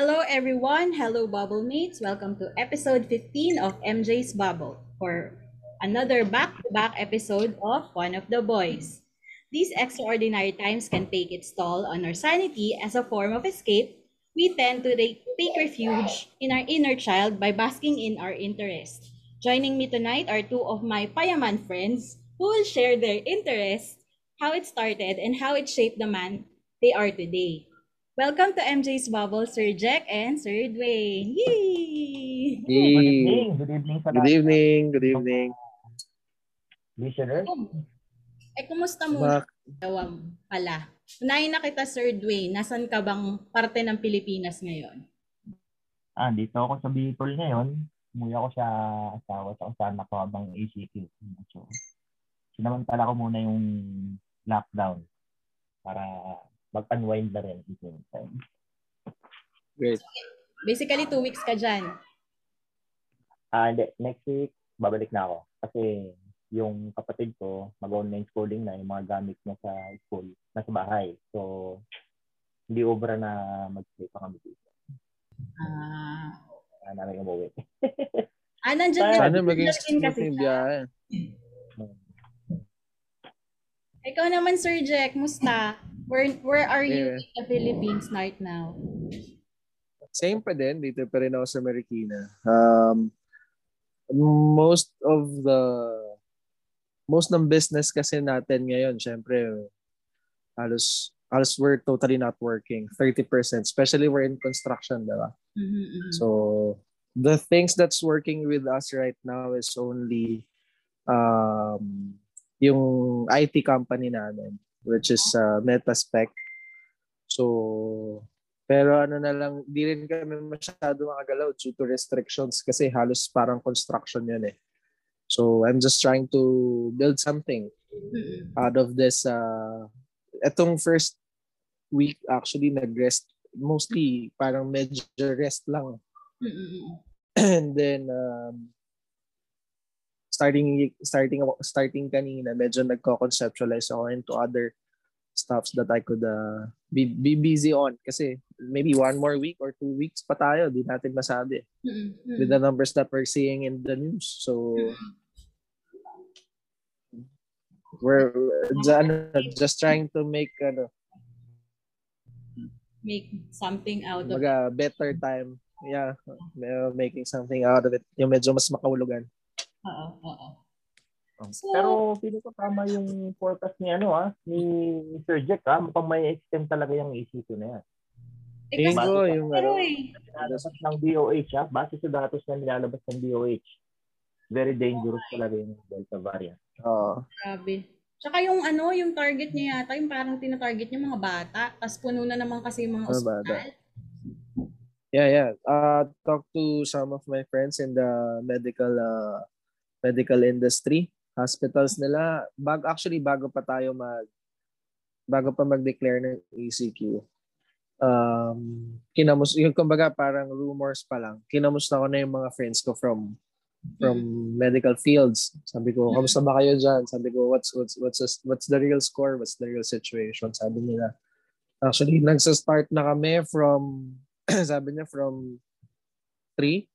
Hello everyone, hello bubble mates. Welcome to episode 15 of MJ's Bubble for another back-to-back episode of One of the Boys. These extraordinary times can take its toll on our sanity as a form of escape. We tend to take refuge in our inner child by basking in our interest. Joining me tonight are two of my payaman friends who will share their interests, how it started, and how it shaped the man they are today. Welcome to MJ's Bubble, Sir Jack and Sir Dwayne. Yay! Good evening. Good evening. Good evening. Good evening. Listener. Eh, kumusta mo? Dawam pala. Unahin na kita, Sir Dwayne. Nasaan ka bang parte ng Pilipinas ngayon? Ah, dito ako sa Bicol ngayon. Umuwi ako sa asawa sa kung ko habang ACQ. So, sinamantala ko muna yung lockdown para mag-unwind na rin at the same time. Great. Basically, two weeks ka dyan. Ah, uh, next week, babalik na ako. Kasi yung kapatid ko, mag-online schooling na, yung mga gamit niya sa school, nasa bahay. So, hindi obra na mag-stay pa kami dito. Ah. Uh, namin umuwi. ah, nandiyan Sana maging smooth yung biyahe. Ikaw naman, Sir Jack, musta? Where where are you yeah. in the Philippines right now? Same pa din. Dito pa rin ako sa Marikina. Um, most of the most ng business kasi natin ngayon, syempre, halos halos we're totally not working. 30%. Especially we're in construction, diba? Mm-hmm. So, the things that's working with us right now is only um, yung IT company namin which is uh, Metaspec. So, pero ano na lang, di rin kami masyado makagalaw due to restrictions kasi halos parang construction yun eh. So, I'm just trying to build something out of this. Uh, etong first week actually nag-rest. Mostly parang medyo rest lang. And then, um, starting starting starting kanina medyo nagko-conceptualize ako into other stuffs that I could uh, be, be busy on. Kasi maybe one more week or two weeks pa tayo di natin masabi. Mm-hmm. with the numbers that we're seeing in the news. So we're just trying to make ano make something out of it. better time. Yeah making something out of it. Yung medyo mas makahulugan Oo, oo. Oh. So, Pero feeling ko tama yung forecast ni ano ah, ni Sir Jack ah, mukhang may extend talaga yung EC2 na yan. Eh, kasi, ko, yung pero ano, eh. Nilalabas ng DOH ah, base sa datos na nilalabas ng DOH. Very dangerous okay. talaga yung Delta variant. Oo. Grabe. Tsaka yung ano, yung target niya yata, yung parang tinatarget niya mga bata, tapos puno na naman kasi yung mga mga ospital. Bata. Yeah, yeah. Uh, talk to some of my friends in the medical uh, medical industry, hospitals nila, bag actually bago pa tayo mag bago pa mag-declare ng ACQ. Um, kinamus yung kumbaga parang rumors pa lang. Kinamusta ko na yung mga friends ko from from medical fields. Sabi ko, kamusta ba kayo diyan? Sabi ko, what's what's what's what's the real score? What's the real situation? Sabi nila. Actually, nagsa-start na kami from sabi niya from 3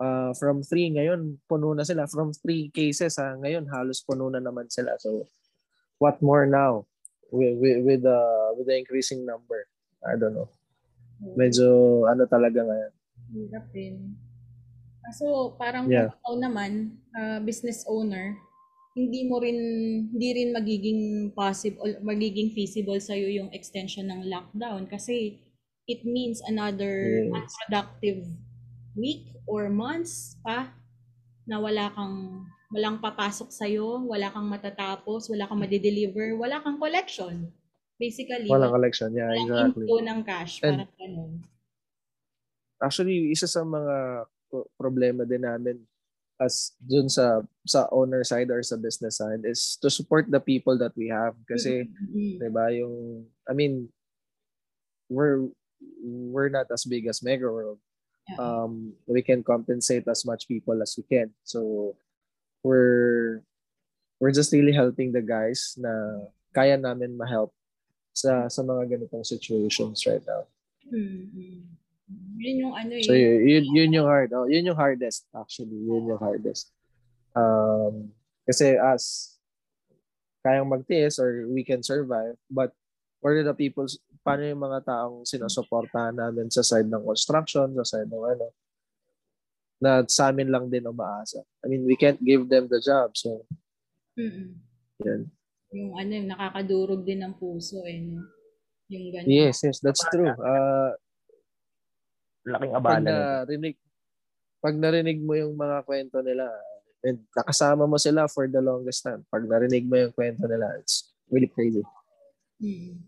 uh, from 3 ngayon puno na sila. From 3 cases ha ngayon halos puno na naman sila. So what more now with with, with the uh, with the increasing number? I don't know. Medyo ano talaga ngayon. Hirap din. So parang yeah. kung naman uh, business owner hindi mo rin hindi rin magiging possible magiging feasible sa iyo yung extension ng lockdown kasi it means another yes. unproductive week or months pa na wala kang walang papasok sa iyo, wala kang matatapos, wala kang ma-deliver, wala kang collection. Basically, wala collection. Yeah, exactly. Walang ng cash, And, parang ganun. Actually, isa sa mga pro- problema din namin as dun sa sa owner side or sa business side is to support the people that we have kasi Mm-mm. 'di ba yung I mean we're we're not as big as Mega World. Um, we can compensate as much people as we can. So we're we're just really helping the guys na kaya namin ma-help sa sa mga ganitong situations right now. Mm-mm. Yun yung ano eh. So yun, yun, yun yung hard. Oh, yun yung hardest actually. Yun yung hardest. Um, kasi as kayang magtiis or we can survive, but what are the people, paano yung mga taong sinusuportahan namin sa side ng construction, sa side ng ano, na sa amin lang din umaasa. I mean, we can't give them the job. So, Mm-mm. yan. Yung ano, yung nakakadurog din ng puso eh. No? Yung ganun. Yes, yes, that's true. Uh, Laking pag abala nito. narinig, pag narinig mo yung mga kwento nila, and nakasama mo sila for the longest time, pag narinig mo yung kwento nila, it's really crazy. Mm.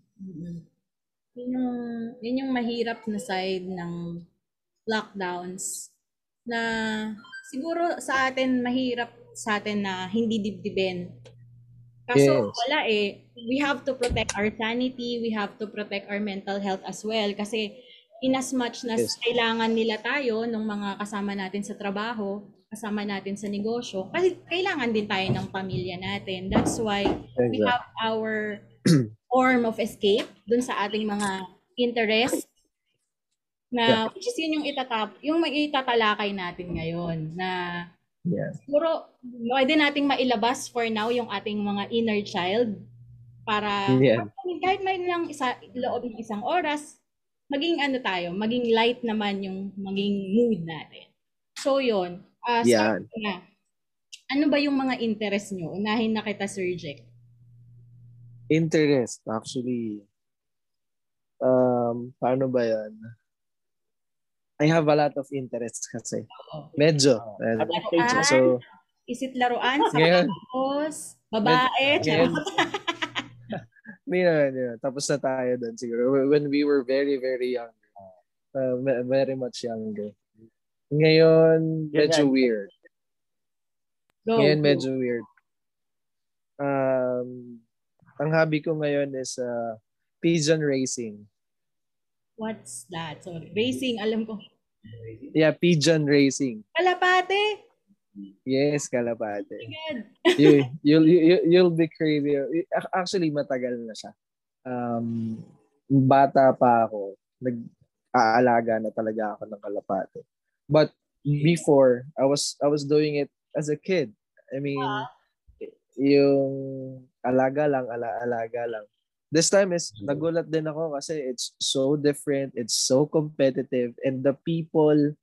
Yun yung, yun yung mahirap na side ng lockdowns na siguro sa atin mahirap sa atin na hindi dibdibin. Kaso Yes. wala eh. We have to protect our sanity, we have to protect our mental health as well kasi in as much na Yes. kailangan nila tayo ng mga kasama natin sa trabaho, kasama natin sa negosyo, kasi kailangan din tayo ng pamilya natin. That's why we Exactly. have our form of escape dun sa ating mga interest na which is yun yung itatap yung may itatalakay natin ngayon na Yeah. siguro pwede nating mailabas for now yung ating mga inner child para Yeah. Kahit may lang isa loob ng isang oras maging ano tayo maging light naman yung maging mood natin so yun uh, Yan. na ano ba yung mga interest nyo unahin na kita Sir Jack Interest, actually. Um, paano ba yan? I have a lot of interests kasi. Oo. Medyo. At medyo. stage na- So, Isit laruan sa ngayon, Tapos, babae, Ngayon- hindi naman yun. Tapos na tayo doon siguro. When we were very, very young. Uh, very much younger. Ngayon, medyo weird. Go, Ngayon, medyo weird. Um, ang hobby ko ngayon is uh, pigeon racing. What's that? Sorry. Racing, alam ko. Yeah, pigeon racing. Kalapate! Yes, kalapate. God. you, you'll, you, you'll be crazy. Ac- Actually, matagal na siya. Um, bata pa ako, nag-aalaga na talaga ako ng kalapate. But before, I was I was doing it as a kid. I mean, yung alaga lang, ala-alaga lang. This time is nagulat din ako kasi it's so different, it's so competitive and the people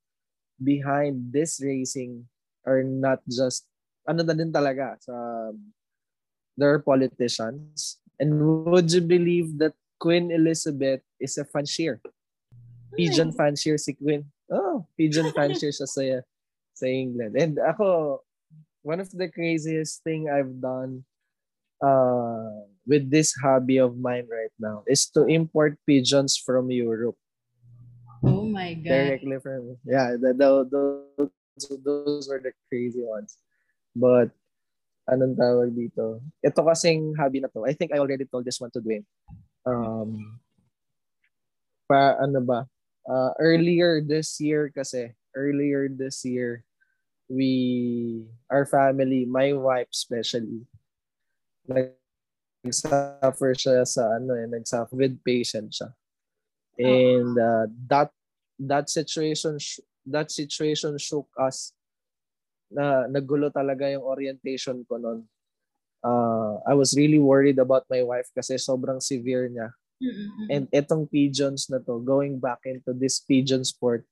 behind this racing are not just ano na din talaga sa they're politicians. And would you believe that Queen Elizabeth is a fancier? Pigeon fancier si Queen. Oh, pigeon fancier siya sa sa England. And ako, one of the craziest thing I've done uh, with this hobby of mine right now is to import pigeons from Europe. Oh my God. directly from yeah the, the, those those were the crazy ones. But anong tawag dito? Ito kasing hobby na to. I think I already told this one to Dwayne. Um pa ano ba? Uh, earlier this year kasi earlier this year we our family my wife especially nag-suffer siya sa ano eh nag-suffer with patient siya and uh, that that situation that situation shook us na nagulo talaga yung orientation ko noon. Uh, I was really worried about my wife kasi sobrang severe niya. Mm-mm-mm. And etong pigeons na to, going back into this pigeon sport,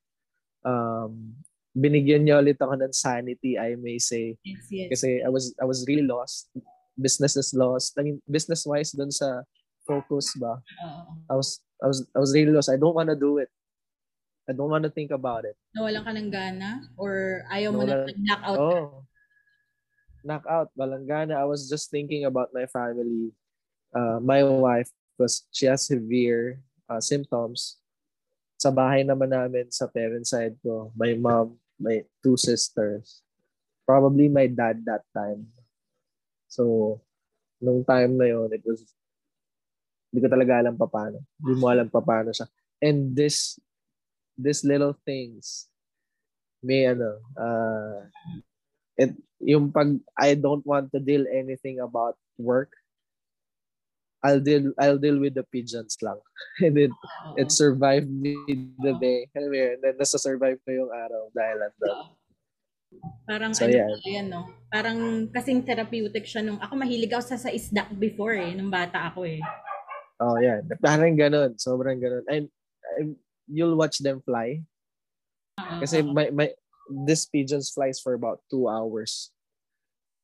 um, binigyan niya ulit ako ng sanity, I may say. yes, yes. Kasi I was I was really lost. Business is lost. I mean, business-wise dun sa focus ba, Oo. I was I was I was really lost. I don't want to do it. I don't want to think about it. Nawalan ka ng gana? Or ayaw mo Nawalan- na knock out? Oh. Knockout, balanggana. I was just thinking about my family, uh, my wife, because she has severe uh, symptoms. Sa bahay naman namin, sa parent side ko, my mom, my two sisters. Probably my dad that time. So, nung time na yon it was, hindi ko talaga alam pa paano. Hindi mo alam pa paano siya. And this, this little things, may ano, uh, it, yung pag I don't want to deal anything about work, I'll deal I'll deal with the pigeons lang. And Oo. it survived me the day. Alam mo yun, then nasa survive ko yung araw dahil doon. Parang So, ano, yeah. yan, no? Parang kasing therapeutic siya nung, ako mahilig ako sa, sa isda before eh, nung bata ako eh. Oh, yeah. Parang ganun. Sobrang ganun. And, and you'll watch them fly. Oo, Kasi my, my, this pigeons flies for about two hours.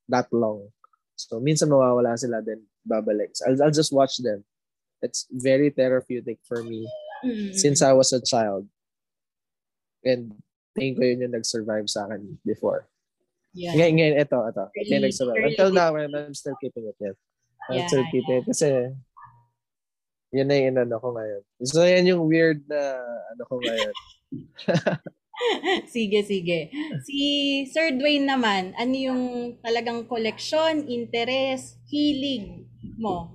That long. So, minsan mawawala sila, then babalik. So, I'll, I'll just watch them. It's very therapeutic for me Mm, since I was a child. And tingin ko yun yung nag-survive sa akin before. yeah. Ngayon, ngayon, ito, ito. Ito yung Really- nag-survive. really Until now, I'm, I'm still keeping it yet. I'm Yeah, still keeping it. Kasi, yun na yung inano ko ngayon. So, yan yung weird na ano ko ngayon. sige, sige. Si Sir Dwayne naman, ano yung talagang koleksyon, interest, hilig mo?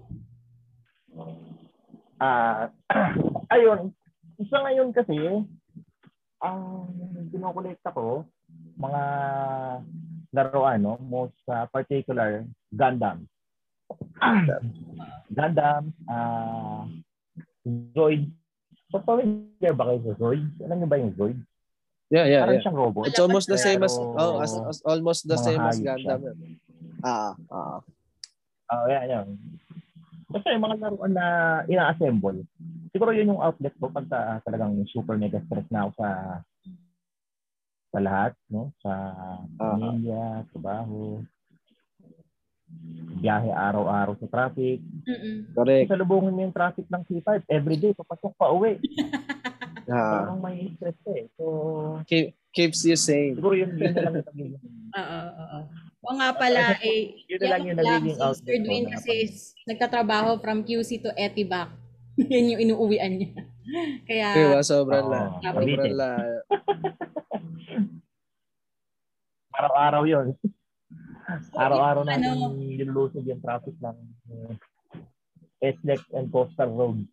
Ah, ayun. Isa ngayon kasi, ang kinokolekta ko, mga laruan, no? Most uh, particular, Gundam. Gundam, ah, Zoid. So, familiar ba kayo sa Zoid? Alam niyo ba yung Zoid? Yeah, yeah, Parang yeah. siyang robot. It's almost the same as, oh, as, as almost the same as Gundam. yun. Ah, ah. Oh, yeah, yeah. Basta yung mga laruan na ina-assemble. Siguro yun yung outlet ko pagka talagang super mega stress na ako sa sa lahat, no? Sa Ah. pamilya, trabaho, biyahe araw-araw sa traffic. Mm-mm. Correct. Sa lubungin mo yung traffic ng C5, everyday, papasok pa uwi. Ah, Parang may stress eh. So, keep, keeps you sane. siguro yun, yun na lang yung nagiging Oo, oo. O nga pala, eh, Yun na lang yung nagiging si outlet Sir Dwayne kasi nagtatrabaho from QC to Etibac. Yan yung inuuwian niya. Kaya, Diba? Sobrang Oo, la. Sobrang la. Araw-araw yun. Araw-araw Ano? natin nilulusog yung traffic ng uh, and Coastal Road.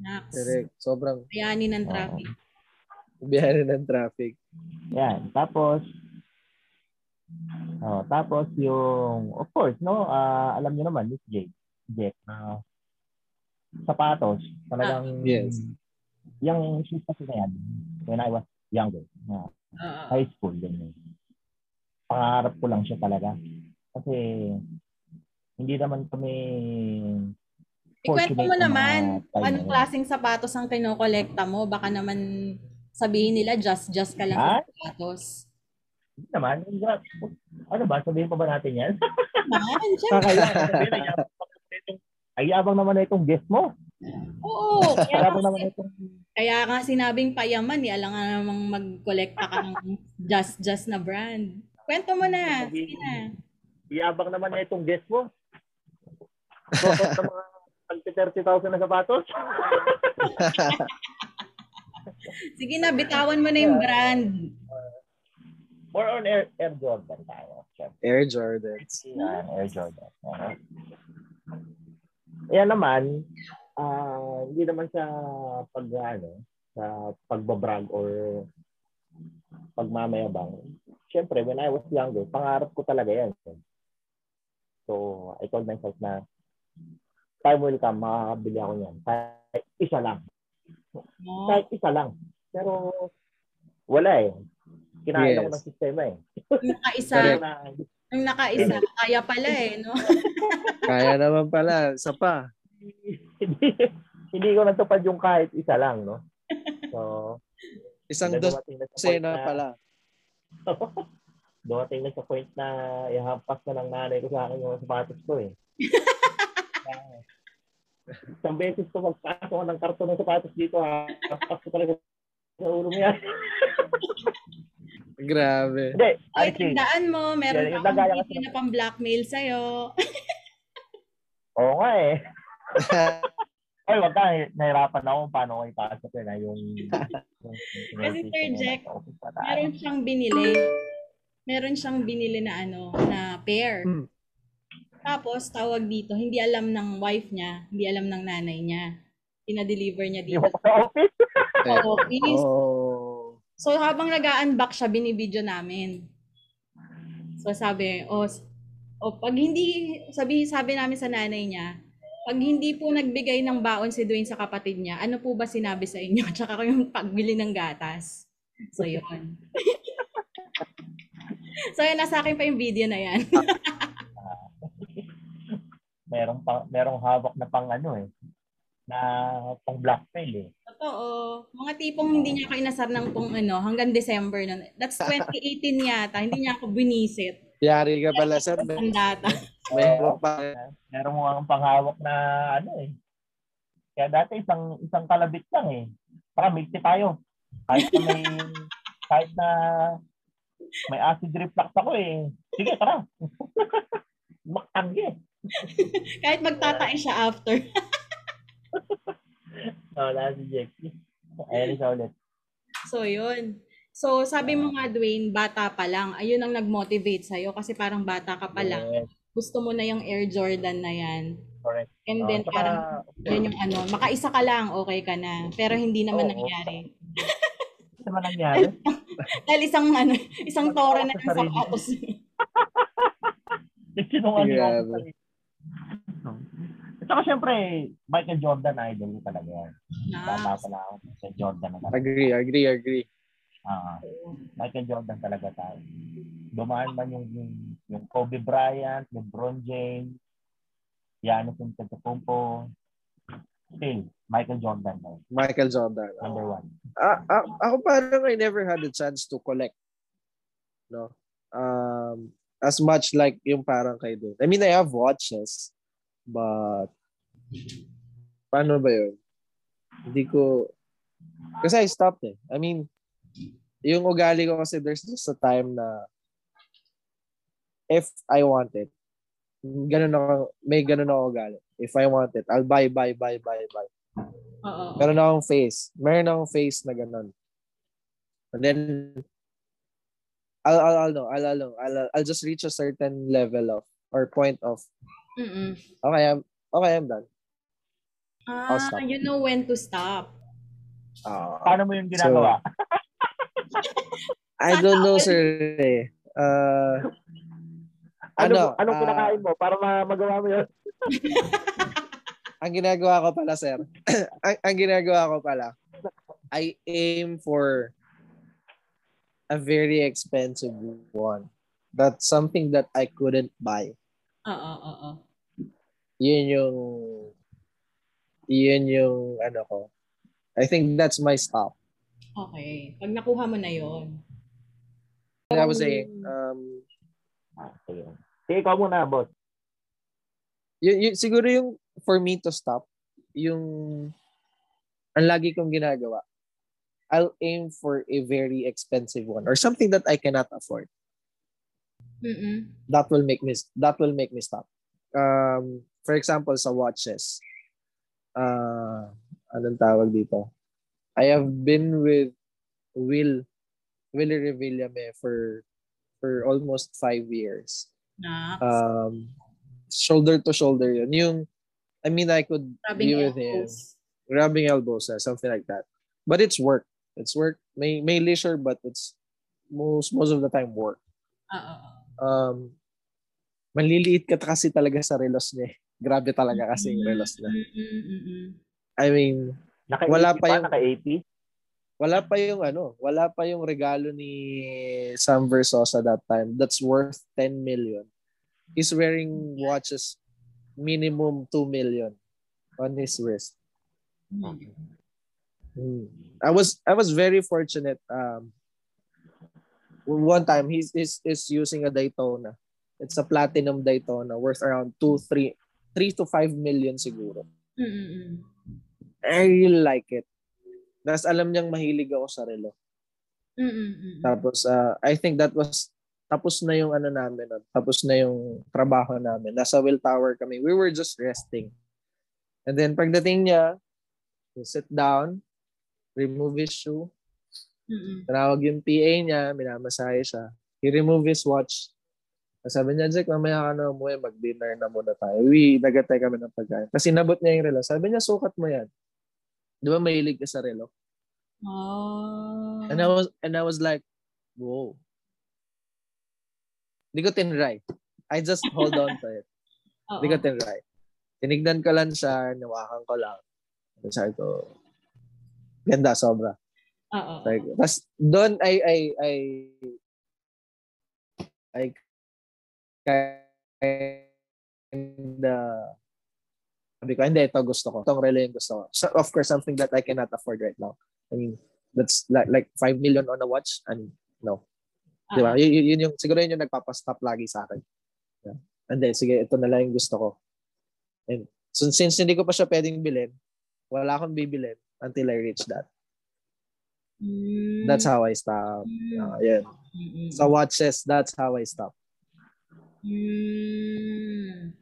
Nax, Correct. Sobrang bayanin ng traffic. biyahe ng traffic. Yan. Tapos, oh, tapos yung, of course, no, ah, alam niyo naman, Miss Jake, Jake, na sapatos, talagang, Yes. yung shoes kasi na yan, when I was younger, na Oo. high school, ganyan. Pangarap ko lang siya talaga. Kasi, hindi naman kami Ikwento mo na naman anong na yun. klaseng sapatos ang kinokolekta mo. Baka naman sabihin nila just-just ka lang Ah? sa sapatos. Hindi naman. Ano ba? Sabihin pa ba natin yan? Syempre. Sabihin, naman na itong- Ay, yabang naman na itong guest mo. Oo. Ay, Kaya, yabang naman na itong... kaya nga sinabing payaman, eh, alam nga namang mag-kolekta ka ng just-just na brand. Kwento mo na. Sige na. Yabang naman na itong guest mo. Kokot ng mga 30,000 na sapatos. Sige na, bitawan mo na yung brand. More on Air, Air Jordan tayo. Air Jordans. Yan, Air Jordan. Uh, Yan naman, ah, hindi naman sa pag ano, sa pagbabrag or pagmamayabang. Siyempre, when I was younger, pangarap ko talaga yan. So, I told myself na time will come, makakabili ako niyan. Kahit isa lang. No? Kahit isa lang. Pero, wala eh. Kinain ako Yes. ng sistema eh. Yung nakaisa. Na, yung nakaisa, kaya pala eh, no? Kaya naman pala. Isa pa. hindi, hindi ko natupad yung kahit isa lang, no? So, Isang dosena na- pala. dumating na sa point na ihampas na ng nanay ko sa akin yung sapatos ko eh. Isang beses ko magpasok ko ng karton ng sapatos dito ha. Hampas ko talaga sa ulo mo yan. Grabe. Hindi, Ay, I think. tandaan mo, meron yung akong video na pang blackmail sa'yo. Oo nga eh. Oy, wag ka. Nahirapan ako kung paano ko ipasok yun. ah, Yung, yung, yung Kasi Sir Jack. Meron siyang binili. Meron siyang binili na ano, na pair. Hmm. Tapos, tawag dito, hindi alam ng wife niya, hindi alam ng nanay niya. Pina-deliver niya dito Yung sa office. sa office. Oh. So, habang nag-unbox siya, binibideo namin. So, sabi, o, s- o pag hindi, sabi, sabi namin sa nanay niya, pag hindi po nagbigay ng baon si Dwayne sa kapatid niya, ano po ba sinabi sa inyo? Tsaka yung pagbili ng gatas. So, yun. so, yun, nasa akin pa yung video na yan. merong, pang, merong hawak na pang ano eh. Na pang blackmail eh. Totoo. Mga tipong hindi niya ako inasar ng pong ano, hanggang December nun. That's 2018 yata. Hindi niya ako binisit. Yari ka pala, Ang data. may hawak pa. Meron mo ang panghawak na ano eh. Kaya dati isang isang kalabit lang eh. Para milky tayo. Kahit na may kahit na may acid reflux ako eh. Sige, tara. Makangge. Kahit magtatae siya after. Wala si Jackie. Ayun siya ulit. So, yun. So, sabi mo nga, Dwayne, bata pa lang. Ayun ang nag-motivate sa'yo kasi parang bata ka pa lang. Yes, Gusto mo na yung Air Jordan na yan. correct. And Ah, then, saka, parang, yun yung ano, makaisa ka lang, okay ka na. Pero hindi naman Oo. nangyari. Ano naman nangyari? Dahil isang, ano, isang tora na lang sa Sarili. katos. Sinungaling ako Grabe. sa sarili. At saka syempre, Michael Jordan idol ko talaga yan. Bata na, pa lang ako sa Jordan talaga. Agree, agree, agree. Ah, Michael Jordan talaga tayo. Dumaan man yung, yung, yung Kobe Bryant, LeBron James, Giannis Antetokounmpo, still, Michael Jordan yun. Michael Jordan. number one. Ah, ah, ako parang I never had a chance to collect. No? Um, as much like yung parang kay Dun. I mean, I have watches, but paano ba yun? Hindi ko, kasi I stopped eh. I mean, yung ugali ko kasi there's just a time na if I want it, ganun ako, may ganun ako ugali. If I want it, I'll buy, buy, buy, buy, buy. oo. Meron akong face. Meron akong face na ganun. And then, I'll, I'll, I'll know, I'll, I'll, I'll, I'll just reach a certain level of, or point of, Mm-mm. okay, I'm, okay, I'm done. Ah, stop. you know when to stop. Ah, Paano mo yung ginagawa? I don't know, sir. eh. Uh, ano, ano, anong ah, kinakain mo para ma- magawa mo yun? ang ginagawa ko pala, sir, ang, ang ginagawa ko pala, I aim for a very expensive one. That's something that I couldn't buy. Oo, oo. yun yung yun yung ano ko. I think that's my stop. Okay. Pag nakuha mo na yon. I was saying, um, Ah, sige. Sige, ikaw muna, boss. yun, yun, siguro yung for me to stop, yung ang lagi kong ginagawa, I'll aim for a very expensive one or something that I cannot afford. Mm-mm. That will make me that will make me stop. Um, for example, sa watches, uh, anong tawag dito? I have been with Will Willie Revillame for for almost five years. Nax. Um, shoulder to shoulder yun. Yung, I mean, I could Grabbing be with him. elbows. Grabbing elbows, uh, something like that. But it's work. It's work. May, may leisure, but it's most most of the time work. Oo, oo. Um, manliliit ka kasi talaga sa relos niya. Grabe talaga kasi yung relos mm-mm. I mean, Naka Wala 80 pa yung- Naka-80? wala pa yung ano, wala pa yung regalo ni Sam Versosa that time that's worth 10 million. He's wearing watches minimum 2 million on his wrist. Hmm. I was I was very fortunate um one time he's is is using a Daytona. It's a platinum Daytona worth around 2 3 3 to 5 million siguro. Mm-mm. I really like it. Tapos alam niyang mahilig ako sa relo. Mm-mm. Tapos uh, I think that was tapos na yung ano namin, tapos na yung trabaho namin. Nasa Will Tower kami. We were just resting. And then pagdating niya, He sit down, remove his shoe, Mm-mm. Tinawag yung PA niya, minamasahe siya. He removed his watch. Sabi niya, Jack, mamaya ka na umuwi, mag-dinner na muna tayo. Uwi, nagatay kami ng pagkain. Kasi nabot niya yung relo. Sabi niya, sukat mo yan. Di ba mahilig ka sa relo? Oh. And I was, and I was like, whoa. Hindi ko tinry. I just hold on to it. Hindi ko tinry. Tinignan ko lang siya, nawakan ko lang. Sabi ko, ganda, sobra. Oo. Ko. Tapos doon ay ay ay ay kinda sabi ko, hindi, ito gusto ko. Itong relay yung gusto ko. So, of course, something that I cannot afford right now. I mean, that's like, like 5 million on a watch. I mean, no. Di ba? Oo. Y- yun yung, siguro yun yung nagpapastop lagi sa akin. Yeah. And then, sige, ito na lang yung gusto ko. And so, since hindi ko pa siya pwedeng bilhin, wala akong bibilin until I reach that. Mm. That's how I stop. Uh, yeah. Mm-mm. Sa watches, that's how I stop. Mm.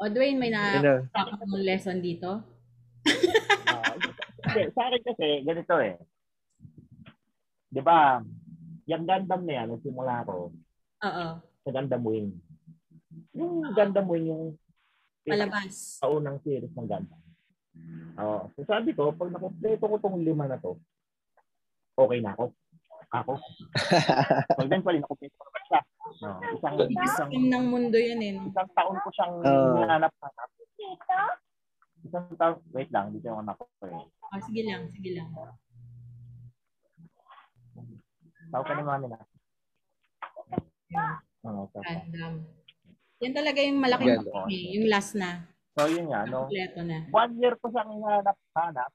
O, Dwayne, may You know, nakakapag mong lesson dito? Hindi, sa akin kasi, ganito eh. Di ba, yung Gundam na yan, nagsimula ako Oo. sa Gundam Wing. Yung Gundam Wing, yung Palabas. sa unang series ng Gundam. Oo. So sabi ko, pag nakompleto ko tong lima na to, okay na ako. Ako. So eventually, nakompleto ko naman siya. No, isang, isang, Isang ng mundo yun eh. no? isang taon ko siyang Oo. hinanap-hanap. Isang taon, wait lang, hindi ko anak ko eh. Oh, sige lang, sige lang. Tawag ka ni mami na. So, Random. Yan talaga yung malaking Ganda. okay, yung last na. so yun nga, no? Kompleto na. One year ko siyang hinanap-hanap.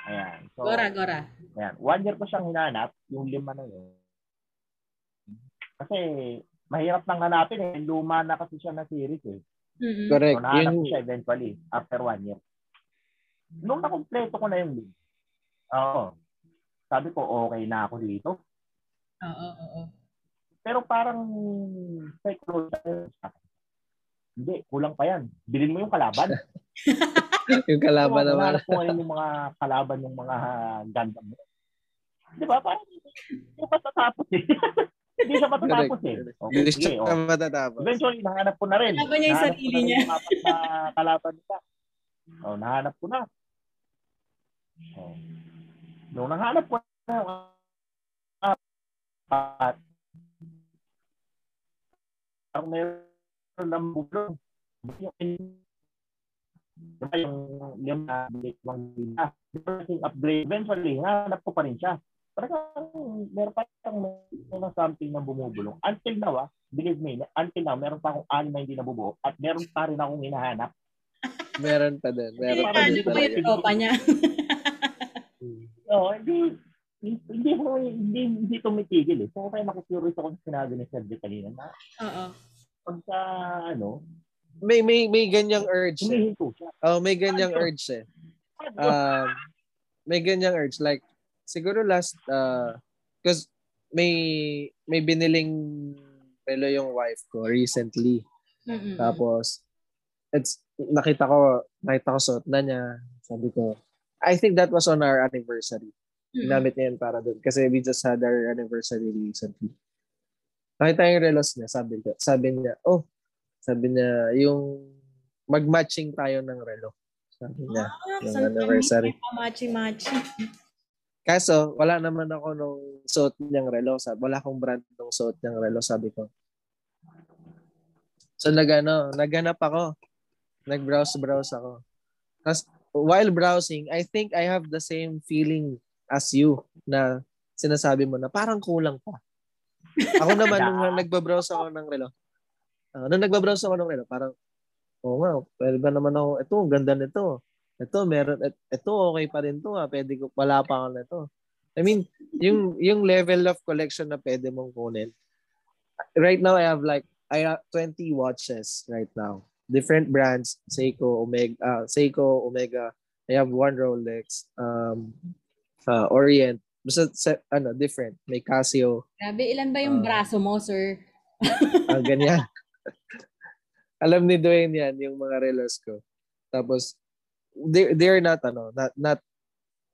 Ayan. So, Gora, Gora. Ayan. One year ko siyang hinanap, yung lima na yun. Kasi mahirap nang hanapin eh. Luma na kasi siya na series eh. Mm-mm. correct. So nahanap Yun, siya eventually after one year. Nung nakompleto ko na yung lima, oo. Sabi ko, okay na ako dito. Oo, oo, oo. Pero parang psychological. Hindi, kulang pa yan. Bilhin mo yung kalaban. yung kalaban naman. Ko ngayon yung mga kalaban yung mga Gundam mo. Di ba? Parang hindi matatapos eh. hindi siya matatapos eh. Okay, Hindi siya oh. matatapos. Eventually, nahanap ko na rin. Kalaban niya yung sarili na niya. yung apat na kalaban nila. Oh, nahanap ko na. Oh. Nung nahanap ko na yung apat, ang meron ng bulong. Yung Diba. Diba yung upgrade, eventually, hanap ko pa rin siya. Parang meron pa yung meron something na bumubulong. Until now, ah, believe me, until now, meron pa akong anim na hindi nabubuo at meron pa rin akong hinahanap. Meron pa din. Meron pa Ano din. pa yung tropa niya? Oo, hindi, hindi ko, hindi, hindi tumitigil eh. So, kaya naku-curious ako sa sinabi ni Sergio kanina na Oo. pagka, ano, May, may, may ganyang urge. Eh. Oh, may ganyang urge eh. um, may ganyang urge. Like, siguro last, uh, cause may, may biniling relo yung wife ko recently. Mm-mm. Tapos, it's, nakita ko, nakita ko suot na niya. Sabi ko, I think that was on our anniversary. Mm-mm. Ginamit niya yun para doon. Kasi we just had our anniversary recently. Nakita yung relos niya. Sabi, ko, sabi niya, oh, sabi niya, yung mag-matching tayo ng relo. Sabi niya. Ah, Yung anniversary. Machi-machi. Kaso, wala naman ako nung suot niyang relo. Sabi, wala akong brand nung suot niyang relo, sabi ko. So, nagano, naghanap ako. Nag-browse-browse ako. Tapos, while browsing, I think I have the same feeling as you na sinasabi mo na parang kulang pa. Ako naman, nung nagbabrowse ako ng relo, uh, nung nagbabrowse ako ng relo, parang, oo nga, pwede ba naman ako, ito, ang ganda nito. Ito, meron, et, ito, okay pa rin to. Ah. Pwede ko, wala pa ako nito. I mean, yung, yung level of collection na pwede mong kunin. Right now, I have like, I have 20 watches right now. Different brands, Seiko, Omega, uh, Seiko, Omega. I have one Rolex, um, uh, Orient. Basta, se- ano, different. May Casio, Grabe, ilan ba yung Ah. braso mo, sir? Ah, ganyan. Alam ni Dwayne yan, yung mga relos ko. Tapos, they they're not ano, not not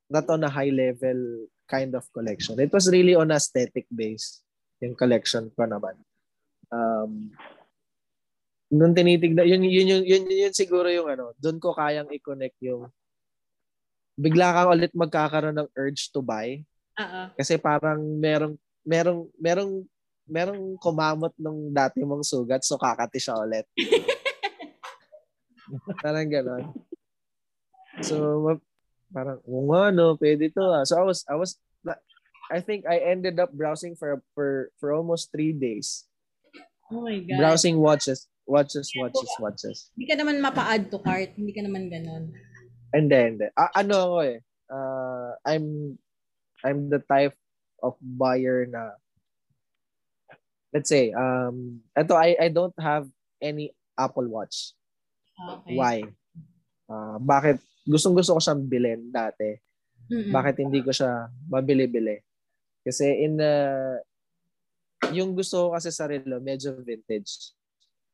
not on a high level kind of collection. It was really on aesthetic base yung collection ko naman. Um, nung tinitignan, yun, yun, yun, yun, yun, yun siguro yung ano, doon ko kayang i-connect yung bigla kang ulit magkakaroon ng urge to buy. Oo. Kasi parang merong, merong, merong, merong kumamot nung dati mong sugat so kakati siya ulit. parang ganon. So, parang, oo nga, no, pwede to. Ah. So, I was, I was, I think I ended up browsing for for for almost three days. Oh my God. Browsing watches, watches, watches, watches. Hindi ka naman mapa-add to cart. Hindi ka naman ganon. And then, ah, ano ako eh, uh, I'm, I'm the type of buyer na, let's say, um, ito, I, I don't have any Apple Watch. Okay. Why? Uh, bakit? Gustong gusto ko siyang bilhin dati. Mm-mm. Bakit hindi ko siya mabili-bili? Kasi in the, yung gusto ko kasi sa relo, medyo vintage.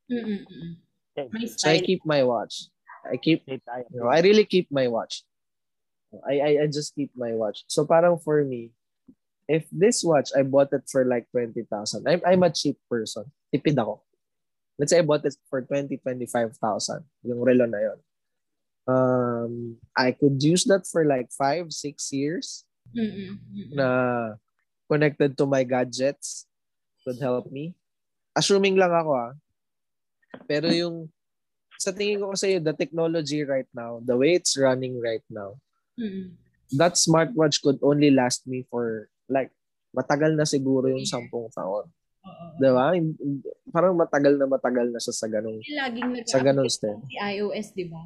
May So I keep my watch. I keep, you know, I really keep my watch. I, I, I just keep my watch. So parang for me, if this watch, I bought it for like 20,000. I'm, I'm a cheap person. Tipid ako. Let's say I bought it for 20, 25,000. Yung relo na yon. Um, I could use that for like five, six years. Mm-mm. na connected to my gadgets could help me. Assuming lang ako ah. Pero yung sa tingin ko kasi the technology right now, the way it's running right now, Mm-mm. that smartwatch could only last me for like matagal na siguro yung sampung taon. Oo. Di ba? Hin- Parang matagal na matagal na siya sa ganong laging sa ganong step. si iOS, di ba?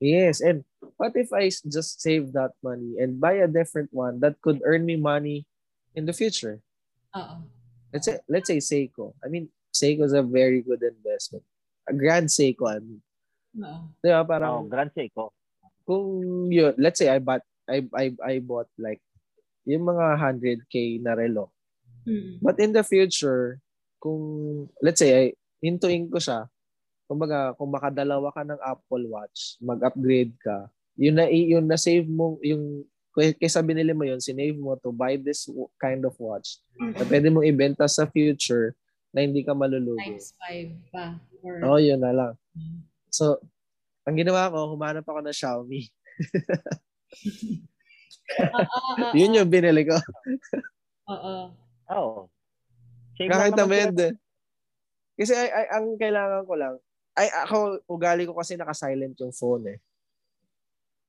Yes, and what if I just save that money and buy a different one that could earn me money in the future? Oo. let's say let's say Seiko. I mean, Seiko is a very good investment. A grand Seiko, I mean. Oo. Di ba? Oh, Parang Grand Seiko. kung yun, let's say I bought I I I bought like yung mga 100k na relo. Mm-mm. But in the future, kung let's say I hintuin ko siya, kumbaga kung makadalawa ka ng Apple Watch, mag-upgrade ka, yun na yun na save mo yung kaysa binili mo yun, sinave mo to buy this w- kind of watch na Mm-mm. pwede mong ibenta sa future na hindi ka malulugi. Times 5 pa. Or, Oo, yun na lang. Mm. So, ang ginawa ko, humanap ako ng Xiaomi. Yun yung binili ko. Oo. Oo. Sila. yun din. Kasi ay, ay, ang kailangan ko lang, ay ako, ugali ko kasi naka-silent yung phone eh.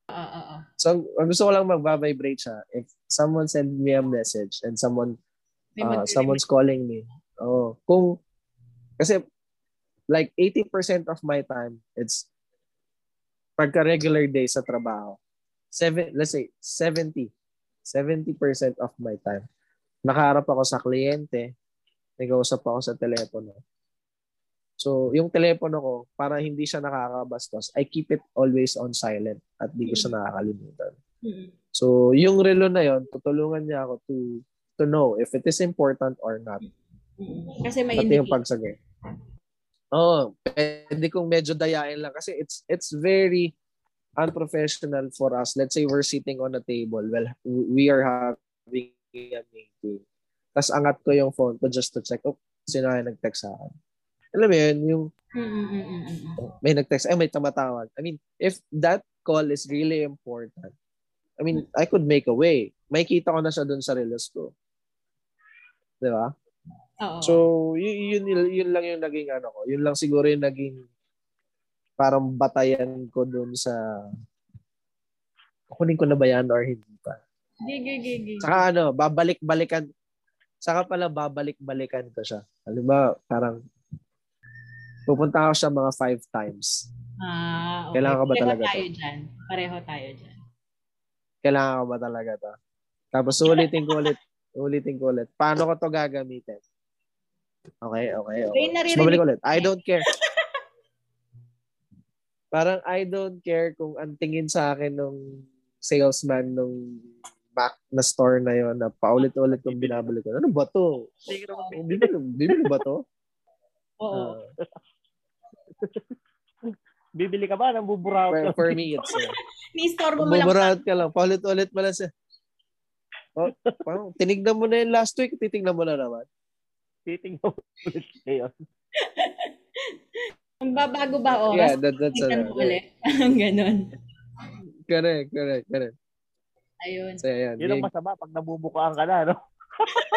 Oo, oo. So, ang- ang gusto ko lang magbabibrate siya if someone send me a message and someone, uh, someone's calling me. Oh, kung, kasi like 80% of my time, it's pagka regular day sa trabaho. Seven, let's say 70, 70% of my time. Nakaharap ako sa kliyente, nag-uusap ako sa telepono. So, yung telepono ko, para hindi siya nakakabastos, I keep it always on silent at di ko siya nakakalimutan. Mm-mm. So, yung relo na yon, tutulungan niya ako to to know if it is important or not. Kasi may Pati yung pagsagay. Oo, oh, pwede kong medyo dayain lang kasi it's it's very unprofessional for us. Let's say we're sitting on a table. Well, we are having a meeting. Tapos angat ko yung phone ko just to check, oh, sino yung nag-text sa akin. Alam mo yun, yung Mm-mm-mm-mm-mm. may nag-text, ay may tamatawag. I mean, if that call is really important, I mean, I could make a way. May kita ko na siya dun sa reels ko. Di ba? Oo. So, yun, yun, yun lang yung naging ano ko. Yun lang siguro yung naging parang batayan ko dun sa kunin ko na ba yan or hindi pa. Gigi, gigi. Saka ano, babalik-balikan. Saka pala babalik-balikan ko siya. Halimbawa, parang pupunta ako siya mga five times. Ah, okay. Kailangan ka ba Pareho talaga to? tayo dyan. Pareho tayo dyan. Kailangan ko ba talaga to? Tapos ulitin ko ulit. Ulitin ko ulit. Paano ko to gagamitin? Okay, okay, okay. Naririnig babalik ulit. I don't care. Parang I don't care kung ang tingin sa akin nung salesman nung back na store na yon na paulit-ulit kong binabalik ko. Ano ba to? Bibili, bibili ba to? Oo. Ah. Bibili ka ba ng buburaot For, ka? for me, it's uh, Ni-store mo lang. bumuraot ka lang. Paulit-ulit mo lang siya. Oh, parang tinignan mo na yun last week, titignan mo na naman. Titingnan mo ulit ngayon. Magbabago ba oras? Yeah, that, that's Tingnan uh, mo ulit. Ganon. correct, correct, correct. Ayun. So, ayan. Yun ang masama pag nabubukaan ka na, no?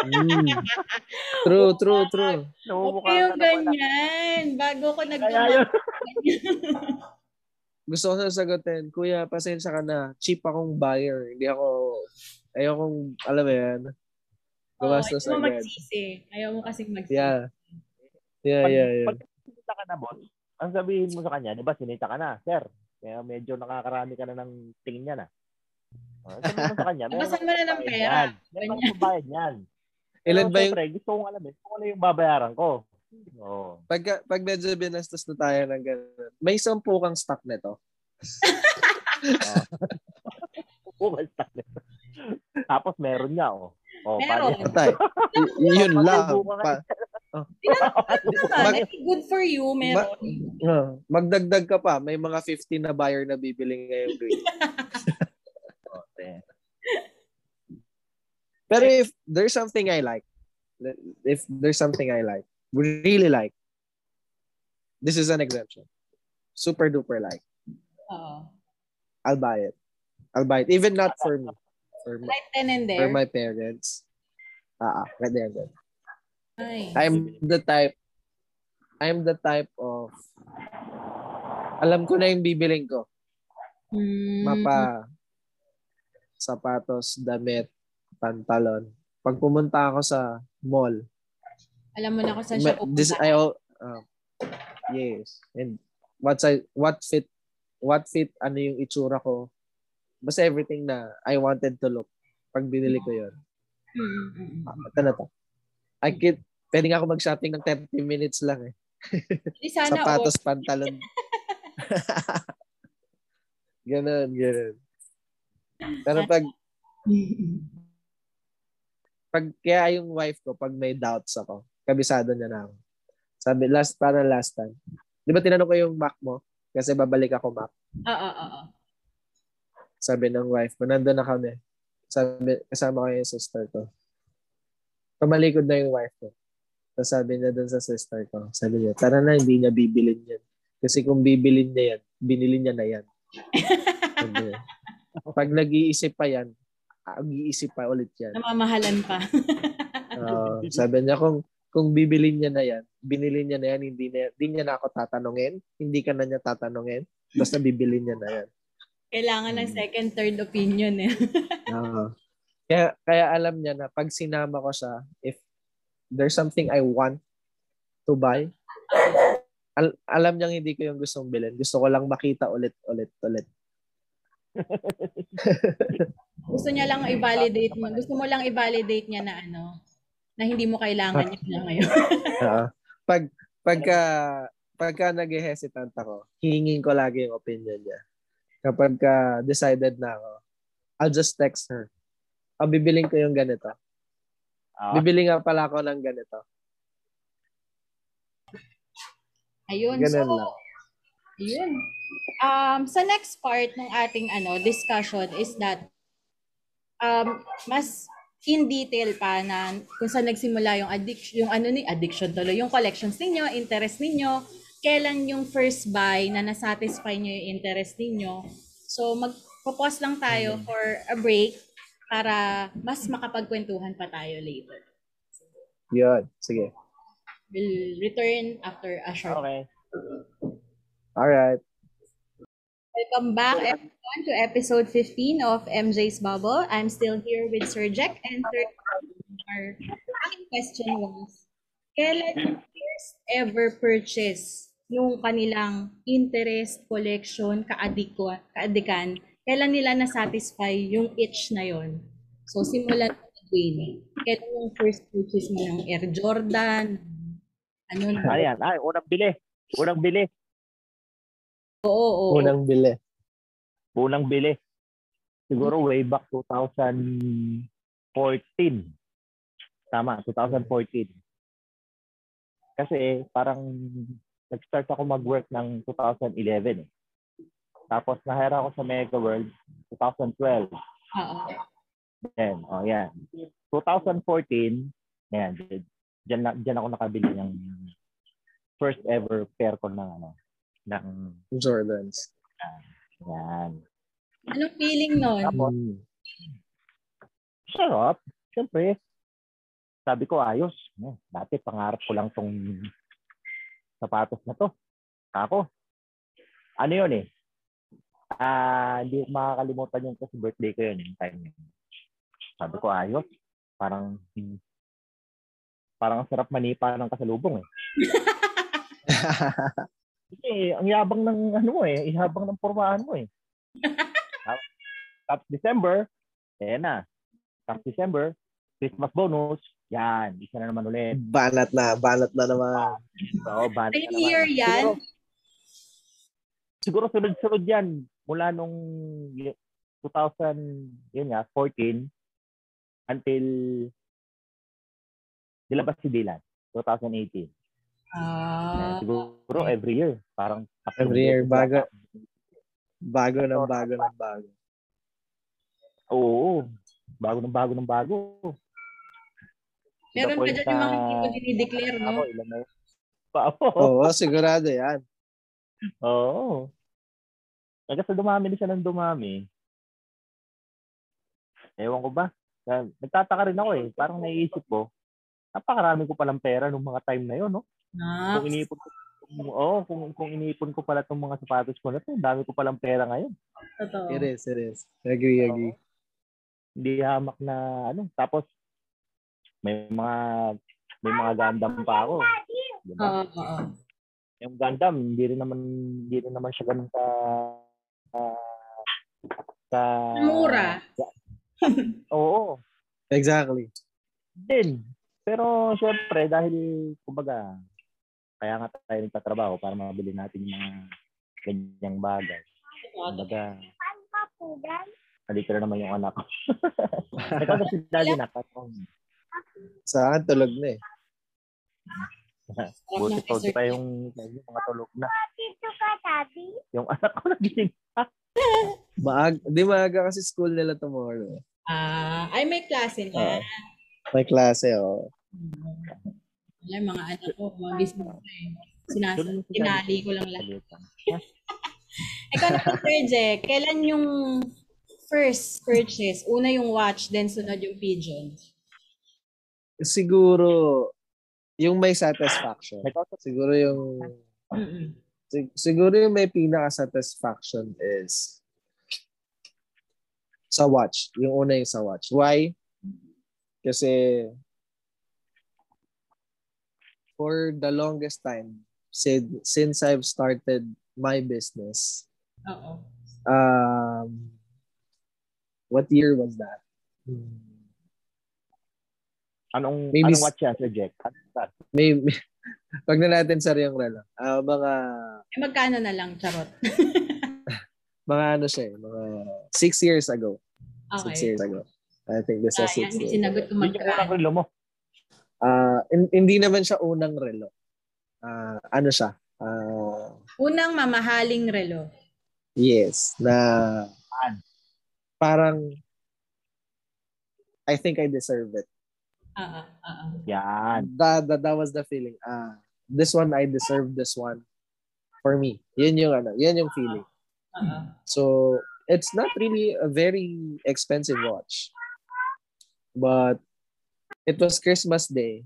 Mm. True, true, true. Okay yung ganyan. Bago ko nag. Gusto ko na sagutin, Kuya, pasensya ka na. Cheap akong buyer. Hindi ako, ayokong, alam mo yan, gumastos Ayaw mo agad. magsisi. Ayaw mo kasing magsisi. Yeah. Yeah, Pag, yeah, yeah. pag sinita ka na, boss, ang sabihin mo sa kanya, di ba, sinita ka na, sir. Kaya medyo nakakarami ka na ng tingin niya na. Uh, sabihin mo sa kanya, Babasan mo na ng pera. Meron akong bayad yan. Ilan ba yung, syempre, gusto kong alamin kung ano yung babayaran ko. Oo. pag, pag medyo binastos na tayo ng ganun, may sampu kang stock nito. Bumasta na. Tapos meron niya, oh. Oh, Meron. Patay. Y- yun lang. Pa, Naman, Mag- eh, good for you, meron. uh, magdagdag ka pa. May mga 15 na buyer na bibili ngayong week. Pero if there's something I like, if there's something I like, really like, this is an exemption. Super duper like. Oo. I'll buy it. I'll buy it. Even not for me. For my, Right then and for my parents. Ah, ah, right there. then. Ay. I'm the type I'm the type of alam ko na yung bibiling ko. Hmm. Mapa sapatos, damit, pantalon. Pag pumunta ako sa mall, Alam mo na kung saan siya ma- this pupunta. I uh, yes. And what I what fit what fit ano yung itsura ko. Basta everything na I wanted to look pag binili ko 'yon. Mm, mm, mm. Ah, ito na to. I can pwede nga ako mag-shopping ng 30 minutes lang eh. Sana Sapatos, pantalon. ganon, ganon. Pero pag, pag kaya yung wife ko, pag may doubts ako, kabisado niya na ako. Sabi, last, para last time. Di ba tinanong ko yung Mac mo? Kasi babalik ako Mac. Oo, oo, oo. Sabi ng wife ko, nandun na kami. Sabi, kasama ko yung sister ko. Pamalikod na yung wife ko. Tapos sabi niya dun sa sister ko, sabi niya, tara na, hindi niya bibilin yan. Kasi kung bibilin niya yan, binili niya na yan. Pag nag-iisip pa yan, mag-iisip pa ulit yan. Namamahalan pa. Oo. sabi niya, kung kung bibilin niya na yan, binili niya na yan, hindi, na, hindi niya na ako tatanungin, hindi ka na niya tatanungin, basta bibilin niya na yan. Kailangan ng second, third opinion eh. Oo. Kaya, kaya alam niya na pag sinama ko siya, if there's something I want to buy, al- alam niyang hindi ko yung gustong bilhin. Gusto ko lang makita ulit, ulit, ulit. Gusto niya lang i-validate mo. Gusto mo lang i-validate niya na ano, na hindi mo kailangan niya na ngayon. Oo. pag, pagka, pagka nag-hesitant ako, hihingin ko lagi yung opinion niya. Kapag ka decided na ako, I'll just text her. O, bibiling ko yung ganito. Ah, Bibili nga pala ako ng ganito. Ayun. Ganun so, lang. Yun. Um, sa next part ng ating ano discussion is that um, mas in detail pa na kung saan nagsimula yung addiction, yung ano ni addiction tuloy, yung collections ninyo, interest ninyo, kailan yung first buy na nasatisfy nyo yung interest ninyo. So magpo-pause lang tayo Mm. for a break para mas makapagkwentuhan pa tayo later. Yun. Sige. We'll return after a short okay. Alright. Welcome back everyone to episode 15 of MJ's Bubble. I'm still here with Sir Jack and Sir Our question was, kailan first ever purchase yung kanilang interest, collection, kaadiko, kaadikan, kailan nila na-satisfy yung itch na yon? So, simulan mo Dwayne. Kailan yung first purchase mo ng Air Jordan? Ano na? Ayan. Ay, unang bili. Unang bili. Oo, oo. Unang bili. Unang bili. Siguro way back 2014. Tama, 2014. Kasi parang nag-start ako mag-work ng 2011 eh. Tapos na-hire ako sa Mega World 2012. Oo. Then, oh yan. 2014, yan, diyan, diyan ako nakabili ng first ever pair ko ng ano, ng Jordans. yan. Anong feeling nun? Tapos, Mm. sarap. Siyempre, sabi ko, ayos. Eh, Dati pangarap ko lang tong sapatos na to. Ako. Ano yun eh? Ah, hindi ko makakalimutan yun kasi birthday ko yun yung time yun. Sabi ko, ayos. Parang, parang ang sarap manipa ng kasalubong eh. Kasi ang yabang ng ano mo eh, ihabang ng pormahan mo eh. Tapos, December, ayan na. Tapos December, Christmas bonus, yan, isa na naman ulit. banat na, banat na naman. So, bad Same year yan? Siguro, siguro sunod-sunod yan mula nung y- 2000, yun nga, 14 until nilabas si Dylan, 2018. Ah, siguro every year, parang Every year, bago. Bago ng bago ng bago. Oo. Bago ng bago ng bago. Meron pa point dyan yung mga na- hindi mo dinideclare, no? Ako, ilan na yun? Pa, oo. Sigurado yan. Oo. Eh, kasi dumami na siya ng dumami. Ewan ko ba? Kaya Nagtataka rin ako eh. Parang naiisip ko, napakarami ko palang pera nung mga time na yun, no? Ah, Kung iniipon ko, oh, kung, kung iniipon ko pala itong mga sapatos ko na to, dami ko palang pera ngayon. totoo. It is, it is. Agree, agree. Hindi hamak na, ano, tapos, may mga, may mga Gundam pa ako. Diba? Oo, oo. yung Gundam, hindi rin naman, hindi rin naman siya ganun ka, ah, ka, Mura. Oo, Exactly. din. Pero syempre dahil kumbaga kaya nga tayo nagtatrabaho para mabili natin yung mga ganyang bagay. Kumbaga Nandito na naman yung anak ko. Ikaw na si Daddy na. Sa akin, tulog na eh. Buti to, dessert. pa yung, yung mga tulog na. Yung anak ko nagising. Maag di maaga kasi school nila tomorrow. Ah, ay may klase na. Oo. May klase, oh. Ay, mga anak ko, mga business na eh. Sinas tinali ko lang lahat. Ikaw naman, Sir Jack, kailan yung first purchase? Una yung watch, then sunod yung pigeon. Siguro, yung may satisfaction. Siguro yung, Mm-mm. sig- siguro yung may pinaka-satisfaction is sa watch. Yung una yung sa watch. Why? Kasi for the longest time, since, since I've started my business, Oo. um, what year was that? Hmm. Anong, Maybe anong watch yan, Sir Jack? Ano start? May, may pag na natin sa riyong relo. Ah, mga Eh, magkano na lang, charot. mga ano siya, eh, mga six years ago. Six Okay. years ago. I think this Ah, was six yan, years sinagot ko Yun yung unang magkano. relo mo. Ah, hin- hindi naman siya unang relo. Ah, ano siya? Ah, Unang mamahaling relo. yes, na parang I think I deserve it. Oo, oo. Yan. That, that, that was the feeling. Ah, this one I deserve this one for me. Yun yung ano, yun yung feeling. Oo. So, it's not really a very expensive watch. But it was Christmas Day.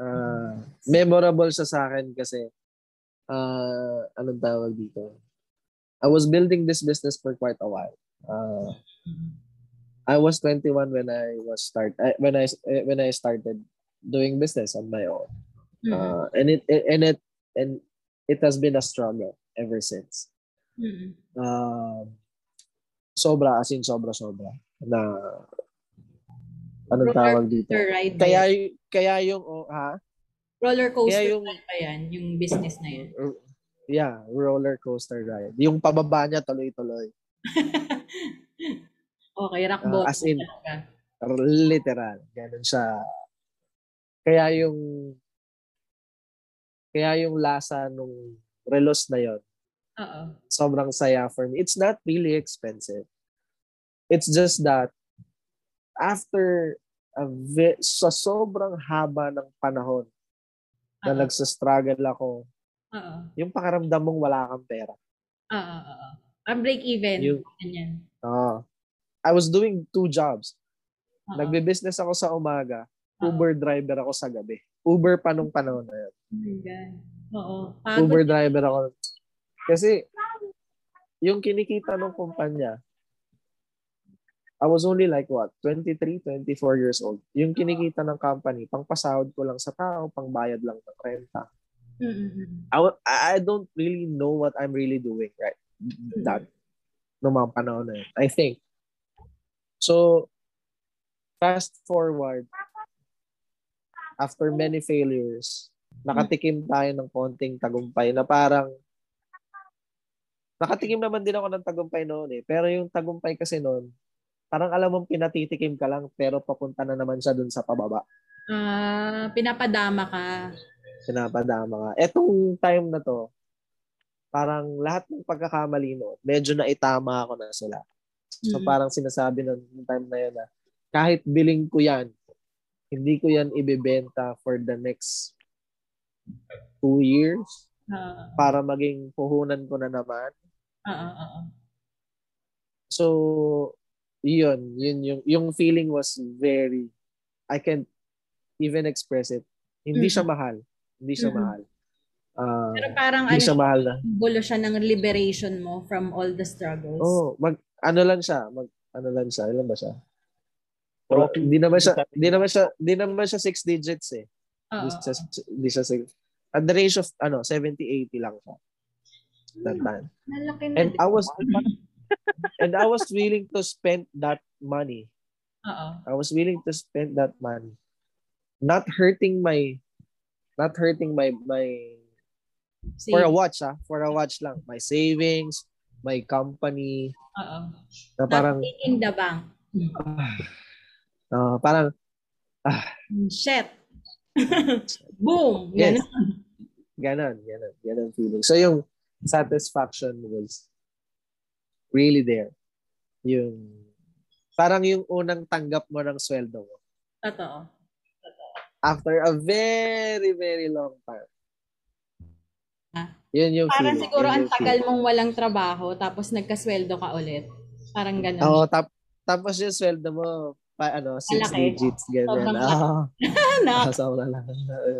Uh, memorable siya sa akin kasi uh, anong tawag dito? I was building this business for quite a while. Uh, I was 21 when I was start I- when I when I started doing business on my own. Uh, and it and it and it has been a struggle ever since. Mm. um, sobra, as in sobra-sobra, na anong Roller tawag dito? coaster ride. Kaya, Kaya, y- kaya yung, oh, ha? roller coaster kaya yung- pa yan, yung business na yun. Yeah, roller coaster ride. Yung pababa niya tuloy-tuloy. okay, rock bottom as in-. Literal. Ganun siya. Kaya yung Kaya yung lasa nung relos na yon Oo. sobrang saya for me. It's not really expensive. It's just that after a ve- sa sobrang haba ng panahon na Oo. nagsastruggle ako, Oo. yung pakaramdam mong wala kang pera. Oo. Oo. Ang break even. Yung- Ganyan. Ah. I was doing two jobs. Oo. Nagbe-business ako sa umaga, Oo. Uber driver ako sa gabi. Uber pa nung panahon na yun. Oh my God. Oo. Pagod. Uber driver ako. Kasi, yung kinikita ng kumpanya, I was only like what, 23, 24 years old. Yung kinikita ng company, pangpasahod ko lang sa tao, pangbayad lang ng renta. Mm-mm. I, I don't really know what I'm really doing right that nung mga panahon na yun. I think. So, fast forward, after many failures, nakatikim tayo ng konting tagumpay na parang nakatikim naman din ako ng tagumpay noon eh. Pero yung tagumpay kasi noon, parang alam mong pinatitikim ka lang pero papunta na naman siya dun sa pababa. Ah, pinapadama ka. Pinapadama ka. Etong time na to, parang lahat ng pagkakamali noon, medyo na itama ako na sila. So Mm. parang sinasabi nung time na yun na, kahit biling ko yan, hindi ko yan ibebenta for the next two years Ah, para maging puhunan ko na naman. ah, ah, ah. So, yun, yun yung, yung feeling was very, I can't even express it. Hindi siya mahal. Hindi siya Mhm. mahal. Ah, Pero parang hindi ano, siya mahal na. bulo siya ng liberation mo from all the struggles. Oh, mag ano lang siya, mag ano lang siya, ilan ba siya? Pero, Hindi naman siya, hindi naman siya, hindi naman siya six digits eh. Hindi siya, hindi siya six. At the range of ano, 70 80 lang siya. That time. Malaki na And. I was and I was willing to spend that money. Oo. I was willing to spend that money. Not hurting my not hurting my my See? for a watch ah, for a watch lang. My savings, my company, Oo. na parang Not taking the bank. ah, parang Shit. Boom. Yes. Ganun. Ganon, ganon, ganon feeling. So yung satisfaction was really there. Yung parang yung unang tanggap mo ng sweldo mo Totoo. after a very, very long time. Ah. Yun yung Parang feeling. siguro yun ang tagal feeling. mong walang trabaho tapos nagkasweldo ka ulit. Parang ganun. Oo, tap, tapos yung sweldo mo, pa, ano, six Malaki. digits, Ah, na. ah, sobrang lang.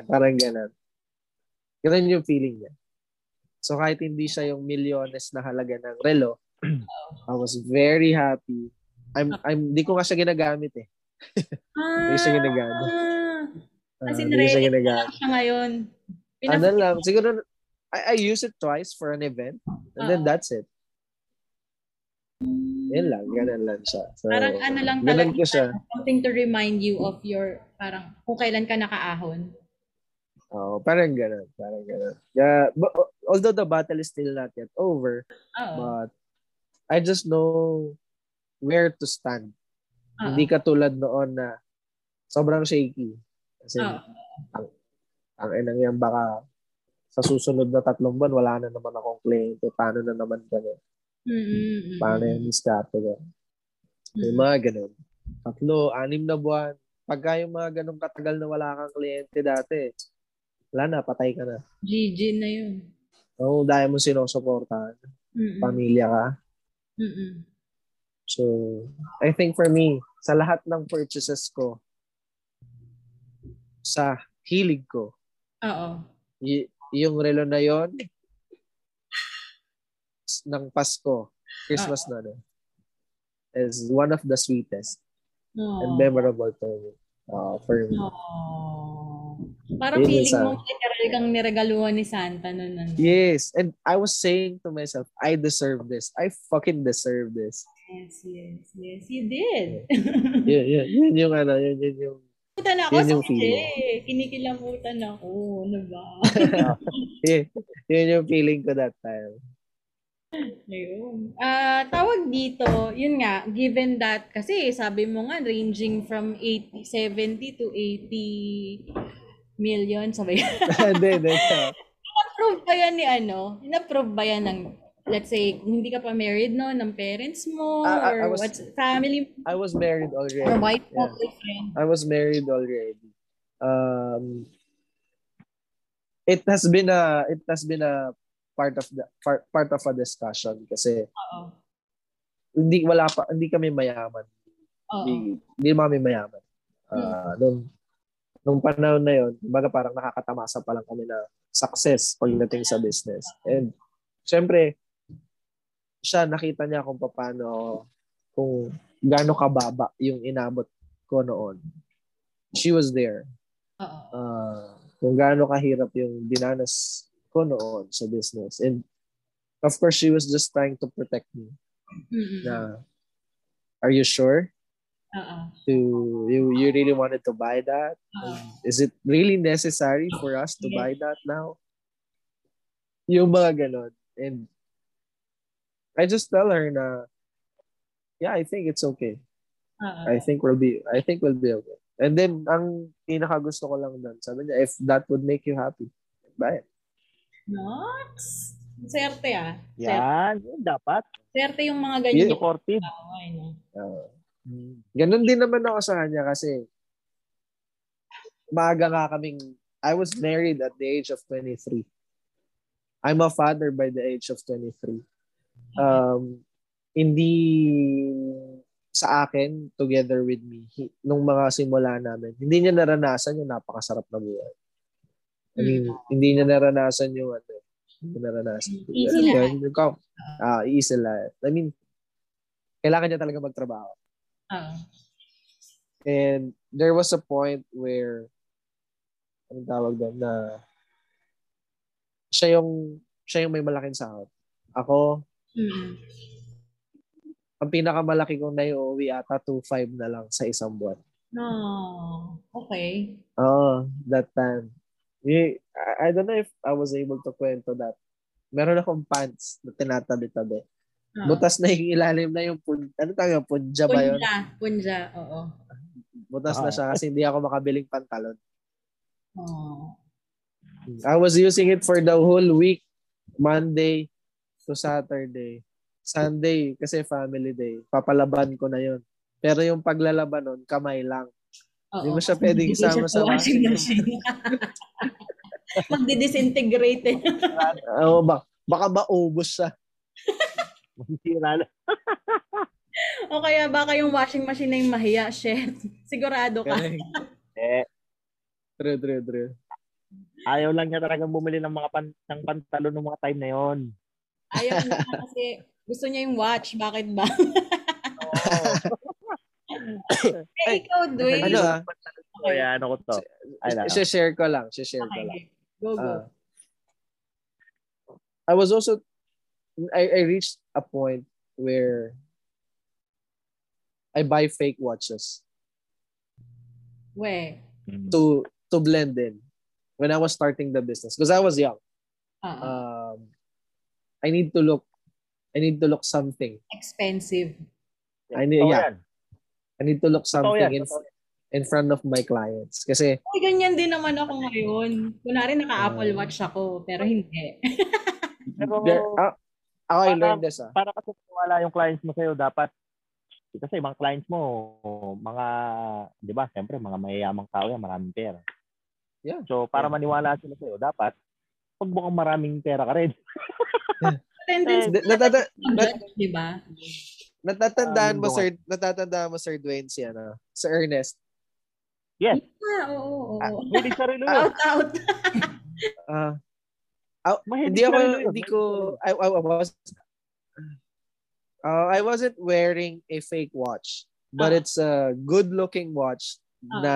Parang ganon. Ganon yung feeling niya. So kahit hindi siya yung milyones na halaga ng relo, I was very happy. I'm I'm di ko nga siya ginagamit eh. Ah, Hindi siya ginagamit. Uh, hindi ko siya ginagamit. siya ngayon. Ano lang, siguro I, I use it twice for an event and then Oo. that's it. Yan lang, ganun lang siya. So, Parang ano lang talaga, ko siya. something to remind you of your, parang kung kailan ka nakaahon. Oo, parang ganun, parang ganun. Yeah, but, although the battle is still not yet over, Oo. but I just know where to stand. Oo. Hindi katulad noon na sobrang shaky. Kasi Oo. ang inang yan baka sa susunod na tatlong buwan wala na naman akong kliyente. Paano na naman kami? Mm-mm. Paano yung diskarte ko? Yung Mm. mga ganun. Tatlo, anim na buwan. Pagka yung mga ganun katagal na wala kang kliyente dati, wala na, patay ka na. GG na yun. Oo, dahil mo sinusuportahan. Mm-mm. Pamilya ka. Mm-mm. So, I think for me, sa lahat ng purchases ko, sa hilig ko, Oo. y- yung relo na yon ng Pasko, Christmas na no, is one of the sweetest and Oh. memorable to me. Uh, for me. Oh. Parang feeling sa- mo literal kang niregaluhan ni Santa noon. Ano? Yes, and I was saying to myself, I deserve this. I fucking deserve this. Yes, yes, yes. You did. Yun, yun, yun yung ano, yun, yun yung Putan ako Yun yung sa feeling. Kinikilabutan ako. Ano ba? yun, yun yung feeling ko that time. Ayun. Ah, tawag dito, yun nga, given that, kasi sabi mo nga, ranging from 80, 70 to 80 million, sabay. Hindi, hindi. In-approve ba yan ni ano? In-approve ba yan ng, let's say, hindi ka pa married, no? Ng parents mo? Ah, ah, I or was- what's, family I was married already. or mo, Yeah. boyfriend? I was married already. Um, it has been a it has been a part of the part, part of a discussion kasi Oo. hindi wala pa hindi kami mayaman. Hindi, hindi kami mayaman. Ah, nung nung panahon na yon, kumbaga parang nakakatamasa pa lang kami na success pagdating sa business. And syempre siya nakita niya kung paano kung gaano kababa yung inabot ko noon. She was there. Uh, kung gaano kahirap yung dinanas ko noon sa business. And of course, she was just trying to protect me. Mm-mm. Na, are you sure? Oo. To you, you really wanted to buy that? Oo. Is it really necessary for us to Yes. buy that now? Yung mga ganon. And I just tell her na, yeah, I think it's okay. Oo. I think we'll be I think we'll be okay. And then ang pinaka gusto ko lang doon, sabi niya if that would make you happy, buy it. Nox. Swerte ah. Yan, yun dapat. Swerte yung mga ganyan. Supportive. no? Uh, ganun din naman ako sa kanya kasi maaga nga kaming I was married at the age of 23. I'm a father by the age of 23. Um, hindi sa akin, together with me, hi- nung mga simula namin, hindi niya naranasan yung napakasarap na buhay. I mean, hindi niya naranasan yung ano, hindi naranasan. Easy com- Ah, easy life. I mean, kailangan niya talaga magtrabaho. Oo. And there was a point where, anong tawag doon, na siya yung, siya yung may malaking sahod. Ako, Mm-mm. ang pinakamalaki kong naiuwi ata 2.5 na lang sa isang buwan. No. Okay. Oh, that time. I don't know if I was able to kwento that. Meron akong pants na tinatabi-tabi. Oo. Butas na yung ilalim na yung pun, ano tawag, punja ba yun? Punja. Punja. Oo. Butas na Ah. siya kasi hindi ako makabiling pantalon. Oo. I was using it for the whole week. Monday to Saturday. Sunday, kasi family day. Papalaban ko na yun. Pero yung paglalaban nun, kamay lang. Oo. Hindi mo siya pwedeng isama sa washing machine. Magdi-disintegrate eh. Oo, ba, baka maubos siya. Masisira lang. o kaya baka yung washing machine na yung mahiya. Shit. Sigurado ka. Eh, True, true, true. ayaw lang niya talagang bumili ng mga pan, ng pantalon ng mga time na yon. Ayaw niya kasi gusto niya yung watch. Bakit ba? eh, ikaw, Dwayne. Ano ah? Okay. Ano ko to. Lang. share ko lang. share ko lang. Go, go. Ah. I was also, I, I reached a point where I buy fake watches We. Mm. to to blend in when I was starting the business because I was young. Oo. Um, I need to look, I need to look something. Expensive. I need, Totoo yeah, yan. I need to look something yan. in, in front of my clients. Kasi, Ay, ganyan din naman ako ngayon. Kunwari naka-Apple Ah. Watch ako, pero hindi. Pero, there, ah, ako, I Para- learned this, ah. para kasi wala yung clients mo sa'yo, dapat kasi ibang clients mo, mga, di ba, siyempre, mga mayayamang tao yan, maraming pera. Yeah. So, para Yeah. maniwala sila sa'yo, dapat, pag mukhang maraming pera ka rin. Tendency D- natata- ba? natatandaan mo, sir, natatandaan mo, Sir Dwayne, si, ano, si Ernest. Yes, Ah, oo, oo. Ah. Out, out. Ah, Mahilig hindi ako, hindi ko, I, I, I was, uh, I wasn't wearing a fake watch, but Ah. it's a good-looking watch Ah. na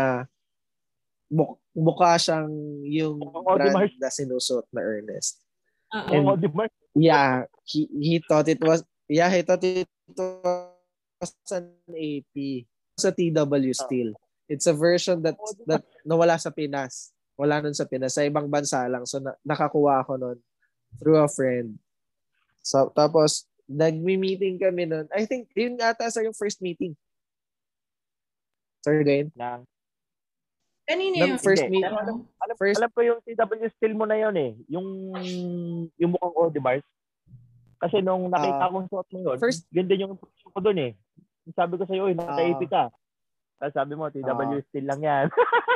muk- mukha siyang yung Mukhang brand na sinusuot na Ernest. Oo, di ba? Yeah, he, he thought it was, yeah, he thought it was an AP. Sa TW still. It's a version that, that nawala sa Pinas. Wala nun sa Pinas. Sa ibang bansa lang. So, na, nakakuha ako nun through a friend. So, tapos, nagmi-meeting kami nun. I think, yun ata sa yung first meeting. Sir Dwayne? Ng, Kanino yung first Hindi, meet, pero alam, alam, first- alam ko yung CW still mo na yun eh. Yung, yung mukhang Audibars. Kasi nung nakita Ah, kong suot mo yun, first- yun din yung impression ko dun eh. Sabi ko sa'yo, eh, naka-AP ka. Tapos sabi mo, TW Ah. still lang yan.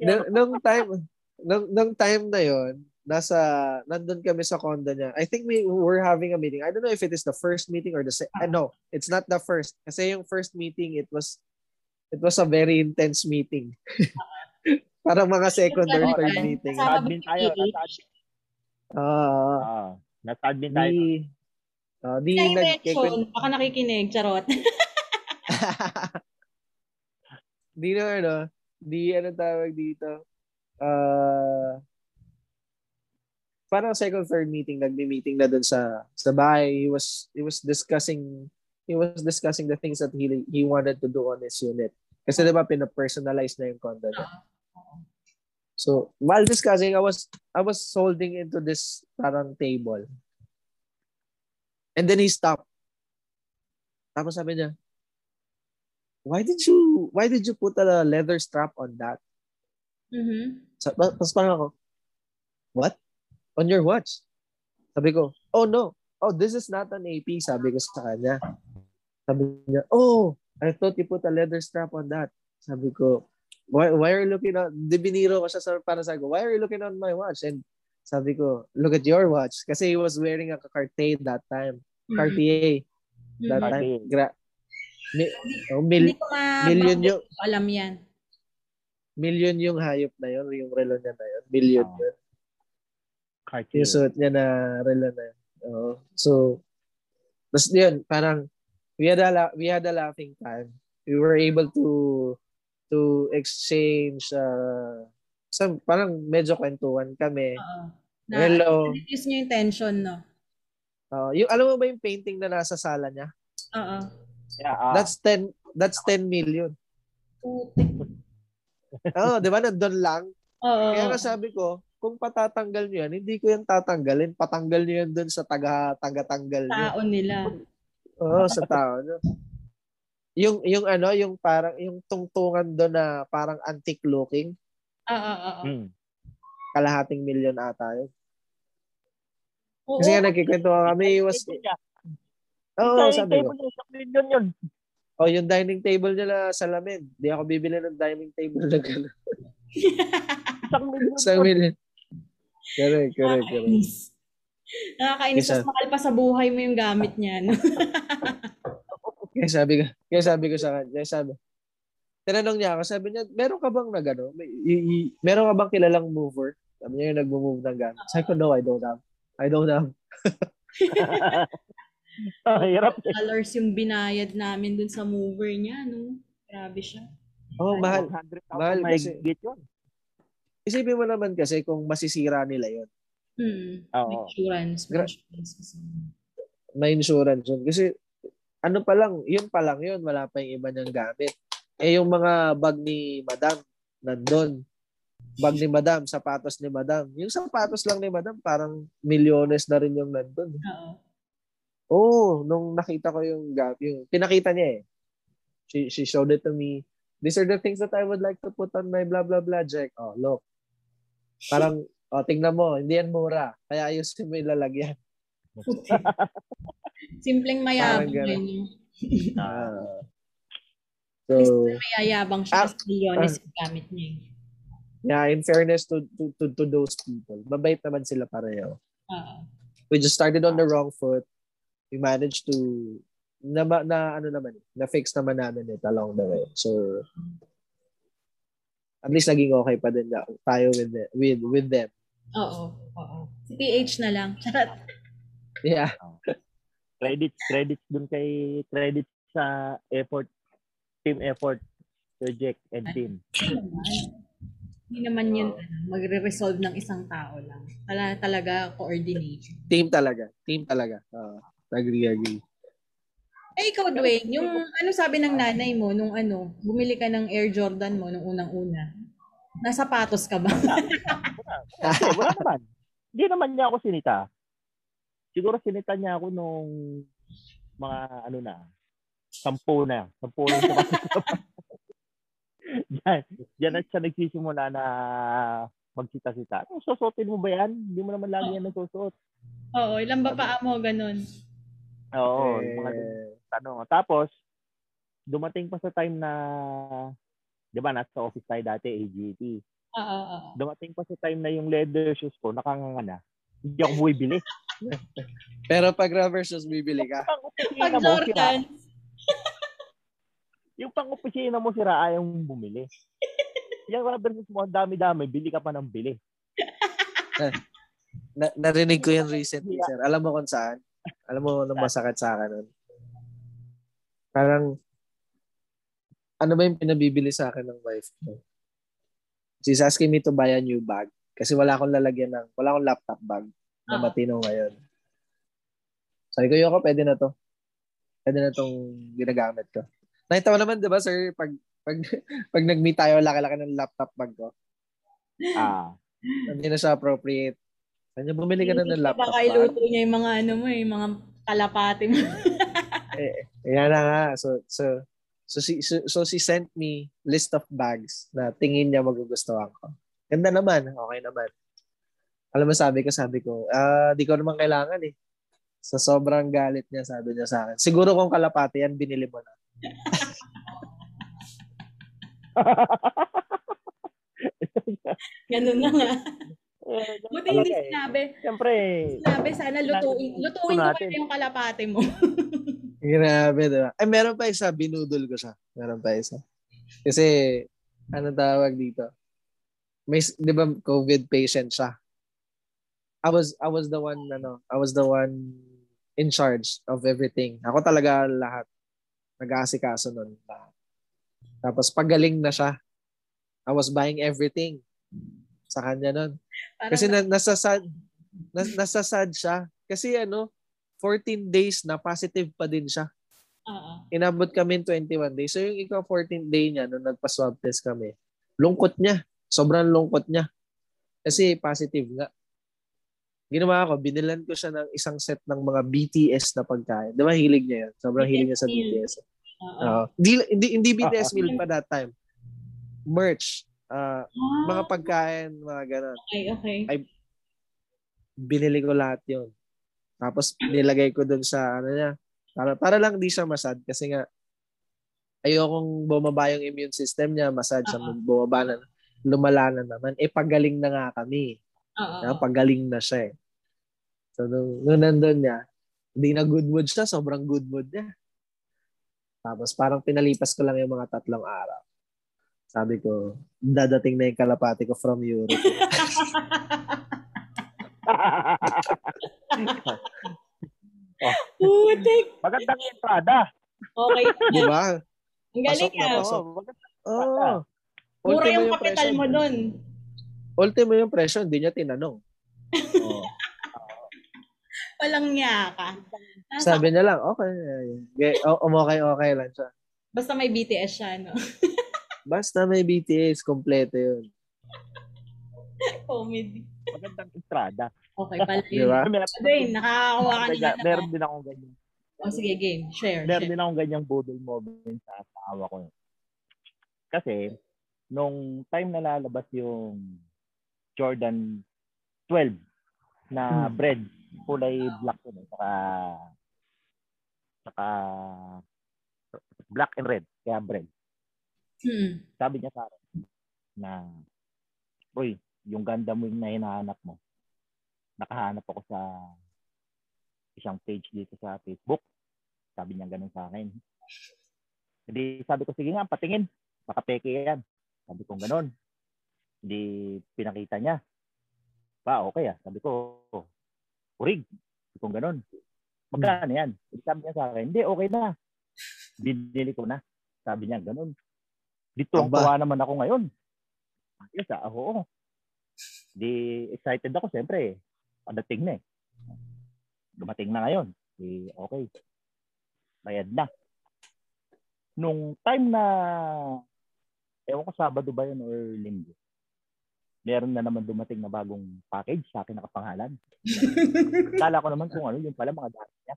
nung, nung time, nung, nung time na yon nasa, nandun kami sa condo niya. I think we were having a meeting. I don't know if it is the first meeting or the se- uh, no, it's not the first. Kasi yung first meeting, it was, it was a very intense meeting. Parang mga second or third meeting. Admin tayo. Nasa admin, Ah, ah, nasa admin tayo. di, ah, di nagkikwento. mention, baka nakikinig, charot. di na ano, di ano tawag dito. Uh, parang second third meeting nagme-meeting na dun sa sa bahay. He was he was discussing he was discussing the things that he he wanted to do on his unit. Kasi 'di ba pina-personalize na yung condo niya. So, while discussing, I was I was holding into this parang table. And then he stopped. Tapos sabi niya, why did you why did you put a leather strap on that? Mhm. Sa- Tapos parang ako, what? On your watch? Sabi ko, oh no. Oh, this is not an AP, sabi ko sa kanya. Sabi niya, oh, I thought you put a leather strap on that. Sabi ko, why, why are you looking on, di biniro ko siya sa, para sa ko, why are you looking on my watch? And sabi ko, look at your watch. Kasi he was wearing a Cartier that time. Mhm. Cartier that Mhm. time. Cartier. Gra- mi- oh, Hindi mil- ko ma- million bakit yung, ko alam yan. million yung hayop na yun, yung relo niya na yun. Million Ah. yun. Cartier. Yung suot niya na relo na yun. Oo. So, tapos yun, parang, we had a, la- we had a laughing time. We were able to to exchange uh, some, parang medyo kwentuhan kami. Oo. Na, Hello. Reduce niyo yung tension, no? Uh, yung, alam mo ba yung painting na nasa sala niya? Oo. Yeah, ah. That's 10 that's 10 million. Oo, di ba? Nandun lang. Oo. Kaya nga sabi ko, kung patatanggal nyo yan, hindi ko yan tatanggalin. Patanggal nyo yan dun sa taga, taga-tanggal nyo. Tao nila. Oo, sa tao. No? Yung, yung ano, yung parang, yung tungtungan doon na parang antique looking, Oo, oo. Hmm. kalahating milyon ata yun. Oo. Kasi nga nagkikwento kami, it was, Table niya. Oo, Dining sabi ko, million yun. oh, yung dining table nila sa lamin, di ako bibili ng dining table na gano'n. Isang million Isang million. Correct, correct, correct. Nakakainis. Mas mahal pa sa buhay mo yung gamit niya. No? Kaya sabi ko, kaya sabi ko sa kanya, kaya sabi, tinanong niya ako, sabi niya, meron ka bang nag, ano, may, y- y- meron ka bang kilalang mover? Sabi niya yung nagmo-move ng gamit. Sabi ko, no, I don't have. I don't have. Ang hirap. eh. Dollars yung binayad namin dun sa mover niya. No? Grabe siya. Oh, mahal. 100,000 Mahal kasi. yun. Isipin mo naman kasi kung masisira nila yon Hmm. Oo. Insurance. Gra- insurance kasi. may insurance yun. Kasi ano pa lang, yun pa lang yun, wala pa yung iba niyang gamit. Eh yung mga bag ni Madam, nandun. Bag ni Madam, sapatos ni Madam. Yung sapatos lang ni Madam, parang milyones na rin yung nandun. Oo. Oh, nung nakita ko yung gap, yung pinakita niya eh. She, she showed it to me. These are the things that I would like to put on my blah blah blah jack. Oh, look. Parang, oh, tingnan mo, hindi yan mura. Kaya ayusin mo yung lalagyan. Simpleng mayabang yun. Ah. so, Mayayabang siya Ah, kasi milyones yung gamit niya. eh. yeah, in fairness to, to, to, to those people, mabait naman sila pareho. Oo. We just started on the wrong foot. We managed to na, na ano naman, na fix naman namin it along the way. So at least naging okay pa din na- tayo with the, with with them. Oo. Oo. Si PH na lang. Charot. Yeah. Credits, credits dun kay credits sa effort, team effort, project and team. Hindi naman. Hindi naman yun ano, magre-resolve ng isang tao lang. Tala, talaga coordination. Team talaga. Team talaga. Uh, agree, agree. Eh, ikaw, Dwayne, yung ano sabi ng nanay mo nung ano, bumili ka ng Air Jordan mo nung unang-una? Nasapatos ka ba? Hindi, wala naman. Hindi naman niya ako sinita. Siguro sinita niya ako nung mga ano na, sampu na. Sampu na sapatos. Diyan, diyan at siya nagsisimula na magsita-sita. Susuotin mo ba yan? Hindi mo naman lagi yan nagsusuot. Oo, ilang ba paa mo, ganun? Oo, Eh, mga tanong. Tapos, dumating pa sa time na, di ba, nasa office tayo dati, AGT. Oo, oo. Dumating pa sa time na yung leather shoes ko, nakanganga na. Hindi ako bumibili. Pero pag rubber shoes, bibili ka. Pang Pag opisina mo, sira. Jordan, Yung pang opisina mo, sira, ayaw mong bumili. Yung rubber shoes mo, ang dami-dami, bili ka pa ng bili. Na, narinig ko yan recently, sir. Alam mo kung saan? Alam mo nung masakit sa akin nun? Parang, ano ba yung pinabibili sa akin ng wife ko? She's asking me to buy a new bag. Kasi wala akong lalagyan ng, wala akong laptop bag na Ah. matino ngayon. Sabi ko, Yoko, pwede na to. Pwede na tong ginagamit ko. Nakita mo naman, di ba, sir, pag, pag, pag nag-meet tayo, laki-laki ng laptop bag ko. Ah. Hindi na siya appropriate. Kanya bumili ka na ng laptop baka iluto niya yung mga ano mo, eh, yung mga kalapati mo. Yan na nga. So, so, so, she, so, so she sent me list of bags na tingin niya magugustuhan ko. Ganda naman. Okay naman. Alam mo, sabi ko, sabi ko, ah, di ko naman kailangan eh. Sa sobrang galit niya, sabi niya sa akin. Siguro kung kalapati yan, binili mo na. Ganun na nga. Eh, Buti hindi eh. sinabi. Siyempre, Sinabi, sana lutuin. Lutuin ko pa yung kalapati mo. Grabe, diba? Ay, meron pa isa. Binudol ko siya. Meron pa isa. Kasi, ano tawag dito? May, di ba, COVID patient siya. I was, I was the one, ano, I was the one in charge of everything. Ako talaga lahat. Nag-aasikaso nun. Lahat. Tapos, pagaling na siya. I was buying everything sa kanya nun. Parang Kasi na, nasasad, nas, nasasad siya. Kasi ano, 14 days na positive pa din siya. Oo. Inabot kami in 21 days. So yung ikaw 14 day niya nung nagpa-swab test kami, lungkot niya. Sobrang lungkot niya. Kasi positive nga. Ginawa ko, binilan ko siya ng isang set ng mga BTS na pagkain. Di ba hilig niya yan? Sobrang hilig niya sa meal. BTS. Oo. Oo. Hindi, hindi, hindi BTS meal pa that time. Merch. Ah, Ah, mga pagkain, mga ganun. Okay, okay. binili ko lahat yon Tapos nilagay ko dun sa ano niya. Para, para lang di siya masad kasi nga ayokong bumaba yung immune system niya, masad siya, Oo. bumaba na, lumala na naman. Eh, pagaling na nga kami. Oo. Uh, pagaling na siya eh. So, nung, nung nandun niya, hindi na good mood siya, sobrang good mood niya. Tapos parang pinalipas ko lang yung mga tatlong araw. Sabi ko, dadating na yung kalapati ko from Europe. Putik. magandang entrada. Okay. Di ba? Ang galing ah. pasok. Oo, maganda. Oo. Mura Ultimo yung kapital presyo. mo dun. Ultimo yung presyo, hindi niya tinanong. Oo. Walang niya ka. Sabi niya lang, okay. okay okay, okay lang siya. Basta may BTS siya, no? Basta may BTS, kompleto yun. Comedy. Magandang entrada. Okay pala yun. ba? Dwayne, nakakakuha ka na Kaya, na. meron din akong ganyan. Oh, sige, game. Share. Meron share. din akong ganyang budol moment sa asawa ko. Kasi, nung time na lalabas yung Jordan 12 na Hmm. bread, kulay black yun, eh, saka, saka black and red, kaya bread. Hmm. Sabi niya sa akin na, Uy, yung ganda mo yung na hinahanap mo. Nakahanap ako sa isang page dito sa Facebook. Sabi niya ganun sa akin. Hindi, sabi ko, sige nga, patingin. Baka peke yan. Sabi ko, ganun. Hindi pinakita niya. Ba, okay ah. Sabi ko, urig. Sabi ko, ganun. Magkano yan? Sabi niya sa akin, hindi, okay na. Binili ko na. Sabi niya, ganun. Dito ang tuwa naman ako ngayon. Yes, ah, oo. Di excited ako, siyempre. Padating na eh. Dumating na ngayon. Di, okay. Bayad na. Nung time na, ewan ko Sabado ba yun or Linggo, meron na naman dumating na bagong package sa akin nakapangalan. Kala ko naman kung ano, yung pala mga gamit niya.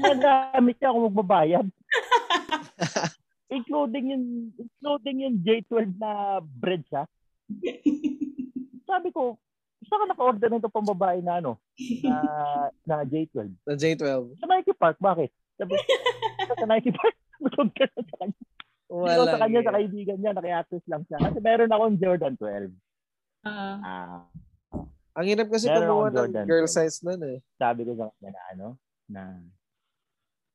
Mga gamit niya ako magbabayad. including yung including yung J12 na bread siya. Sabi ko, saan ka naka-order nito pang babae na ano? Na, na J12. Na J12. Sa Nike Park, bakit? Sabi, sa Nike Park, gusto ka sa kanya. Ko sa kanya, sa kaibigan niya, naki-access lang siya. Kasi meron akong Jordan 12. Ah. Ah, Ang hirap kasi kumuha ng Jordan girl twelve. size nun eh. sabi ko sa kanya na ano, na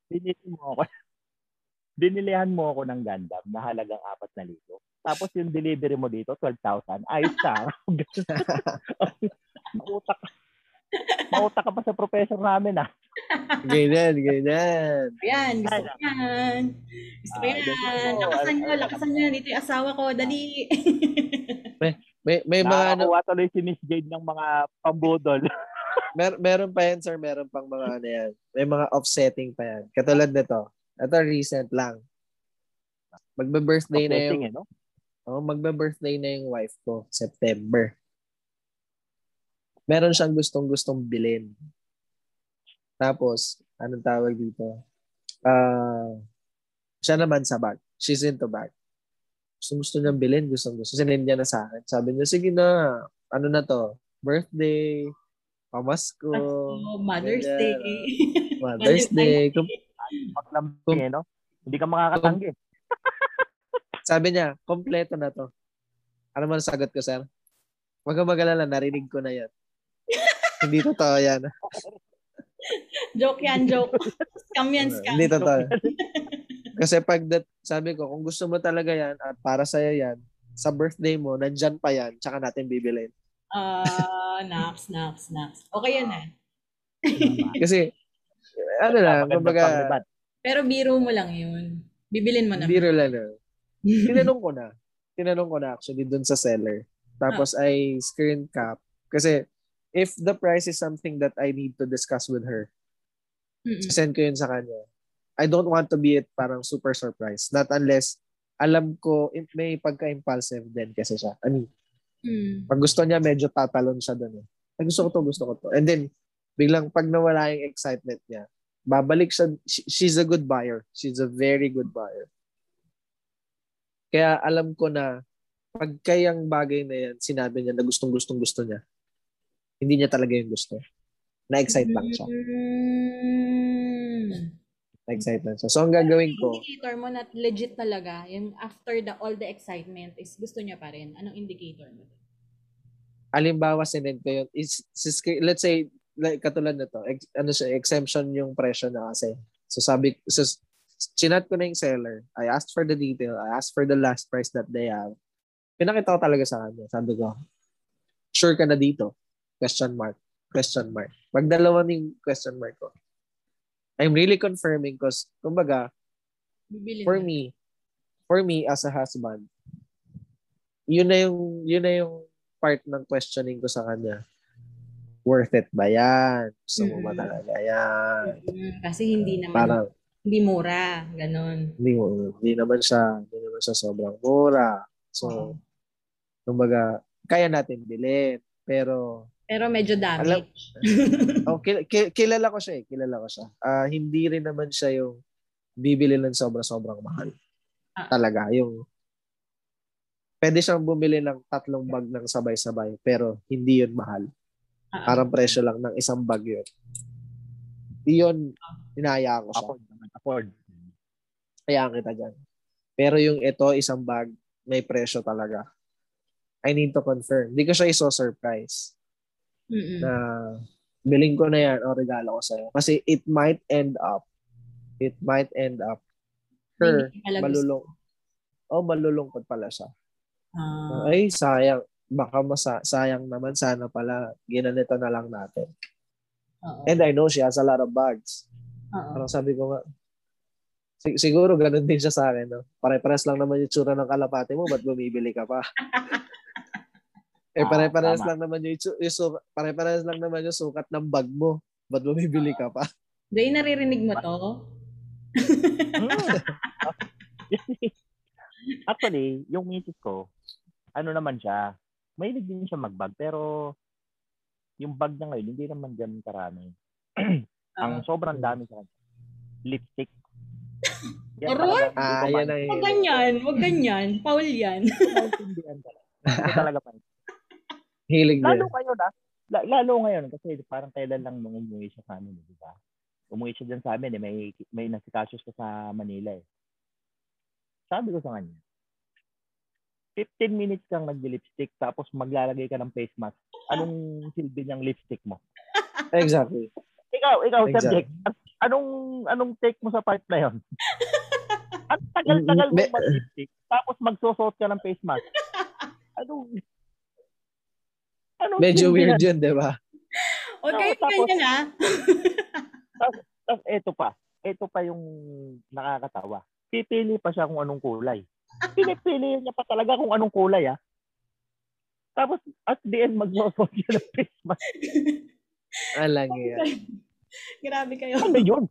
binili mo ako, binilihan mo ako ng Gundam na halagang 4,000. Tapos yung delivery mo dito, 12,000. Ayos ka. Mautak. Mautak ka pa sa professor namin ah. Ganyan, ganyan. Ayan, gusto ko yan. Gusto ko Ah, yan. Lakasan nyo, Ano- lakasan nyo. Dito yung asawa ko, dali. May, may mga ano, Nakakuha tuloy si Miss Jade ng mga pambudol. mer- meron pa yan, sir. Meron pang mga ano yan. May mga offsetting pa yan. Katulad nito. Ito recent lang. Magbe-birthday na yung, eh, no? oh, magbe-birthday na yung wife ko. September. Meron siyang gustong-gustong bilhin. Tapos, anong tawag dito? Ah, siya naman sa bag. She's into bag. Gusto gusto niyang bilhin, gusto gusto. Sinend niya na sa akin. Sabi niya, sige na, ano na to? Birthday, pamasko, Oh, Mother's ganyan. Day. Mother's Day. Kum- Maglambing, eh, no? Hindi ka makakatanggi. Sabi niya, kompleto na to. Ano man sagot ko, sir? Huwag kang mag-alala, narinig ko na yan. Hindi totoo yan. joke yan, joke. Scam yan, scam. Hindi totoo. Kasi pag that, sabi ko, kung gusto mo talaga yan at para sa'yo yan, sa birthday mo, nandyan pa yan, tsaka natin bibilin. Ah, nax, nax, nax. Okay yan eh. Kasi, ano lang, kumbaga. Pero biro mo lang yun. Bibilin mo naman. biro lang na. Tinanong ko na. Tinanong ko na actually dun sa seller. Tapos I screen cap. Kasi, if the price is something that I need to discuss with her, Mm-mm. send ko yun sa kanya. I don't want to be it parang super surprise. Not unless alam ko may pagka-impulsive din kasi siya. I mean, Mm. pag gusto niya, medyo tatalon siya doon eh. Ay, gusto ko to, gusto ko to. And then, biglang pag nawala yung excitement niya, babalik siya. She- She's a good buyer. She's a very good buyer. Kaya alam ko na pag kayang bagay na yan, sinabi niya na gustong gustong gusto niya, hindi niya talaga yung gusto. Na-excite lang siya. Mm. Na-excite lang siya. So, ang gagawin ko, Indicator mo na legit talaga, yung after the all the excitement is gusto niya pa rin. Anong indicator mo? alimbawa sinend ko yun, is, is- let's say, like, katulad na to, ex, ano siya, exemption yung presyo na kasi. So sabi, so, chinat ko na yung seller. I asked for the detail. I asked for the last price that they have. Pinakita ko talaga sa kanya. Sabi ko, sure ka na dito? Question mark. Question mark. Pag dalawa yung question mark ko, I'm really confirming because, kumbaga, Bibilin for mo. me, for me as a husband, yun na yung yun na yung part ng questioning ko sa kanya. Worth it ba yan? Gusto mo ba Mm. talaga yan? Mm, Kasi hindi naman, Parang hindi mura. Ganon. hindi, hindi naman siya, hindi naman siya sobrang mura. So, Oo. kumbaga, kaya natin bilhin. Pero, Pero medyo damage. oh, kil- kil- kilala ko siya eh. Kilala ko siya. Ah, hindi rin naman siya yung bibili ng sobra-sobrang mahal. Ah. Talaga. Yung pwede siyang bumili ng tatlong bag ng sabay-sabay pero hindi yun mahal. Ah, Parang presyo lang ng isang bag yun. Yun, inaya ko siya. Afford. Afford. Kaya kita dyan. Pero yung ito, isang bag, may presyo talaga. I need to confirm. Hindi ko siya iso-surprise mm-mm. na biling ko na yan o regalo ko sa'yo. Kasi it might end up, it might end up gusto. malulung oh malulungkot pala siya. Ah, Ay, sayang. Baka masa sayang naman sana pala ginanito na lang natin. oo. And I know she has a lot of bags. Oo. Parang sabi ko nga, sig- siguro ganun din siya sa akin. No? Pare-pares lang naman yung tsura ng kalapate mo, ba't bumibili ka pa? eh, Ah, pare-pares tama. lang naman yung, yung su- pare-pares lang naman yung sukat ng bag mo. Ba't bumibili ka pa? Jay, naririnig mo to? Mm. Actually, yung misis ko, ano naman siya, mahilig din siya magbag, pero yung bag niya ngayon, hindi naman ganun karami. Ang Oo. sobrang dami sa kanya, lipstick. Yan talaga, Ah, yan ang Huwag ganyan, huwag ganyan. Paul yan. maintindihan talaga. Ko talaga maintindihan. hilig Lalo din. ngayon ah. La- lalo ngayon kasi parang kailan lang nung umuwi siya sa amin, di ba? Umuwi siya dyan sa amin, eh, may, may nasikaso siya sa Manila eh. Sabi ko sa kanya, 15 minutes kang nag-lipstick tapos maglalagay ka ng face mask. Anong silbi niyang lipstick mo? Exactly. Ikaw, ikaw, Exactly. Sir Jake, anong, anong take mo sa part na yon? Ang tagal-tagal mo mag-lipstick tapos magsusot ka ng face mask. Anong, anong Medyo weird na- yun, di ba? Huwag kayo Tapos- ganyan ah. Tapos eto pa, eto pa yung nakakatawa. Pipili pa siya kung anong kulay. Pinipili niya pa talaga kung anong kulay ah. Tapos at the end magsusot siya ng face mask. Alang yan. Grabe kayo. Ano yun?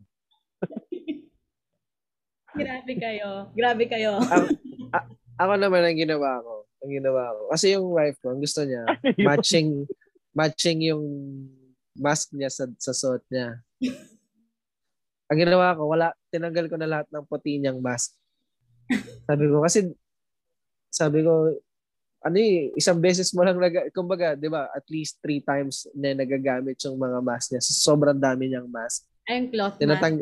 Grabe kayo. Grabe kayo. Ako naman ang ginawa ko. Ang ginawa ko. Kasi yung wife ko, ang gusto niya, Ano yun? matching matching yung mask niya sa, sa suot niya. Ang ginawa ko, wala, tinanggal ko na lahat ng puti niyang mask. Sabi ko, kasi, sabi ko, ano eh, isang beses mo lang, nag, kumbaga, di ba, at least three times na nagagamit yung mga mask niya. So, sobrang dami niyang mask. Ay, yung cloth mask. Tinatang,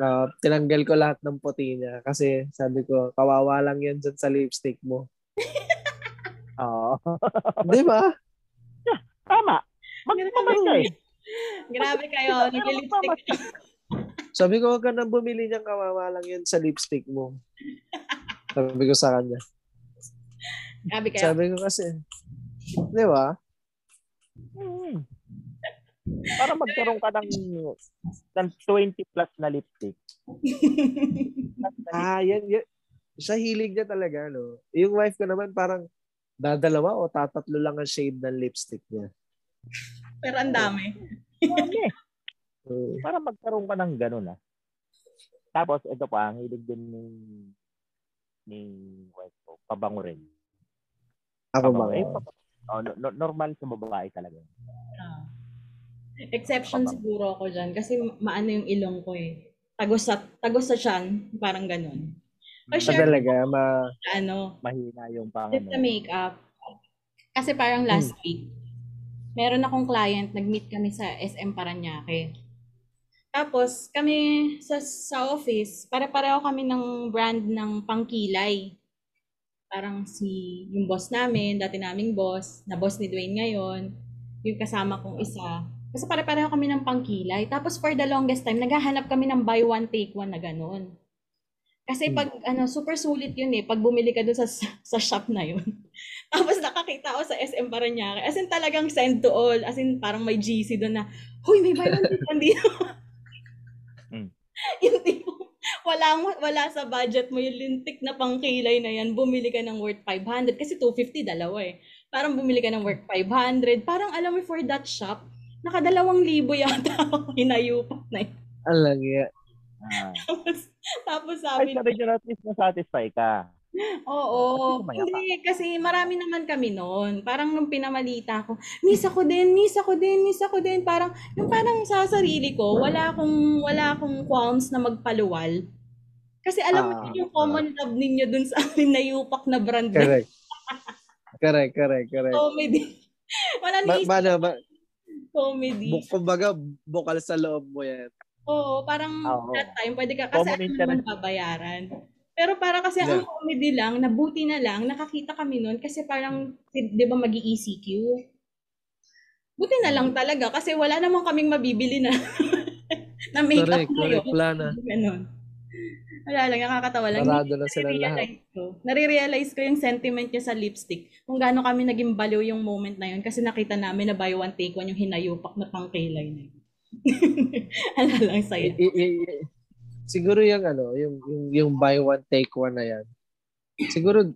ah, tinanggal ko lahat ng puti niya. Kasi sabi ko, kawawa lang yan dyan sa lipstick mo. Oo. di ba? Tama. Magpamay ka eh. Grabe kayo. Nag-lipstick. Sabi ko, huwag ka nang bumili niyang kawawa lang yan sa lipstick mo. Sabi ko sa kanya. Grabe kayo. Sabi ko kasi, di ba? Hmm. Para magkaroon ka ng, ng 20 plus na lipstick. Ah, yan, yan. Siya hilig niya talaga, no? Yung wife ko naman parang dadalawa o tatatlo lang ang shade ng lipstick niya. Pero ang dami. Ano eh. So, Para magkaroon ka ng ganun ah. Tapos ito pa, ang hilig din ni ni wife ko, pabango rin. ako ba? Pabango. Eh, oh, no- no- normal sa babae talaga. Ah. Exception siguro ako dyan kasi maano yung ilong ko eh. Tagos sa, tagos sa tiyan, parang ganun. O Ah, share talaga, ma... ano, Mahina yung pang ano. the makeup. Kasi parang last week, meron akong client, nag-meet kami sa SM Paranaque. Tapos, kami sa, sa office, pare-pareho kami ng brand ng pangkilay. Parang si, yung boss namin, dati naming boss, na boss ni Dwayne ngayon, yung kasama kong isa. Kasi pare-pareho kami ng pangkilay. Tapos for the longest time, naghahanap kami ng buy one, take one na ganun. Kasi pag, ano, super sulit yun eh, pag bumili ka dun sa, sa shop na yun. Tapos nakakita ako sa SM Paranaque. As in talagang send to all. As in parang may GC doon na, Huy, may buy one take one dito. Yung tipo, wala, wala sa budget mo yung lintik na pangkilay na yan, bumili ka ng worth 500. Kasi 250, dalawa eh. Parang bumili ka ng worth 500. Parang alam mo, for that shop, nakadalawang libo yata ako hinayupak na yun. Alang yan. Ah. Tapos, tapos Ay, sabi sabi nyo at least na-satisfy ka. Oo. Kasi kumayapak. Hindi, kasi marami naman kami noon. Parang nung pinamalita ko, miss ako din, miss ako din, miss ako din. Parang, yung parang sa sarili ko, wala akong, wala akong qualms na magpaluwal. Kasi alam mo Ah, yung common love ninyo dun sa amin na yupak na brand Correct. correct, correct, correct. comedy. Wala Ba, ni ba, ba, comedy. bu- kumbaga, bukal sa loob mo yan. Oo, parang Oo. that time, pwede ka, kasi ano naman babayaran. Pero para kasi ang comedy lang, nabuti na lang, nakakita kami nun kasi parang, di ba mag ECQ? Buti na lang talaga kasi wala namang kaming mabibili na na makeup Correct, ngayon. correct. Wala na. Ganun. Wala lang, nakakatawa lang. Sarado na sila lahat. Ko, nare-realize ko yung sentiment niya sa lipstick. Kung gaano kami naging baliw yung moment na yun kasi nakita namin na buy one take one yung hinayupak na pangkilay na yun. Ala lang sa'yo. I- i- i- siguro yung ano, yung, yung, yung buy one, take one na yan. Siguro,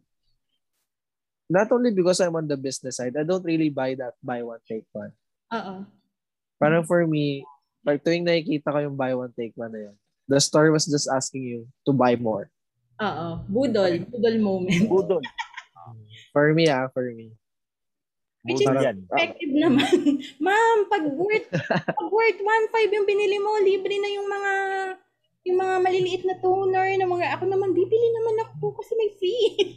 not only because I'm on the business side, I don't really buy that buy one, take one. Oo. Parang for me, pag tuwing nakikita ko yung buy one, take one na yan, the store was just asking you to buy more. Oo. Budol. Budol moment. Budol. For me, ah, for me. Which is effective naman. Ma'am, pag worth, pag worth 1.5 yung binili mo, libre na yung mga yung mga maliliit na toner, na mga, ako naman, bibili naman ako kasi may free.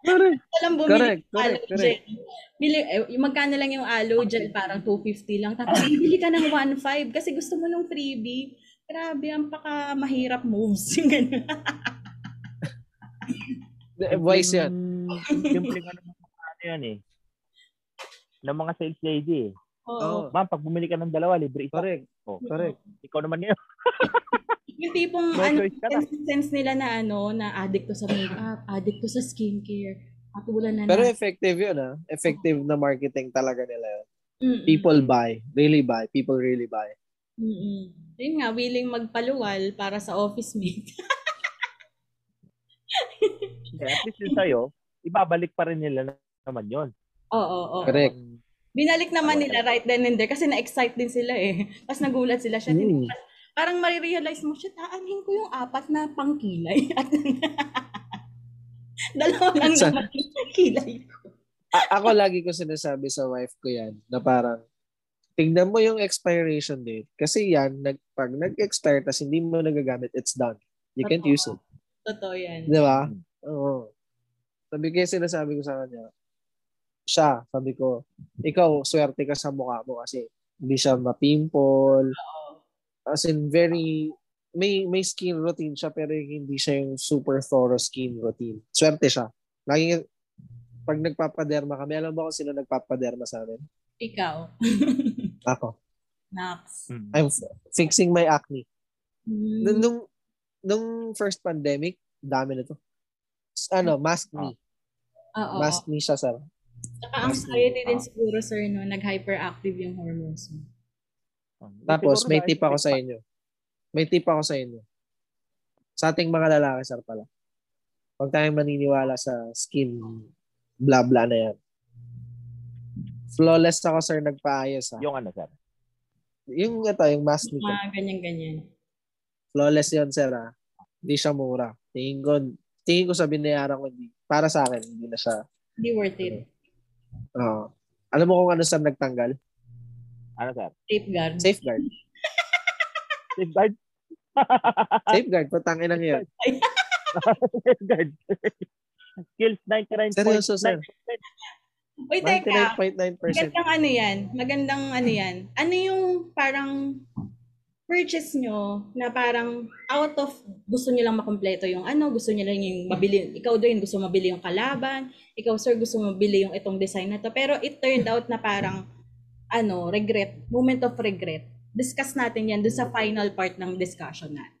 Correct. Walang bumili Correct, ng aloe correct, correct. gel. Bili, eh, yung magkano lang yung aloe gel, parang 250 lang. Tapos, bibili ka ng 1.5 kasi gusto mo ng freebie. Grabe, ang paka mahirap moves. Yung ganun. Eh, Voice yan. Simple nga naman mga ano yan eh. Ng mga sales lady eh. Oo. Oo. Ma'am, pag bumili ka ng dalawa, libre isa. Correct. Oh, Correct. ikaw naman yun. Yung tipong No ano, sense, sense nila na ano, na addict to sa makeup, addict to sa skincare. Patulan na Pero na. effective yun ah. Effective na marketing talaga nila yun. Mm-mm. People buy. Really buy. People really buy. Mm-mm. Yun nga, willing magpaluwal para sa office mate. Hindi, At least yun sa'yo, ibabalik pa rin nila naman yun. Oo, oo, oo. Correct. Binalik naman nila right then and there kasi na-excite din sila eh. Tapos nagulat sila siya. Mm. Parang marirealize mo, shit, aanhin ko yung apat na pangkilay. At dalawa lang Sa- naman yung kilay ko. A- ako lagi ko sinasabi sa wife ko yan na parang tingnan mo yung expiration date. Kasi yan, nag, pag nag-expire tas hindi mo nagagamit, it's done. You can't use it. Totoo yan. Di ba? Oo. Sabi ko yung sinasabi ko sa kanya, siya, sabi ko, ikaw, swerte ka sa mukha mo kasi hindi siya mapimple. As in, very, may may skin routine siya pero hindi siya yung super thorough skin routine. Swerte siya. Lagi, pag nagpapaderma kami, alam mo kung sino nagpapaderma sa amin? Ikaw. Ako. Nax. Mm. I'm fixing my acne. Mm. Nung, nung, nung first pandemic, dami na to. Ano, mask me. Oo. Mask me siya, sir. Saka anxiety din siguro, sir, no? Nag-hyperactive yung hormones mo. Tapos, Siguro may tip ako sa inyo. May tip ako sa inyo. Sa ating mga lalaki, sir, pala. Huwag tayong maniniwala sa skin bla bla na yan. Flawless ako, sir, nagpaayos. Ha. Yung ano, sir? Yung ito, yung mask nito. Mga ganyan-ganyan. Flawless yon sir. Ha. Hindi siya mura. Tingin ko, tingin ko sa binayaran ko, hindi. Para sa akin, hindi na siya. Hindi worth it. Oo. alam mo kung ano sir nagtanggal? Ano, sir? Safeguard. Safeguard. Safeguard? Safeguard, putangin ang yun. Safeguard. Skills 99.9%. Seryoso, sir. Wait, teka. 99.9%. Magandang ano yan. Magandang ano yan. Ano yung parang purchase nyo na parang out of gusto nyo lang makompleto yung ano, gusto nyo lang yung mabili, ikaw doon gusto mabili yung kalaban, ikaw sir gusto mabili yung itong design na to. Pero it turned out na parang ano, regret, moment of regret. Discuss natin yan doon sa final part ng discussion natin.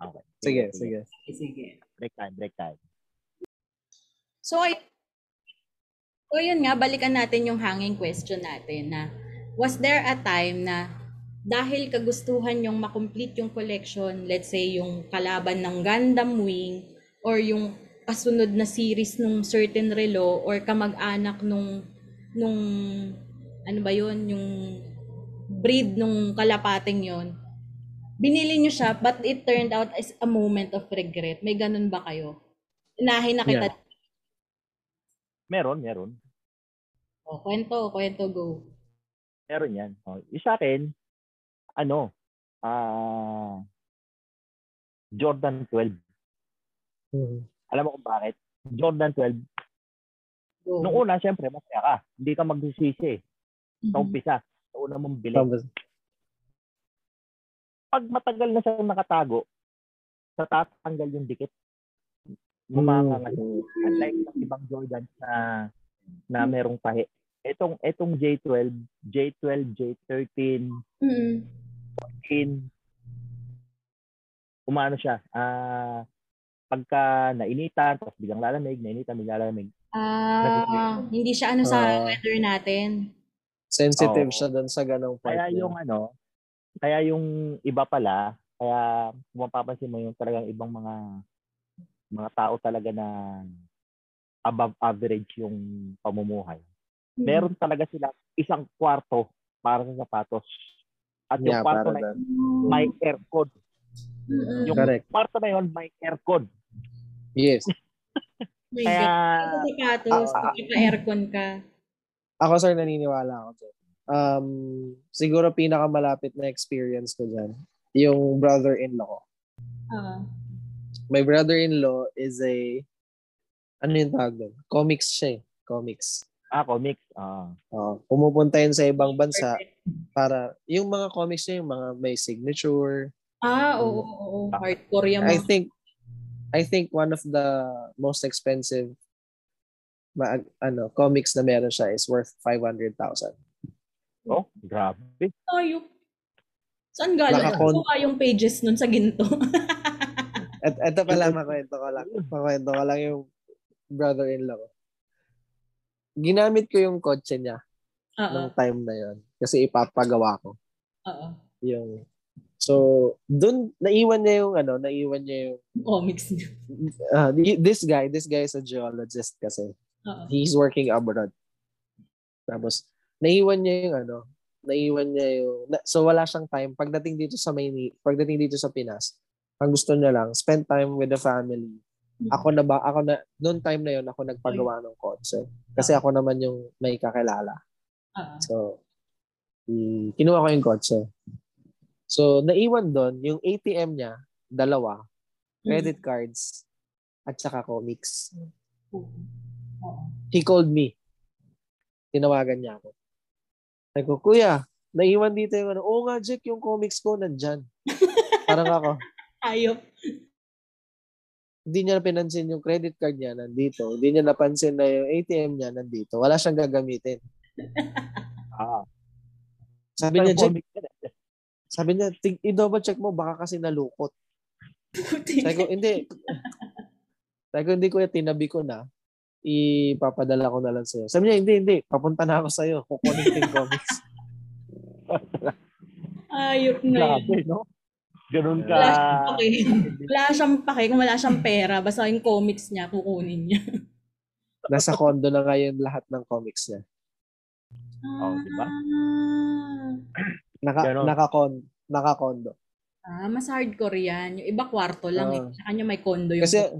Okay. Sige, sige. Sige. Break time, break time. So, ay, so yun nga, balikan natin yung hanging question natin na was there a time na dahil kagustuhan yung makomplete yung collection, let's say yung kalaban ng Gundam Wing or yung kasunod na series nung certain relo or kamag-anak nung nung ano ba yun, yung breed nung kalapating yon binili nyo siya but it turned out as a moment of regret. May ganun ba kayo? Inahin na kita. Meron, meron. O, kwento, kwento, go. Meron yan. Oh, yung sa akin, ano, ah Jordan 12. Mhm. Alam mo kung bakit? Jordan 12. Go. Nung una, syempre, masaya ka. Hindi ka magsisisi eh. Sa umpisa. Sa una mong. Tapos, Pag matagal na siyang nakatago, natatanggal yung dikit. Gumanga nga siya. Unlike ng ibang Jordans na na merong tahi. Etong etong J12, J12, J13, Mhm. 14, umano siya. Ah, pagka nainitan, tapos biglang lalamig, nainitan, biglang lalamig. Ah, hindi siya ano sa Ah. weather natin. sensitive Oo. siya doon sa ganong part. Kaya yung ano, kaya yung iba pala, kaya kung mapapansin mo yung talagang ibang mga mga tao talaga na above average yung pamumuhay. Mhm. Meron talaga sila isang kwarto para sa sapatos. At yung Yeah, kwarto para na doon. Mm. may aircon. Mhm. Yung Correct. kwarto na yon may aircon. Yes. My Kaya God. Sa sapatos, Ah, ah, aircon ka. Ako sir, naniniwala ako dyan. Um, siguro pinakamalapit na experience ko dyan. yung brother-in-law ko. Ah. My brother-in-law is a, ano yung tawag doon? Comics siya eh. Comics. Ah, comics. Ah. Uh, pumupunta yun sa ibang bansa para, yung mga comics niya, yung mga may signature. Ah, oo, oo, oo. Hardcore yung I mga. think, I think one of the most expensive ma- ano, comics na meron siya is worth 500,000. Oh, grabe. Ayop. Saan galing? Nakakon- Nakakon... yung pages nun sa ginto. At ito pala, makwento ko lang. Makwento ko lang yung brother-in-law ko. Ginamit ko yung kotse niya Oo. nung time na yon kasi ipapagawa ko Oo. yung so dun naiwan niya yung ano naiwan niya yung Comics niya. ah, this guy this guy is a geologist kasi Oo. he's working abroad tapos naiwan niya yung ano naiwan niya yung na, so wala siyang time pagdating dito sa Maynila pagdating dito sa Pinas ang gusto niya lang spend time with the family ako na ba ako na noon time na yon ako nagpagawa ng kotse kasi ako naman yung may kakilala Oo. So, i- kinuha ko yung kotse. So, naiwan doon, yung ATM niya, dalawa, credit cards, at saka comics. He called me. Tinawagan niya ako. Sabi ko, Kuya, naiwan dito yung ano. Oo nga, Jack, yung comics ko nandyan. Parang ako, Ayop. hindi niya pinansin yung credit card niya nandito. Hindi niya napansin na yung ATM niya nandito. Wala siyang gagamitin. Ah. Sabi niya, Jack. Sabi niya, "Tig- i-double check mo, baka kasi nalukot. Sabi ko, hindi. Sabi ko, hindi ko tinabi ko na. Ipapadala ko na lang sa'yo. Sabi niya, hindi, hindi. Papunta na ako sa'yo. Kukunin ko yung comics. Ayop na yun. Grabe, no? Ganun ka. Wala siyang pake. Wala siyang pake kung wala siyang pera. Basta yung comics niya, kukunin niya. Nasa condo na ngayon lahat ng comics niya. Oh, di ba? Ah. Naka, Ganon. nakakon, nakakondo. Ah, mas hardcore yan. Yung iba kwarto lang eh. Oo. Sa kanya may condo yung Kasi,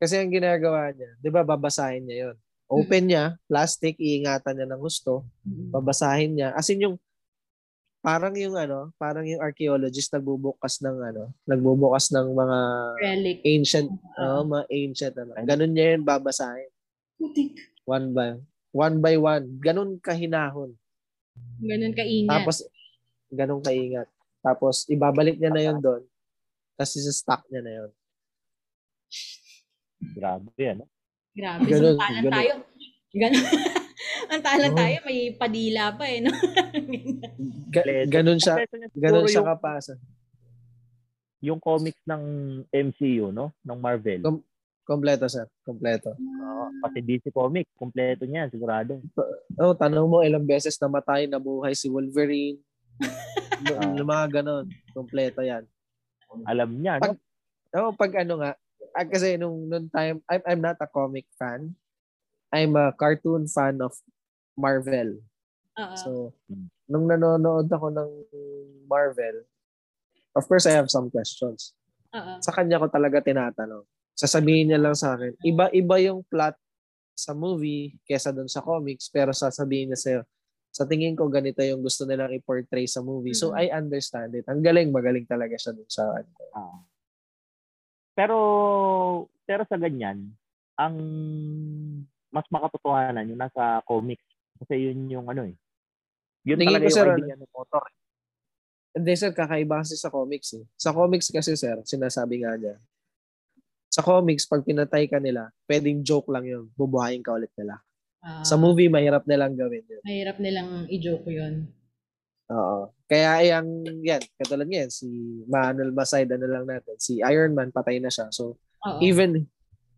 kasi ang ginagawa niya, di ba, babasahin niya yon Open niya, plastic, iingatan niya ng gusto, Mm. babasahin niya. As in yung, parang yung ano, parang yung archaeologist nagbubukas ng ano, nagbubukas ng mga relic. ancient, oh, mga ancient, ano. Ganun niya yun babasahin. Putik. One by, one by one. Ganun kahinahon. Ganun kaingat. Tapos, ganun kaingat. Tapos, ibabalik niya na yun doon. Tapos, isa-stock niya na yun. Grabe yan. No? Grabe. Ganun, Samantalan ganun. tayo. Ganun. Ang talan Oo. tayo, may padila pa eh. No? Ga- ganun siya, ganun siya yung, kapasa. yung comics ng MCU, no? Ng Marvel. Kom- Kompleto, sir. Kompleto. Oo, pati DC Comics, kompleto niya, sigurado. Oh, tanong mo ilang beses namatay na buhay si Wolverine. Ah. Yung mga ganun. Kompleto yan. Alam niya, no? Pag- Oh, pag ano nga, ah, kasi nung, nung time, I'm, I'm not a comic fan. I'm a cartoon fan of Marvel. Oo. So, nung nanonood ako ng Marvel, of course, I have some questions. Oo. Sa kanya ko talaga tinatanong. Sasabihin niya lang sa akin, iba-iba yung plot sa movie kesa dun sa comics, pero sasabihin niya sa'yo, sa tingin ko ganito yung gusto nilang i-portray sa movie. So, Mhm. I understand it. Ang galing, magaling talaga siya dun sa ano. Ah. Pero, pero sa ganyan, ang mas makatotohanan yung nasa comics. Kasi yun yung ano eh. Yun Tingin talaga ko, yung sir, idea ng author. Hindi sir, kakaiba kasi sa comics eh. Sa comics kasi sir, sinasabi nga niya, sa comics, pag pinatay ka nila, pwedeng joke lang yun. Bubuhayin ka ulit nila. Ah, Sa movie, mahirap nilang gawin yun. Mahirap nilang i-joke yun. Oo. Kaya yung, yan, katulad ngayon, si Manuel Masay, ano lang natin, si Iron Man, patay na siya. So, Oo. even,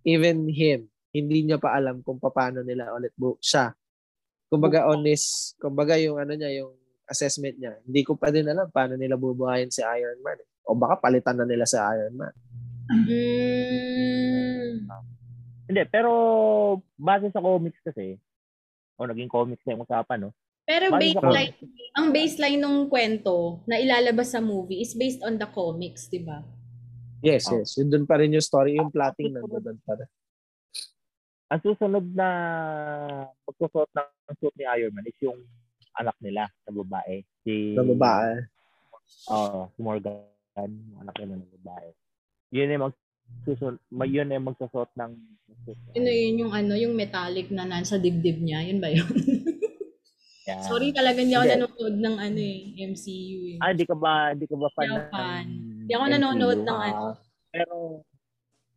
even him, hindi niya pa alam kung paano nila ulit bu- siya. Kumbaga honest, kumbaga yung ano niya, yung assessment niya, hindi ko pa din alam paano nila bubuhayin si Iron Man. eh. O baka palitan na nila si Iron Man. Mm. Hindi, pero base sa comics kasi, o naging comics na yung usapan, no? Pero Base sa baseline, ang baseline ng kwento na ilalabas sa movie is based on the comics, di ba? Yes, Oh. yes. Yun dun pa rin yung story, yung plotting nandun pa rin. Ang susunod na magsusuot ng suit ni Iron Man is yung anak nila na babae. Si, Na babae. Oo, si Morgan. Anak niya ng babae. Yun yung magsusot, may yun yung magsusot ng Yun yun yung ano, yung metallic na nasa dibdib niya. Yun ba yun? Yan. Sorry talaga hindi ako nanonood ng ano eh, MCU eh. Ah, di ka ba, di ka ba fan Hindi ako ng fan. Hindi ako MCU? nanonood ng ano. Pero,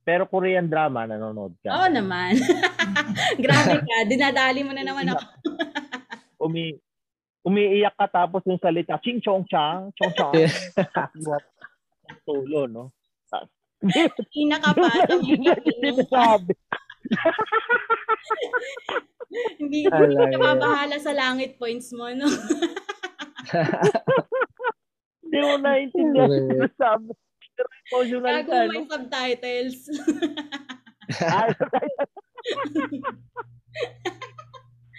pero Korean drama, nanonood ka. Oo naman. Grabe ka, dinadali mo na naman ako. Umi, umiiyak ka tapos yung salita, ching chong chang, chong chong. Yeah. Tulo, no? Ina ka pa. Hindi na sabi. Hindi, eh. mabahala sa langit points mo, no? Hindi mo naiintindihan yung. Pero emotional Gago ka, may subtitles. Ay,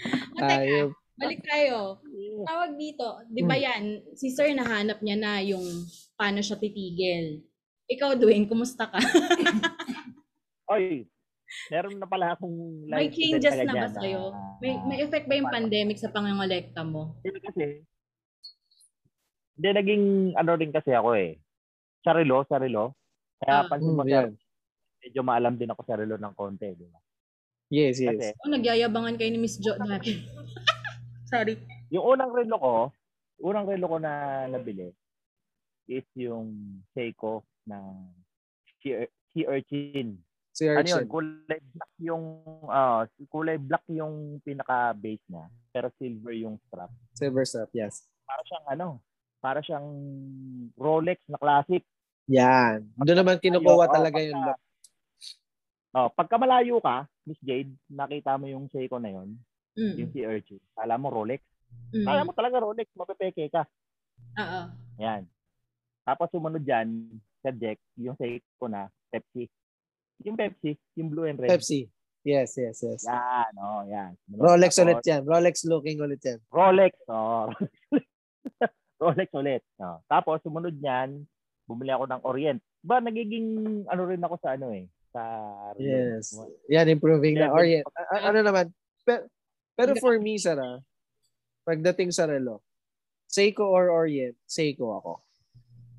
O, teka, Ayop. balik tayo. Tawag dito, di ba yan, si sir nahanap niya na yung paano siya titigil. Ikaw, Dwayne, kumusta ka? Oy, meron na pala akong May life changes na ba sa'yo? na- May, may effect ba yung pandemic sa pangangolekta mo? Hindi kasi, hindi naging ano rin kasi ako eh. Sarilo, sarilo. Kaya Ah. pansin mo, Mm, sir, yan. medyo maalam din ako sarilo ng konti. Di ba? Yes, Kasi, yes. Oh, nagyayabangan kayo ni Miss Jo dati. Sorry. yung unang relo ko, unang relo ko na nabili is yung Seiko na Sea, sea Urchin. Si Ano yun? Kulay black yung, ah, kulay black yung pinaka-base niya. Pero silver yung strap. Silver Snap, yes. Para siyang ano, para siyang Rolex na classic. Yan. Doon naman kinukuha Ayun, talaga oh, yung pagka- look. Oh, pagka malayo ka, Miss Jade, nakita mo yung Seiko na yun, Mm. yung si Urchin. Kala mo Rolex. Mm. Kala mo talaga Rolex, mapepeke ka. Oo. Yan. Tapos sumunod dyan, sa deck, yung Seiko na, Pepsi. Yung Pepsi, yung blue and red. Pepsi. Yes, yes, yes. Yan, oh, yan. Rolex Tapos, ulit yan. Rolex looking ulit yan. Rolex, oh. Rolex ulit. Oh. Tapos sumunod niyan, bumili ako ng Orient. Ba nagiging ano rin ako sa ano eh, sa Yes. Yan, improving na. Level. Orient. A- ano naman, pero, pero for me, Sarah, pagdating sa relo, Seiko or Orient, Seiko ako.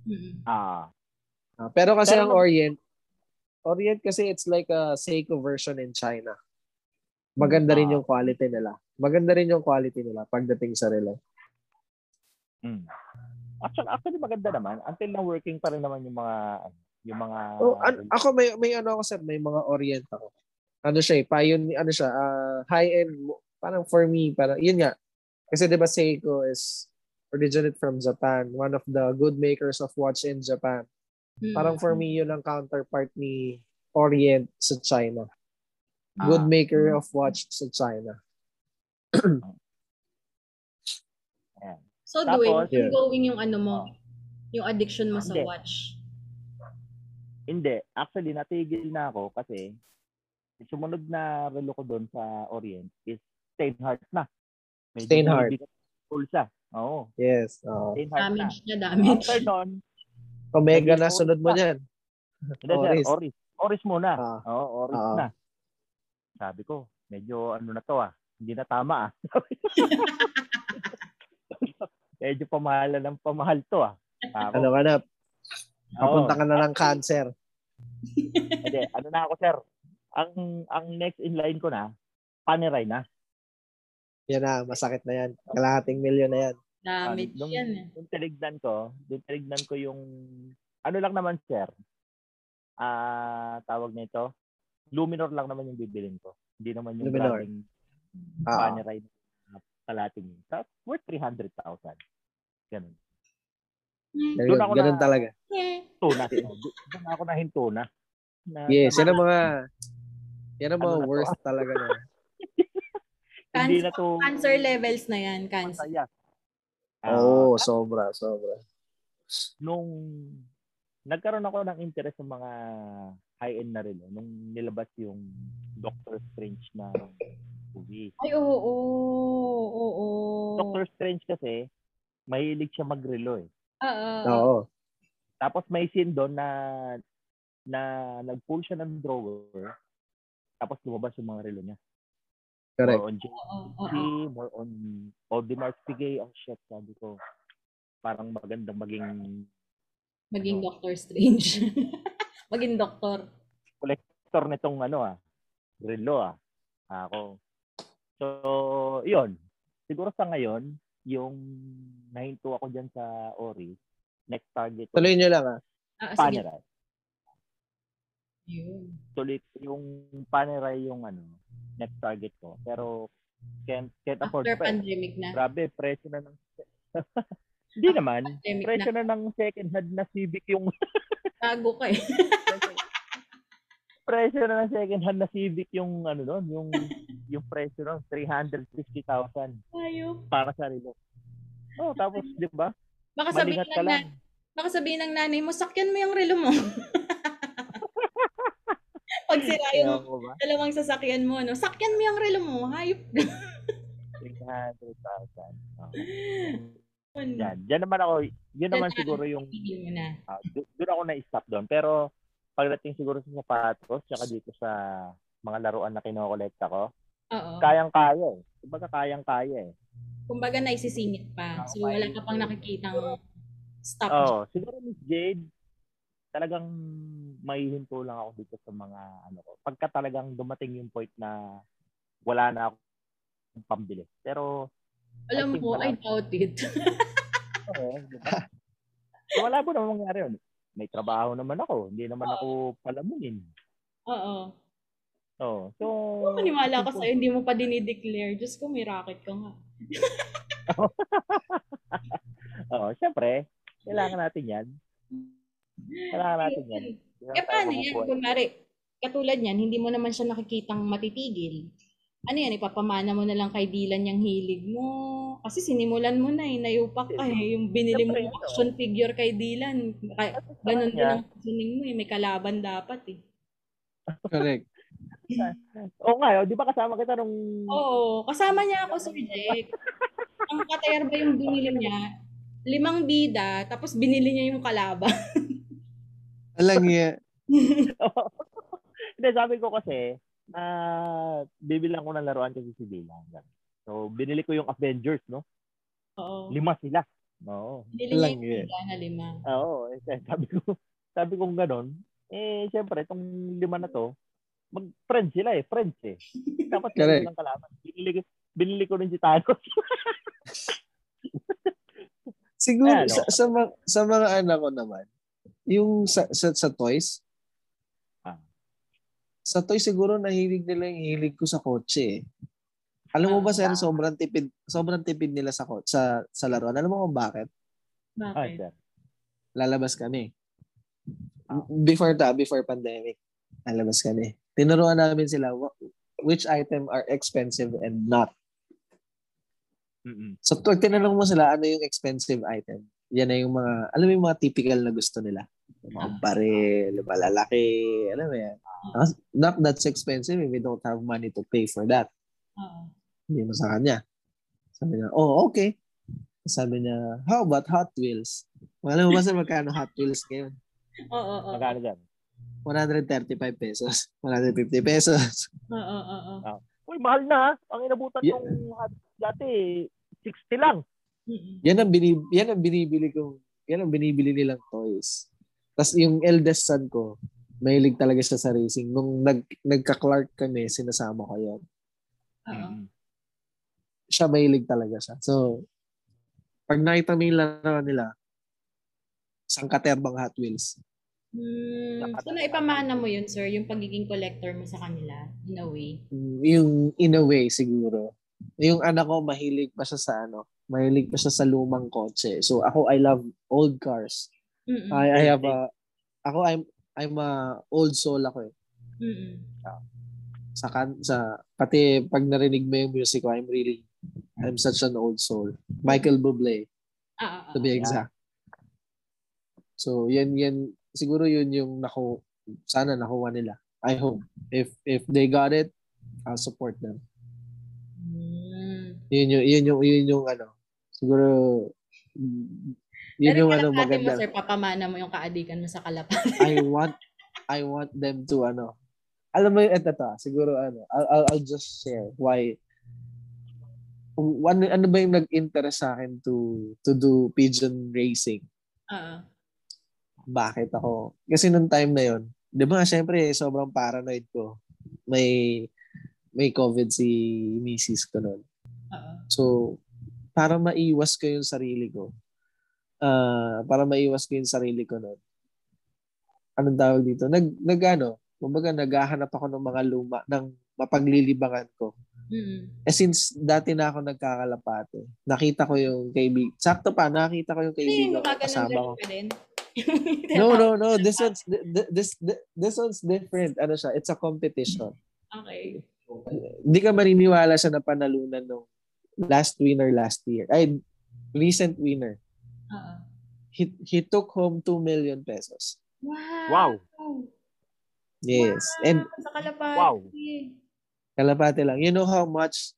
Mm. Ah, Ah, pero kasi Pero ang Orient, Orient kasi it's like a Seiko version in China. Maganda rin Ah. yung quality nila. Maganda rin yung quality nila pagdating sa relo. mm. Actually, actually maganda naman until na working pa rin naman yung mga yung mga Oh, an- ako may may ano ako sir, may mga Orient ako. Ano siya eh, pioneer, ano siya, ah, high-end, mo- parang for me, parang, yun nga. Kasi di ba Seiko is originated from Japan, one of the good makers of watch in Japan. Mm. Parang for me, yun ang counterpart ni Orient sa China. Good Ah. maker of watch sa China. So, Dwayne, yeah. ongoing yung ano mo, yung addiction mo sa Hindi. watch. Hindi, actually natigil na ako kasi sumunod na relo ko doon sa Orient is Steinhardt na. Medyo Steinhardt. yung pulsa. Oo, Yes. oo. Steinhardt na. Damage niya, damage. After nun, Omega na, sunod mo niyan. Hindi, sir, Oris. Oris. Oris muna. Ah. Oo, Oris Ah. na. Sabi ko, medyo ano na to ah. Hindi na tama ah. medyo pamahal ng pamahal to ah. Ako, Ano ka na, papunta ka na ng cancer. Hindi, ano na ako sir. Ang ang next in line ko na, Panerai na. Yan na, masakit na yan. Kalahating milyon na yan. Damage nung, yan eh. nung tinignan ko, nung tinignan ko yung, ano lang naman sir, ah tawag nito, Luminor lang naman yung bibilin ko. Hindi naman yung Luminor. grabing Ah, Panerai na kalating yun. Sa worth 300,000. Ganun. ganun, Doon ako ganun na- talaga. Tuna. Doon ako na. na Yes, yan ang mga, yan ang Ano mga na to? worst talaga na. Hindi na to Cancer levels na yan, cancer. masaya. Ah, Oo, oh, sobra, sobra. nung nagkaroon ako ng interest sa mga high-end na rin, no, nung nilabas yung Doctor Strange na movie. Ay, oo, oo, oo, oo. Doctor Strange kasi, mahilig siya magrelo eh. Oo. Oo. Tapos may scene doon na na nag-pull siya ng drawer tapos lumabas yung mga relo niya. Correct. More on Oo, oo. JC, more on Audemars Piguet. Ang shit, sabi ko. parang magandang maging Maging Doctor Strange. Maging doktor. collector nitong ano ah, relo ah. Ako. So, yun. Siguro sa ngayon, yung nahinto ako dyan sa Ori, next target ko, Tuloy nyo lang ah. Ah. Panerai. Yun. Tuloy yung Panerai yung ano, next target ko. Pero, can't, can't afford After pa. eh. pandemic na. Grabe, presyo na ng... Hindi naman. Presyo na. na ng second hand na Civic yung... Tago ka eh. presyo na ng second hand na Civic yung ano doon, yung yung presyo noon 350,000 Ayop. para sa relo. Oh, tapos 'di ba? Baka sabihin ng ka na, lang. baka sabihin ng nanay mo, sakyan mo yung relo mo. Pag sira yung dalawang sasakyan mo, no? Sakyan mo yung relo mo. Hayop. 300,000. Oh. Ano? Yan. Diyan naman ako, yun naman siguro yung na. ah, do- doon ako na-stop doon. Pero pagdating siguro sa sapatos, tsaka dito sa mga laruan na kinokolekta ko, Oo. kayang-kaya eh. Kumbaga kayang-kaya eh. Kumbaga naisisingit pa. So wala ka pang nakikitang stop. Oh, siguro Miss Jade, talagang mahihinto lang ako dito sa mga ano ko. Pagka talagang dumating yung point na wala na ako pambili. Pero Alam mo, I doubt it. oo, di ba? So, wala po namang mangyari yun. May trabaho naman ako. Hindi naman ako palamunin. Oo. Oh, so Kung maniwala ka sa'yo, hindi mo pa dinideclare. Diyos ko, may racket ka nga. Oo, syempre, kailangan natin 'yan. Kailangan natin 'yan. Eh paano yan? Kunwari, katulad niyan, hindi mo naman siya nakikitang matitigil. Ano yan, ipapamana mo na lang kay Dylan yung hilig mo. Kasi sinimulan mo na eh, nayupak ka eh. Yung binili mo yung action figure kay Dylan. Kaya, ganun din ang positioning mo eh. May kalaban dapat eh. Correct. Oo nga, oh, di ba kasama kita nung Oo, kasama niya ako, Sir Jake. ang katayar ba yung binili niya? Limang bida, tapos binili niya yung kalaban. Alang niya. Hindi, sabi ko kasi, na bibilang ko ng laruan kasi si Dylan. So, binili ko yung Avengers, no? Oo. Lima sila. Oo. Binili niya Lang yung yun. na lima. Oo, eh, sabi ko, sabi ko gano'n, eh, syempre, itong lima na to, mag-friends sila eh, friends eh. Dapat meron ng kalaban. Binili, ko- binili ko rin si Thanos. Siguro Ano? sa, sa, mga, sa mga anak ko naman, yung sa, sa, sa toys, Ah. sa toys siguro nahilig nila yung hilig ko sa kotse eh. Alam mo ba sir, Ah. sobrang tipid, sobrang tipid nila sa sa sa laruan. Alam mo kung bakit? Bakit? sir. Lalabas kami. Before ta, before pandemic, lalabas kami. Tinuruan namin sila wh- which item are expensive and not. Mm-mm. So, pag tinanong mo sila ano yung expensive item, yan na yung mga, alam mo yung mga typical na gusto nila. Yung mga baril, malalaki, alam mo yan. Ah, Not that's expensive if we don't have money to pay for that. Oo. Hindi mo sa kanya. Sabi niya, oh, okay. Sabi niya, how about Hot Wheels? Alam mo ba sa magkano Hot Wheels ngayon? Oo, oo. Magkano dyan? 135 pesos. 150 pesos. Oo, oo, oo. Uy, mahal na. ha? Ang inabutan Yeah. nung dati, 60 lang. Yan ang binib yan ang binibili ko. Yan ang binibili nilang toys. Tapos yung eldest son ko, mahilig talaga siya sa racing. Nung nag, nagka-Clark kami, sinasama ko yun. Oo. Mm. Siya mahilig talaga siya. So, pag nakita mo yung laro nila, isang katerbang Hot Wheels. Hmm, so naipamana mo yun, sir, yung pagiging collector mo sa kanila, in a way. Mm, Yung in a way siguro. Yung anak ko, mahilig pa siya sa ano, mahilig pa siya sa lumang kotse. So ako, I love old cars. Mm-mm. I, I have a, ako, I'm, I'm a old soul ako eh. Mm-mm. sa kan sa pati pag narinig mo yung music ko I'm really I'm such an old soul Michael Bublé Ah, ah, to be ah. exact so yan yan siguro yun yung naku sana nakuha nila I hope if if they got it I'll support them Hmm. yun yung yun yung yun yung ano siguro mm, yun Pero yung ano kalapati mo, maganda sir, papamana mo yung kaadikan mo sa kalapati. I want I want them to ano alam mo yung eto to, ah, siguro ano I'll, I'll, I'll just share why ano, ano ba yung nag-interest sa akin to to do pigeon racing? Oo. Bakit ako? Kasi nung time na yon, 'di ba, syempre sobrang paranoid ko. May may COVID si misis ko noon. Oo. So, para maiwas ko yung sarili ko, ah para maiwas ko yung sarili ko noon, anong tawag dito? Nag, nag ano, kumbaga naghahanap ako ng mga luma, ng mapaglilibangan ko. Mm. Eh since dati na ako nagkakalapate, nakita ko yung kaibig. Sakto pa, nakita ko yung kaibigan ko kasama ko. No, no, no. This one's th- this this one's different. Ano siya? It's a competition. Okay. Hindi ka maniniwala sa napanalunan nung last winner last year. Ay, recent winner. Oo. He, he took home 2 million pesos. Wow. Wow. Yes. And Sa kalapati. Wow. kalapate lang. You know how much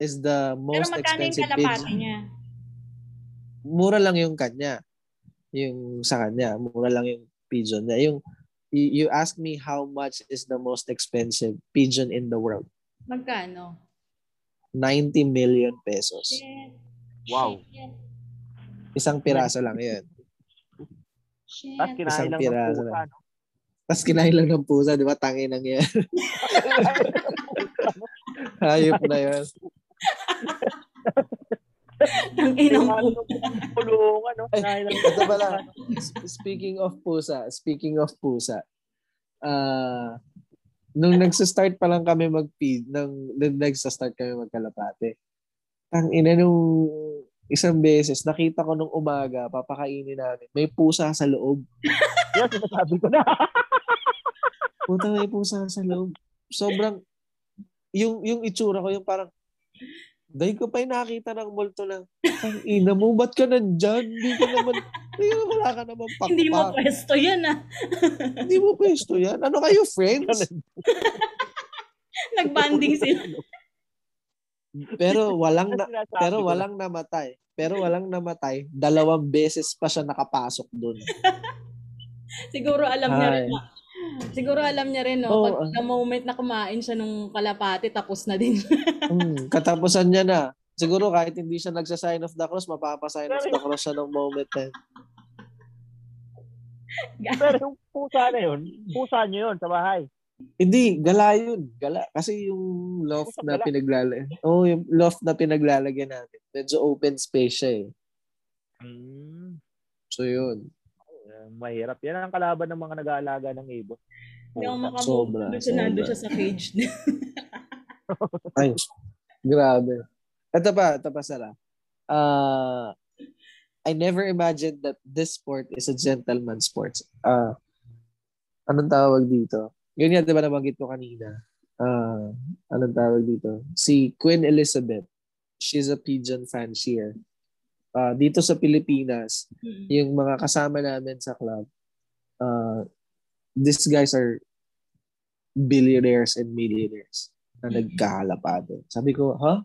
is the Pero most magkano yung expensive kalapati pigeon? niya? Mura lang yung kanya. Yung sa kanya. Mura lang yung pigeon niya. Yung you, you ask me how much is the most expensive pigeon in the world. Magkano? 90 million pesos. Wow. Isang piraso lang yun. Shit. Tapos kinain Isang lang ng piraso pusa, lang. no? Tapos kinain lang ng pusa, di ba? Tangin lang yan. Hayop na yun. Ang inang ng Kulungan, no? Ay, ng ito pala. pusa, Speaking of pusa, speaking of pusa, ah nung nagsa-start pa lang kami mag-feed, nung, nung nagsa-start kami magkalapate, ang ina nung isang beses, nakita ko nung umaga, papakainin namin, may pusa sa loob. Yan, sinasabi ko na. Puta, may pusa sa loob. Sobrang, yung, yung itsura ko, yung parang, dahil ko pa yung nakita ng multo lang, ang ina mo, ba't ka nandyan? Hindi ka naman, hindi ka wala ka naman pakpak. Hindi mo pwesto yan ah. Hindi mo pwesto yan. Ano kayo, friends? Nagbanding sila. Pero walang na, Sinasabi pero na. walang namatay. Pero walang namatay. Dalawang beses pa siya nakapasok doon. Siguro alam niya rin na. Siguro alam niya rin, no? Oo, pag the moment na kumain siya nung kalapati, tapos na din. Hmm, katapusan niya na. Siguro kahit hindi siya nagsa-sign of the cross, mapapasign of the cross siya ng moment na yun. Pero yung pusa na yun, pusa niyo yun sa bahay. Hindi, gala yun. Gala. Kasi yung loft na gala? pinaglalagyan. Oo, oh, yung loft na pinaglalagyan natin. Medyo open space siya eh. Hmm. So yun. Mahirap. Yan ang kalaban ng mga nag-aalaga ng ibon. Hindi ako makamove. Sobra. siya sa cage. Ay, grabe. Ito pa, ito pa Sarah. Uh, I never imagined that this sport is a gentleman sports. Uh, anong tawag dito? Yun nga, di ba nabanggit ko kanina? Uh, anong tawag dito? Si Queen Elizabeth. She's a pigeon fancier. Uh, dito sa Pilipinas, Mm. yung mga kasama namin sa club, uh, these guys are billionaires and millionaires na Mhm. nagkakalapate. Sabi ko, ha?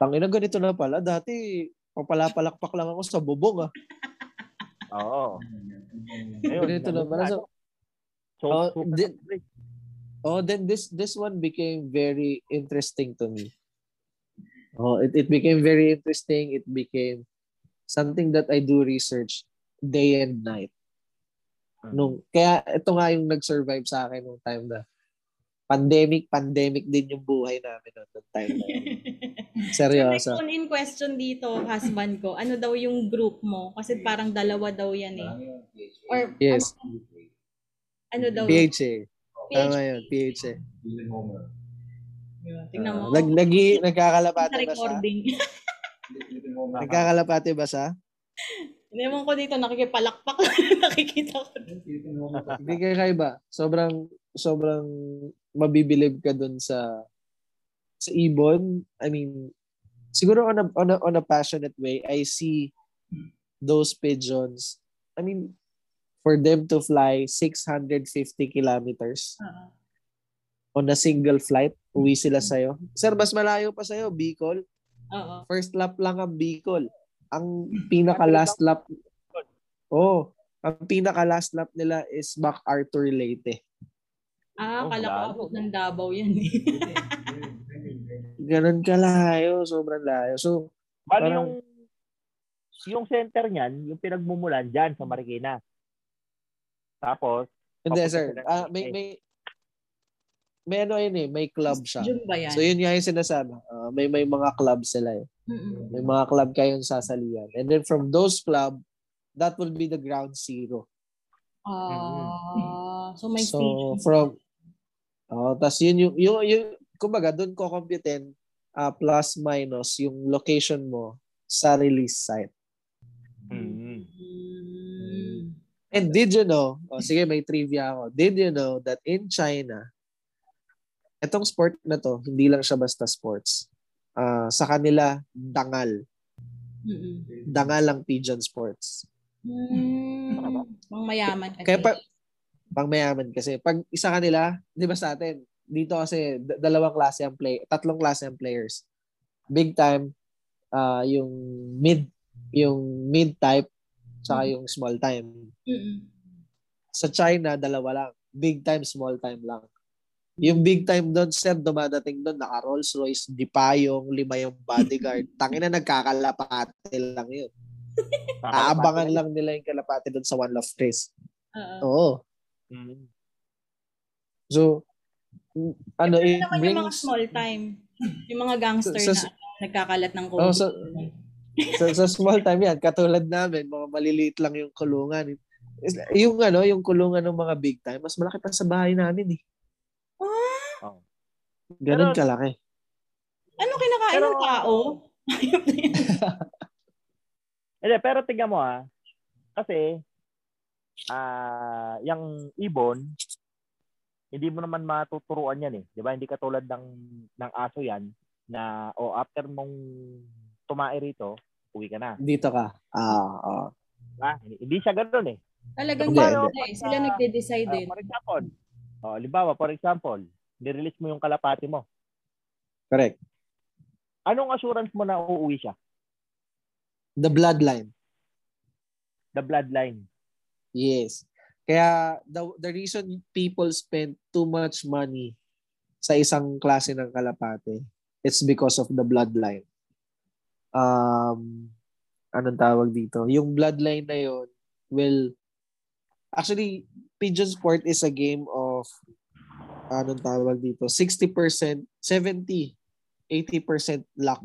Tangina ganito na pala. Dati, papalapalakpak lang ako sa bubong ah. Oo. Ayun, Ganito na pala. So, So, Oh, di- oh, then this this one became very interesting to me. Oh, it, it became very interesting. It became something that I do research day and night. Nung, kaya ito nga yung nag-survive sa akin nung time na pandemic, pandemic din yung buhay namin noong time na yun. Seryoso. One in question dito, husband ko, ano daw yung group mo? Kasi parang dalawa daw yan eh. Or Yes. ano, ano daw? PHA. Tama PH. yun, PHA. Tingnan mo. Ah, nag, nag, sa nagkakalapate ba recording. Nagkakalapate ba siya? Ewan ko dito, nakikipalakpak nakikita ko. Hindi kayo kaiba. Sobrang, sobrang mabibilib ka dun sa sa ibon. I mean, siguro on a, on a, on a passionate way, I see those pigeons. I mean, for them to fly 650 kilometers Oo. On a single flight, uwi sila sa'yo. Sir, mas malayo pa sa'yo, Bicol. Oo. First lap lang ang Bicol. Ang pinaka last lap, oh, ang pinaka last lap nila is MacArthur Leyte. Ah, Oh, kala ko lalo. abot ng Davao yan eh. Ganun kalayo, sobrang layo. So, Bali Parang- yung yung center niyan, yung pinagmumulan diyan sa Marikina. Tapos, hindi sir. Ah, may, may, may ano yun eh, may club siya. June ba yan? So yun nga yung sinasabi. Ah, may may mga club sila eh. Mm-mm. May mga club kayong sasalihan. And then from those club, that will be the ground zero. Ah, so may so station. from Oh, tas yun yung yung, yung kumbaga doon ko computein ah, plus minus yung location mo sa release site. mm, Mm. And did you know, oh, sige may trivia ako. Did you know that in China, itong sport na to, hindi lang siya basta sports. Ah, sa kanila, dangal. Mm-mm. Dangal ang pigeon sports. Mm. Pang mayaman kasi. Kaya pa, pang mayaman kasi. Pag isa kanila, di ba sa atin, dito kasi d- dalawang klase ang play, tatlong klase ang players. Big time, ah yung mid, yung mid type, saka yung small time. Mm-mm. Sa China, dalawa lang. Big time, small time lang. Yung big time doon, sir, dumadating doon, naka Rolls Royce, di payong, lima yung bodyguard. Tangina, nagkakalapate lang yun. Aabangan lang nila yung kalapate doon sa One Love Race. Oo. Oo. Mm. So, ano, Ano it naman yung mga brings... small time? Yung mga gangster Sa- na nagkakalat ng COVID. Oh, so- sa, sa small time yan, katulad namin, mga maliliit lang yung kulungan. Yung ano, yung kulungan ng mga big time, mas malaki pa sa bahay namin eh. Ah, Ganun Pero- kalaki. ano kinakain Pero- ng tao? Hindi, pero tingnan mo ah. Kasi, ah yung ibon, hindi mo naman matuturuan yan eh. Di ba? Hindi katulad ng, ng aso yan na, o after mong tumae rito, uwi ka na. Dito ka. Ah, ah. Ah, hindi siya ganoon eh. Talagang yun hindi. eh. Sila nagde-decide Ah, din. for example, oh, limbawa, for example, nirelease mo yung kalapati mo. Correct. Anong assurance mo na uuwi siya? The bloodline. The bloodline. Yes. Kaya the, the reason people spend too much money sa isang klase ng kalapate, it's because of the bloodline. Um, anong tawag dito? Yung bloodline na yon will actually pigeon sport is a game of anong tawag dito? 60%, 70, 80% luck.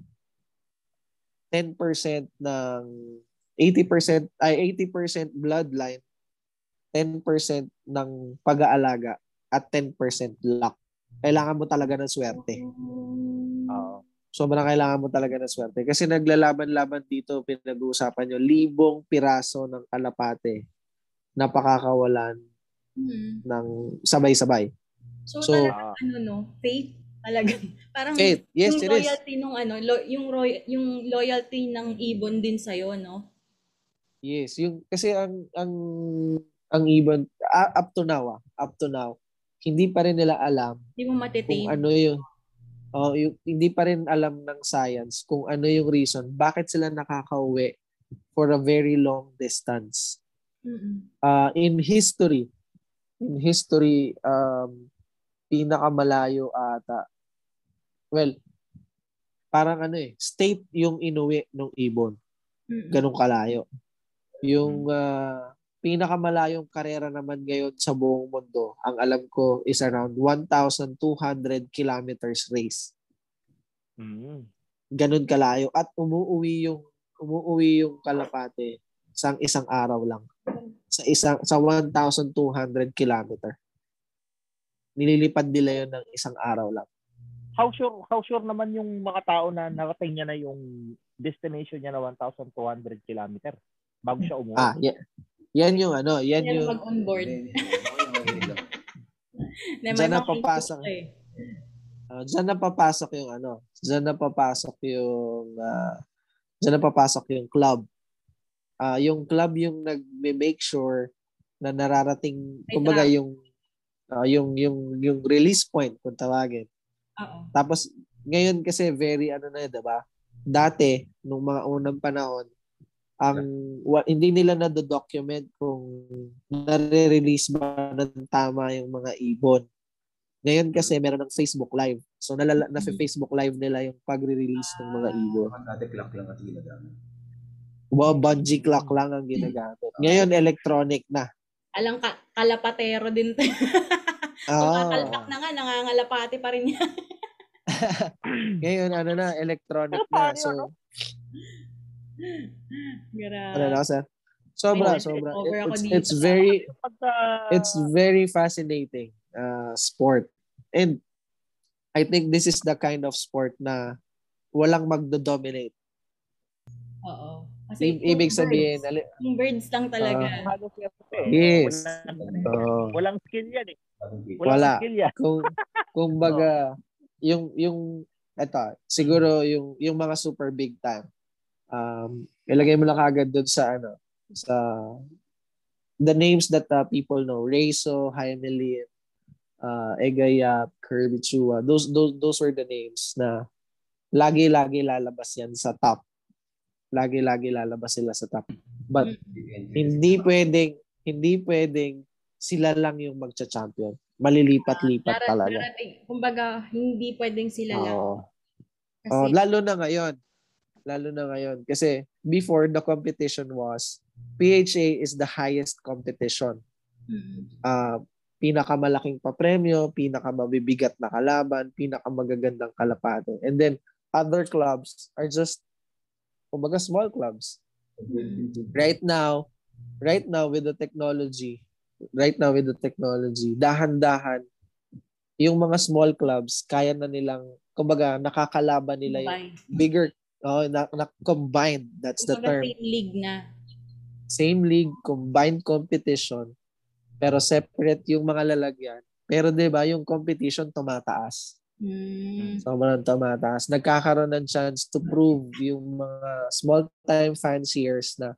10% ng 80% ay 80% bloodline 10% ng pag-aalaga at 10% luck. Kailangan mo talaga ng swerte. Oo. Sobrang kailangan mo talaga ng swerte. Kasi naglalaban-laban dito, pinag-uusapan nyo, libong piraso ng kalapate na pakakawalan Hmm. ng sabay-sabay. So, So, talagang ano no, faith talaga. Parang Faith. Yes, yung it is. loyalty nung ano, lo- yung roy- yung loyalty ng ibon din sa no. Yes, yung kasi ang ang ang ibon ah, up to now, ah, up to now, hindi pa rin nila alam Hindi mo kung matitame. ano yung oh, yung, hindi pa rin alam ng science kung ano yung reason bakit sila nakakauwi for a very long distance. Mm-mm. Uh, in history, in history, um, pinakamalayo ata. Well, parang ano eh, state yung inuwi ng ibon. Ganong kalayo. Yung uh, pinakamalayong karera naman ngayon sa buong mundo, ang alam ko is around 1,200 kilometers race. Mm. Ganun kalayo. At umuuwi yung umuuwi yung kalapate sa isang araw lang. Sa isang sa 1,200 kilometer. Nililipad nila yun ng isang araw lang. How sure how sure naman yung mga tao na narating niya na yung destination niya na 1,200 kilometer bago siya umuwi? Ah, yeah. Yan yung ano, yan Yan yung mag-onboard. Diyan na papasok. eh. Uh, diyan na papasok yung ano, diyan na papasok yung uh, diyan na papasok yung club. Ah, yung club yung nagme-make sure na nararating kumbaga yung ah, yung yung yung release point kung tawagin. Oo. Tapos ngayon kasi very ano na, 'di ba? Dati nung mga unang panahon ang wa, hindi nila na document kung nare-release ba ng tama yung mga ibon Ngayon kasi meron ng Facebook Live. So nalala, na Facebook Live nila yung pagre-release ng mga ibon. Dati clock lang at ginagamit. Wow, bungee clock lang ang ginagamit. Ngayon electronic na. Alang ka, kalapatero din. Kung Ah, kakalpak na nga, nangangalapati pa rin yan. ngayon ano na, electronic na. So? Grabe. ano na sir? Sobra, sobra. It's, it's very, it's very fascinating uh, sport. And I think this is the kind of sport na walang magdo-dominate. Oo. I- kung ibig birds- sabihin, ali- Yung birds lang talaga. halos yan eh. Yes. Walang, Oo. walang skill yan eh. Walang Wala. skill yan. kung kung baga yung yung eto siguro yung yung mga super big time um ilagay mo lang kagad doon sa ano sa the names that uh, people know Rezo, Jaime Lin, uh, Egayap, Kirby Chua those those those were the names na lagi-lagi lalabas yan sa top lagi-lagi lalabas sila sa top but hindi pwedeng hindi pwedeng sila lang yung magcha-champion malilipat-lipat Darat- talaga kumbaga, hindi pwedeng sila lang. Oo. Kasi, Oh, lalo na ngayon. Lalo na ngayon. Kasi before, the competition was, PHA is the highest competition. Uh, pinakamalaking papremyo, pinakamabibigat na kalaban, pinakamagagandang kalapate. And then, other clubs are just, kumbaga, small clubs. Right now, right now with the technology, right now with the technology, dahan-dahan, yung mga small clubs, kaya na nilang, kumbaga, nakakalaban nila yung Combined. bigger oh na, na combined that's the Kumbaga, term same league na. same league combined competition pero separate yung mga lalagyan pero 'di ba yung competition tumataas Mm. sobrang tumataas nagkakaroon ng chance to prove yung mga small time fanciers na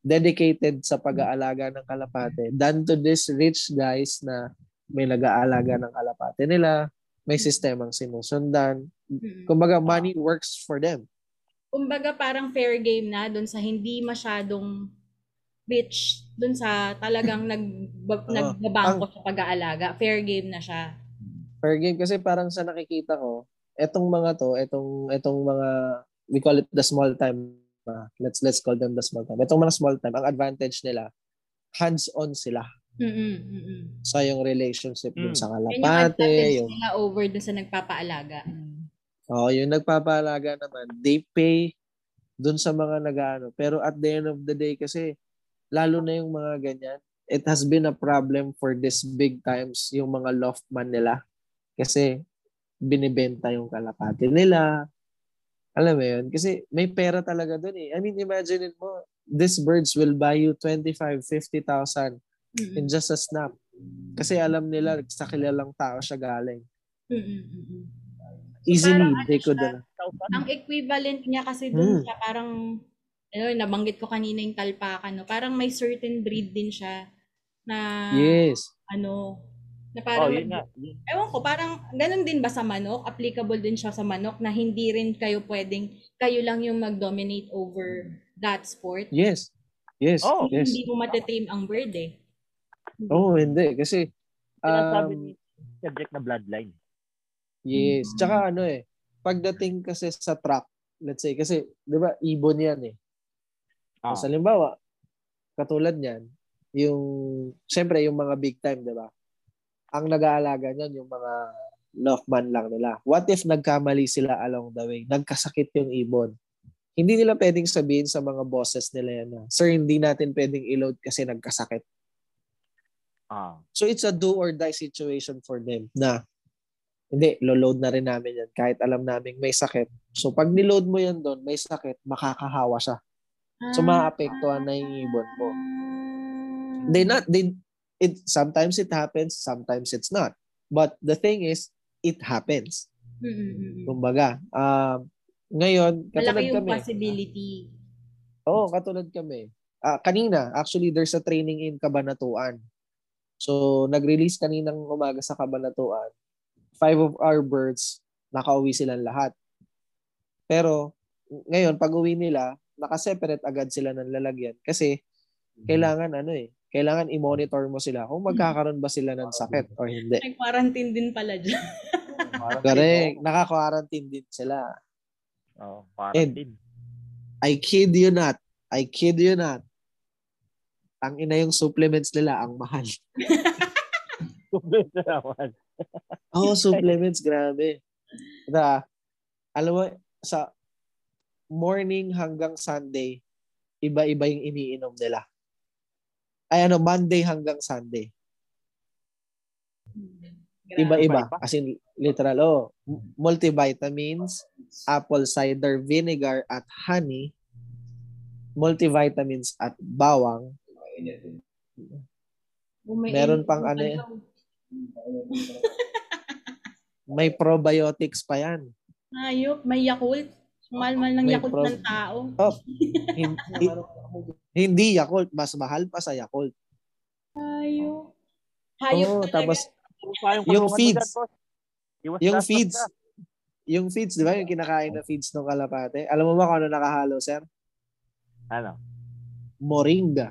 dedicated sa pag-aalaga ng kalapate than to these rich guys na may nag-aalaga ng kalapate nila may sistemang sinusundan Mm. kumbaga money works for them Kumbaga, parang fair game na dun sa hindi masyadong rich, dun sa talagang nag, Oo. nagbabangko sa pag-aalaga. Fair game na siya. Per game kasi parang sa nakikita ko, etong mga to, etong etong mga we call it the small time. ah, let's let's call them the small time. Etong mga small time, ang advantage nila hands-on sila mm-mm. sa yung relationship dun Mm. sa Yan yung kalapate, advantage yung nila over dun sa nagpapaalaga. oh, yung nagpapalaga naman, they pay dun sa mga nag-ano. Pero at the end of the day kasi lalo na yung mga ganyan, it has been a problem for this big times yung mga loftman nila. Kasi binibenta yung kalapati nila. Alam mo yun? Kasi may pera talaga dun eh. I mean, imagine mo, these birds will buy you 25, 50,000 Mm-mm. in just a snap. Kasi alam nila sa kilalang tao siya galing. Mm-mm. Easily, they ano could, siya, ano, Ang equivalent niya kasi dun Mm. siya parang, ayun, nabanggit ko kanina yung talpakan, no? parang may certain breed din siya na, yes. ano, na Oh, parang, yun nga. Ewan ko, parang, ganun din ba sa manok? Applicable din siya sa manok na hindi rin kayo pwedeng, kayo lang yung mag-dominate over that sport? Yes. Yes. Oh, yes. Hindi mo matetame ang bird eh. Oo, oh, hindi. Kasi, Sinasabi um, ni subject na bloodline. yes. Mm. Tsaka ano eh, pagdating kasi sa track, let's say, kasi, di ba, ibon yan eh. Ah. So, halimbawa, katulad niyan, yung, syempre, yung mga big time, di ba? Ang nag-aalaga niyan, yung mga Loftman lang nila. What if nagkamali sila along the way? Nagkasakit yung ibon. Hindi nila pwedeng sabihin sa mga bosses nila yan na, Sir, hindi natin pwedeng i-load kasi nagkasakit. Ah. So it's a do or die situation for them na hindi, lo-load na rin namin yan kahit alam namin may sakit. So pag niload mo yan doon, may sakit, makakahawa siya. So maapektuhan na yung ibon mo. They not, they, it, sometimes it happens, sometimes it's not. But the thing is, it happens. Mm-mm-mm. Kumbaga, um, ngayon, katulad Malaki yung kami. possibility. Oo, katulad kami. Ah, kanina, actually, there's a training in Kabanatuan. So, nag-release kaninang umaga sa Kabanatuan. Five of our birds, nakauwi silang lahat. Pero, ngayon, pag uwi nila, nakaseparate agad sila ng lalagyan. Kasi, kailangan, ano eh, kailangan i-monitor mo sila kung magkakaroon ba sila ng sakit or hindi. May quarantine din pala dyan. Correct. Naka-quarantine din sila. Oh, quarantine. I kid you not. I kid you not. Ang ina yung supplements nila, ang mahal. Oo, oh, supplements, grabe. Na, alam mo, sa morning hanggang Sunday, iba-iba yung iniinom nila. Ay ano, Monday hanggang Sunday. Iba-iba. As in, literal, oh. Multivitamins, apple cider vinegar at honey, multivitamins at bawang, Meron pang pa ano eh. may probiotics pa yan. Hayop, may Yakult. Mahal-mahal ng Yakult prob- ng tao. Oh, hindi, hindi Yakult, mas mahal pa sa Yakult. Hayop. Hayop talaga. tapos Yung, feeds. yung feeds, ka. yung feeds, di ba? Yung kinakain na feeds ng kalapate. Alam mo ba kung ano nakahalo, sir? Ano? Moringa.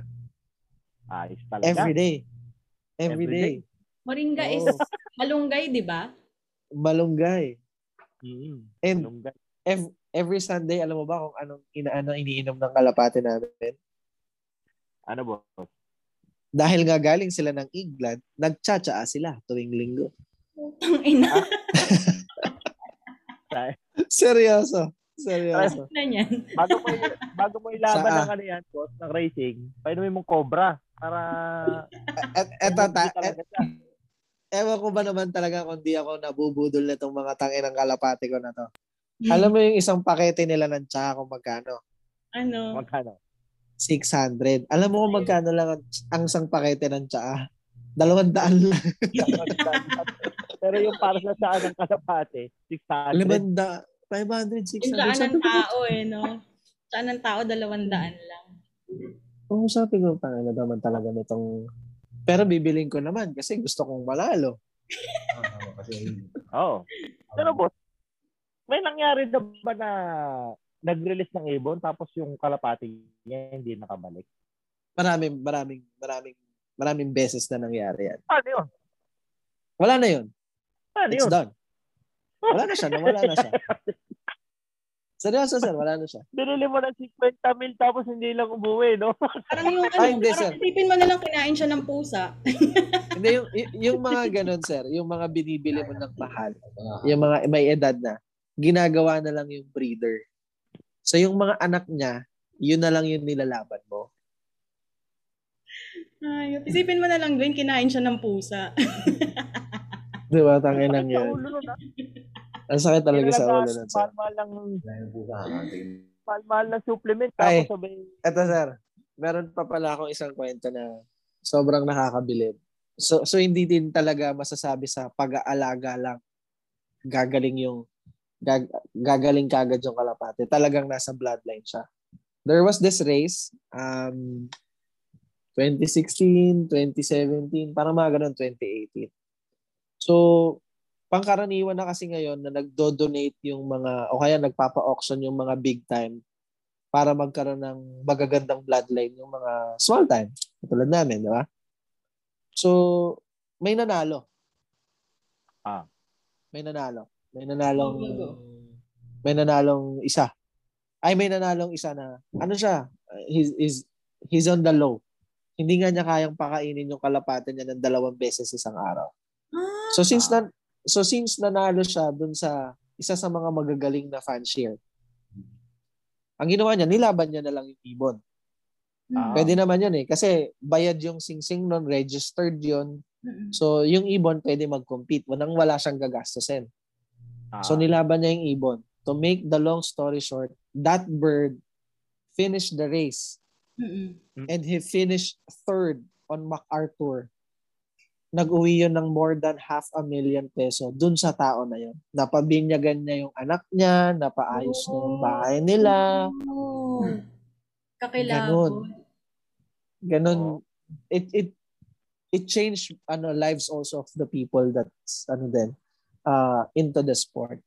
Ayos talaga. Every day. Every Every day. Moringa is Oo. malunggay, di ba? Malunggay. Mm. And Malunggay. ev- every Sunday, alam mo ba kung anong inaano iniinom ng kalapate namin? Ano, boss? Dahil nga galing sila ng England, nagtsatsaa sila tuwing linggo. Putang ina. Seryoso. Seryoso. na yan. bago mo bago mo ilaban Saa? ng ano yan, boss, ng racing, painumin mong cobra para At eto, ta, siya. ewan ko ba naman talaga kung di ako nabubudol na itong mga tangin ng kalapate ko na to. Hmm. Alam mo yung isang pakete nila ng tsaka kung magkano? Ano? Magkano? 600. Alam mo kung magkano lang ang, ang isang pakete ng tsaka? Dalawang daan lang. Pero yung para sa saan ng kalapate, 600. Limanda, 500, 600. Yung saan Sabi ng tao eh, no? Saan ng tao, dalawang daan lang. Oo, sabi ko, tangina naman talaga nitong... Pero bibiling ko naman kasi gusto kong malalo. Oo. Pero boss, may nangyari na ba na nag-release ng ibon tapos yung kalapati niya hindi nakabalik? Maraming, maraming, maraming, maraming beses na nangyari yan. Ano yun? Wala na yun. Ano It's yun? done. Wala na siya. Nawala na siya. Seryoso, sir. Wala na siya. Binili mo ng 50 mil tapos hindi lang umuwi, no? Parang yung ano, Ay, hindi, parang sir. isipin mo na lang kinain siya ng pusa. Hindi, yung, y- yung mga ganun, sir. Yung mga binibili mo ng mahal. Yung mga may edad na. Ginagawa na lang yung breeder. So, yung mga anak niya, yun na lang yung nilalaban mo. Ayop. Isipin mo na lang, Gwen, kinain siya ng pusa. Di ba? Tangin lang Sakit sa yan. ulo nun, ah. Ang sakit talaga sa ulo nun. Mahal-mahal lang, mahal-mahal lang supplement. Ay. Tapos sabay, Eto, sir. Meron pa pala akong isang kwento na sobrang nakakabilib. So, so hindi din talaga masasabi sa pag-aalaga lang gagaling yung gag, gagaling kagad yung kalapate. Talagang nasa bloodline siya. There was this race, um, 2016, 2017, parang mga ganun, 2018. So, pangkaraniwan na kasi ngayon na nagdo-donate yung mga, o kaya nagpapa-auction yung mga big time para magkaroon ng magagandang bloodline yung mga small time. Katulad namin, di ba? So, may nanalo. Ah. May nanalo. May nanalong may nanalong isa. Ay, may nanalong isa na ano siya? He's, he's, he's on the low. Hindi nga niya kayang pakainin yung kalapate niya ng dalawang beses isang araw. Ah, So since na, so since nanalo siya dun sa isa sa mga magagaling na fan share, ang ginawa niya, nilaban niya na lang yung ibon. Ah. Pwede naman yun eh. Kasi bayad yung sing-sing nun, registered yun. So yung ibon pwede mag-compete. Walang wala siyang gagastusin. Ah, So nilaban niya yung ibon. To make the long story short, that bird finished the race Mm-mm. and he finished third on MacArthur. Nag-uwi yun ng more than half a million peso dun sa tao na yun. Napabinyagan niya yung anak niya, napaayos niya yung bahay nila. Oh. Kakilabot. Ganon. Ganon. It, it, it changed ano lives also of the people that's ano din uh, into the sport.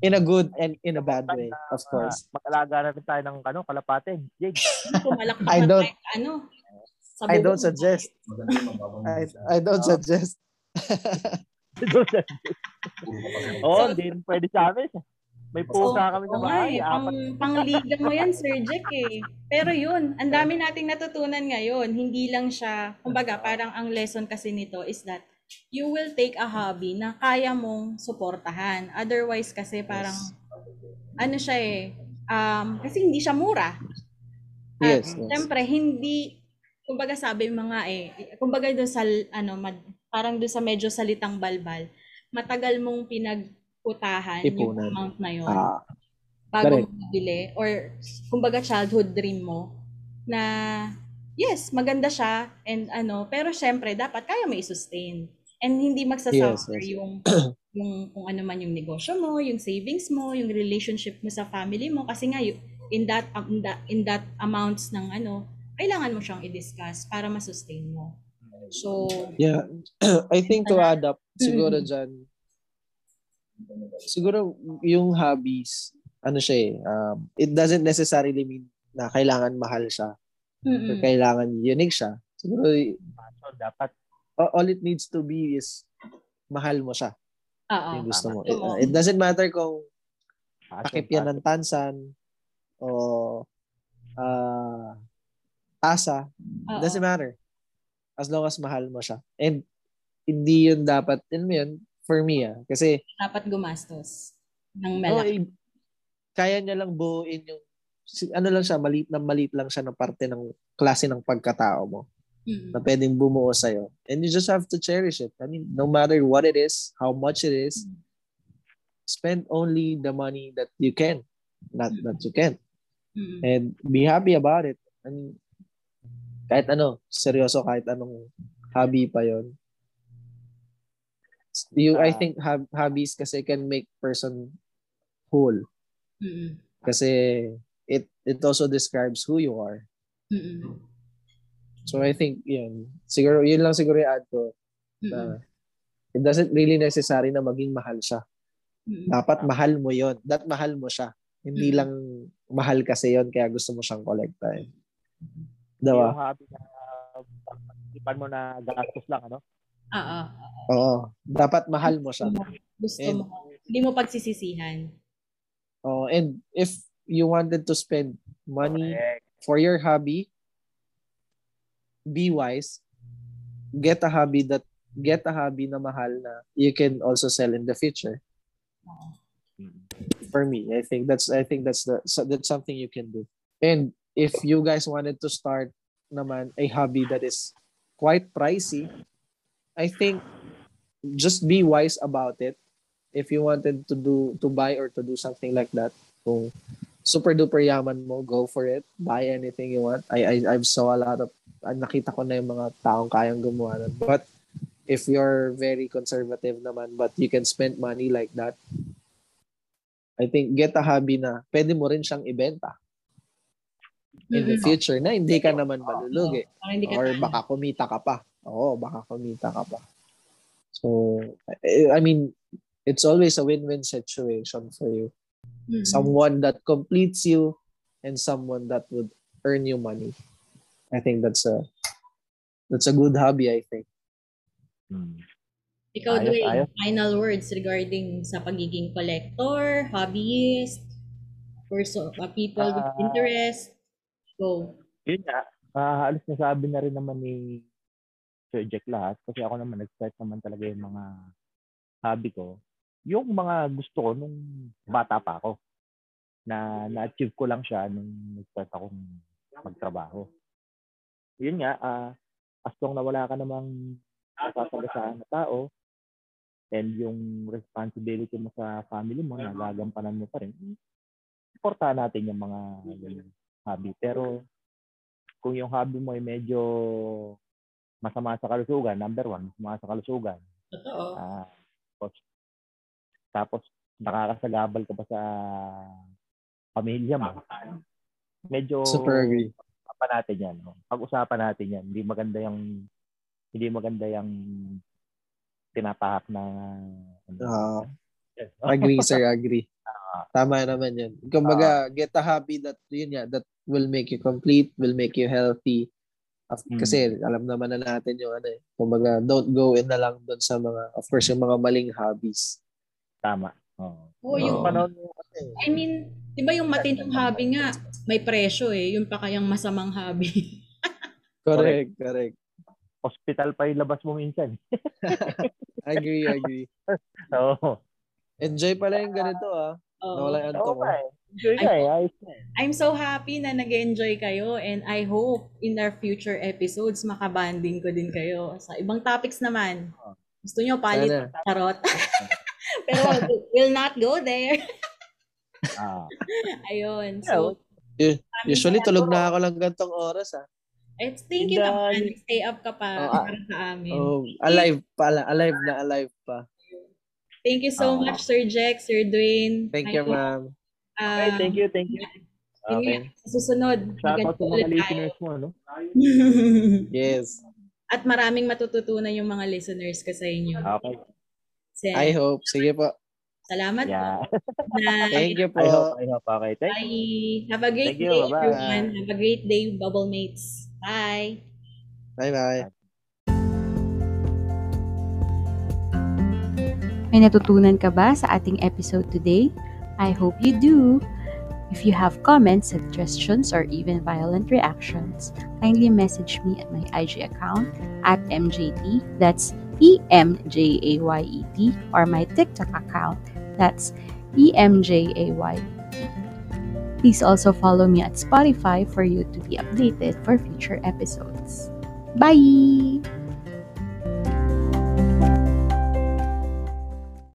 In a good and in a bad way, of course. mag-alaga na rin tayo ng ano, kalapate. Jake. Pumalakpak I don't- ano. I don't suggest. I, I don't suggest. Oo, So- hindi rin pwede sa amin. May pusa kami sa bahay. eh, Apat. pang, pangliga mo yan, Sir Jack eh. Pero yun, ang dami nating natutunan ngayon. Hindi lang siya, kumbaga parang ang lesson kasi nito is that you will take a hobby na kaya mong suportahan. Otherwise kasi parang, ano siya eh, um, kasi hindi siya mura. At Yes, yes. syempre, hindi, kumbaga sabi mo nga eh, kumbaga doon sa, ano, mad, parang doon sa medyo salitang balbal, matagal mong pinagputahan yung Ipunan. amount na yun Ah, bago Correct. mo mabili or kumbaga childhood dream mo na yes, maganda siya and ano, pero syempre dapat kaya mo i-sustain. And hindi magsasuffer Yes, yes. yung yung kung ano man yung negosyo mo, yung savings mo, yung relationship mo sa family mo kasi nga in that in that, in that amounts ng ano, kailangan mo siyang i-discuss para ma-sustain mo. So, yeah. I think to add up, siguro Mm. dyan, siguro yung hobbies, ano siya eh, um, it doesn't necessarily mean na kailangan mahal siya or mm kailangan unique siya. Siguro, So, dapat all it needs to be is mahal mo siya. Oo. yung gusto mo. Ah, Oo. It, it doesn't matter kung takip yan ng tansan o ah tasa. It doesn't matter. As long as mahal mo siya. And hindi yun dapat, yun mo yun, for me ah. Kasi, Dapat gumastos ng oh, malaki. eh, kaya niya lang buuin yung, ano lang siya, maliit na maliit lang siya na parte ng klase ng pagkatao mo Mm. na pwedeng bumuo sa'yo. And you just have to cherish it. I mean, no matter what it is, how much it is, spend only the money that you can, not that you can. Mm. And be happy about it. I mean, kahit ano, seryoso, kahit anong hobby pa yon. You, I Ah. think hab- hobbies kasi can make person whole. Mm. Kasi it it also describes who you are. Mm. So I think yun. Siguro yun lang siguro yung add ko na it doesn't really necessary na maging mahal siya. Mm. Dapat mahal mo yon. That mahal mo siya. Hindi Mm. lang mahal kasi yon kaya gusto mo siyang kolektahin. Yung Diba? hobby na ipan mo na gastos lang, ano? Oo. Oo. Dapat mahal mo siya. Gusto And- mo. Hindi mo pagsisisihan. Oh, and if you wanted to spend money Correct. for your hobby, be wise. Get a hobby that get a hobby na mahal na you can also sell in the future. Mm. For me, I think that's I think that's the so that's something you can do. And if you guys wanted to start naman a hobby that is quite pricey, I think just be wise about it. If you wanted to do to buy or to do something like that, kung super duper yaman mo, go for it. Buy anything you want. I I I've saw a lot of nakita ko na yung mga taong kayang gumawa nun. But if you're very conservative naman but you can spend money like that, I think get a hobby na pwede mo rin siyang ibenta in the Mm. future na hindi ka naman malulugi ka or baka kumita ka pa. Oo, baka kumita ka pa. So, I I mean, it's always a win-win situation for you. Mm. Someone that completes you and someone that would earn you money. I think that's a that's a good hobby, I think. Mm. Ikaw, Ayos, Dwayne, ayos. final words regarding sa pagiging collector, hobbyist, person, uh, people with Ah. interest. Go. Yun nga, ah, halos nasabi na rin naman ni Sir Jack lahat kasi ako naman nag-start naman talaga yung mga hobby ko. Yung mga gusto ko nung bata pa ako na na-achieve ko lang siya nung nag-start akong magtrabaho. Yun nga, ah, as long na wala ka namang nasasagasaan na tao and yung responsibility mo sa family mo na gagampanan mo pa rin, supportahan natin yung mga ganyan hobby. Pero kung yung hobby mo ay medyo masama sa kalusugan, number one, masama sa kalusugan, Totoo. ah, tapos, tapos nakakasagabal ka pa sa pamilya mo, medyo Super agree. Pag-usapan natin yan. no? Pag-usapan natin yan. Hindi maganda yung hindi maganda yung tinatahak na ano. Ah, Yes. agree, sir, agree. Tama naman yun. Kumbaga, get a hobby that, yun nga, that will make you complete, will make you healthy, Hmm. Kasi alam naman na natin yung ano eh. Kumbaga, don't go in na lang doon sa mga, of course, yung mga maling hobbies. Tama. Oo. Oo, yung panahon mo kasi. I mean, 'di ba yung matinong hobby nga, may presyo eh, yung pa kayang masamang hobby. Correct, correct. Hospital pa yung labas mo minsan. Agree, agree. Oo. Enjoy pala yung ganito ah. Oo. Nawala yung antok ah. eh. Enjoy ka eh. Ayos na eh. I'm so happy na nag-enjoy kayo and I hope in our future episodes makabanding ko din kayo sa ibang topics naman. Gusto nyo palit Sana. charot? Pero we'll not go there. Ah. Ayun. Yeah, So, maraming Usually, tulog na ako lang gantong oras ah. Eh, thank you naman. uh, Stay up ka pa Oh, ah, para sa amin. Oh, alive pa, alive na alive pa. Thank you so Ah. much, Sir Jack, Sir Dwayne. Thank I you, ma'am. Okay, ah, thank you, thank you. Okay. sa susunod. Shout out sa mga listeners mo, no? Yes. At maraming matututunan yung mga listeners ko sa inyo. Okay. Kasi, I hope. Sige po. salamat Yeah. po. Thank you po. I hope, I hope. Okay. Thank you. Bye. Have a great Thank you. day, Bye-bye. everyone. Have a great day, Bubble Mates. Bye. Bye-bye. May natutunan ka ba sa ating episode today? I hope you do! If you have comments, suggestions, or even violent reactions, kindly message me at my IG account at MJT, that's E-M-J-A-Y-E-T, or my TikTok account, that's EMJAYET. Please also follow me at Spotify for you to be updated for future episodes. Bye!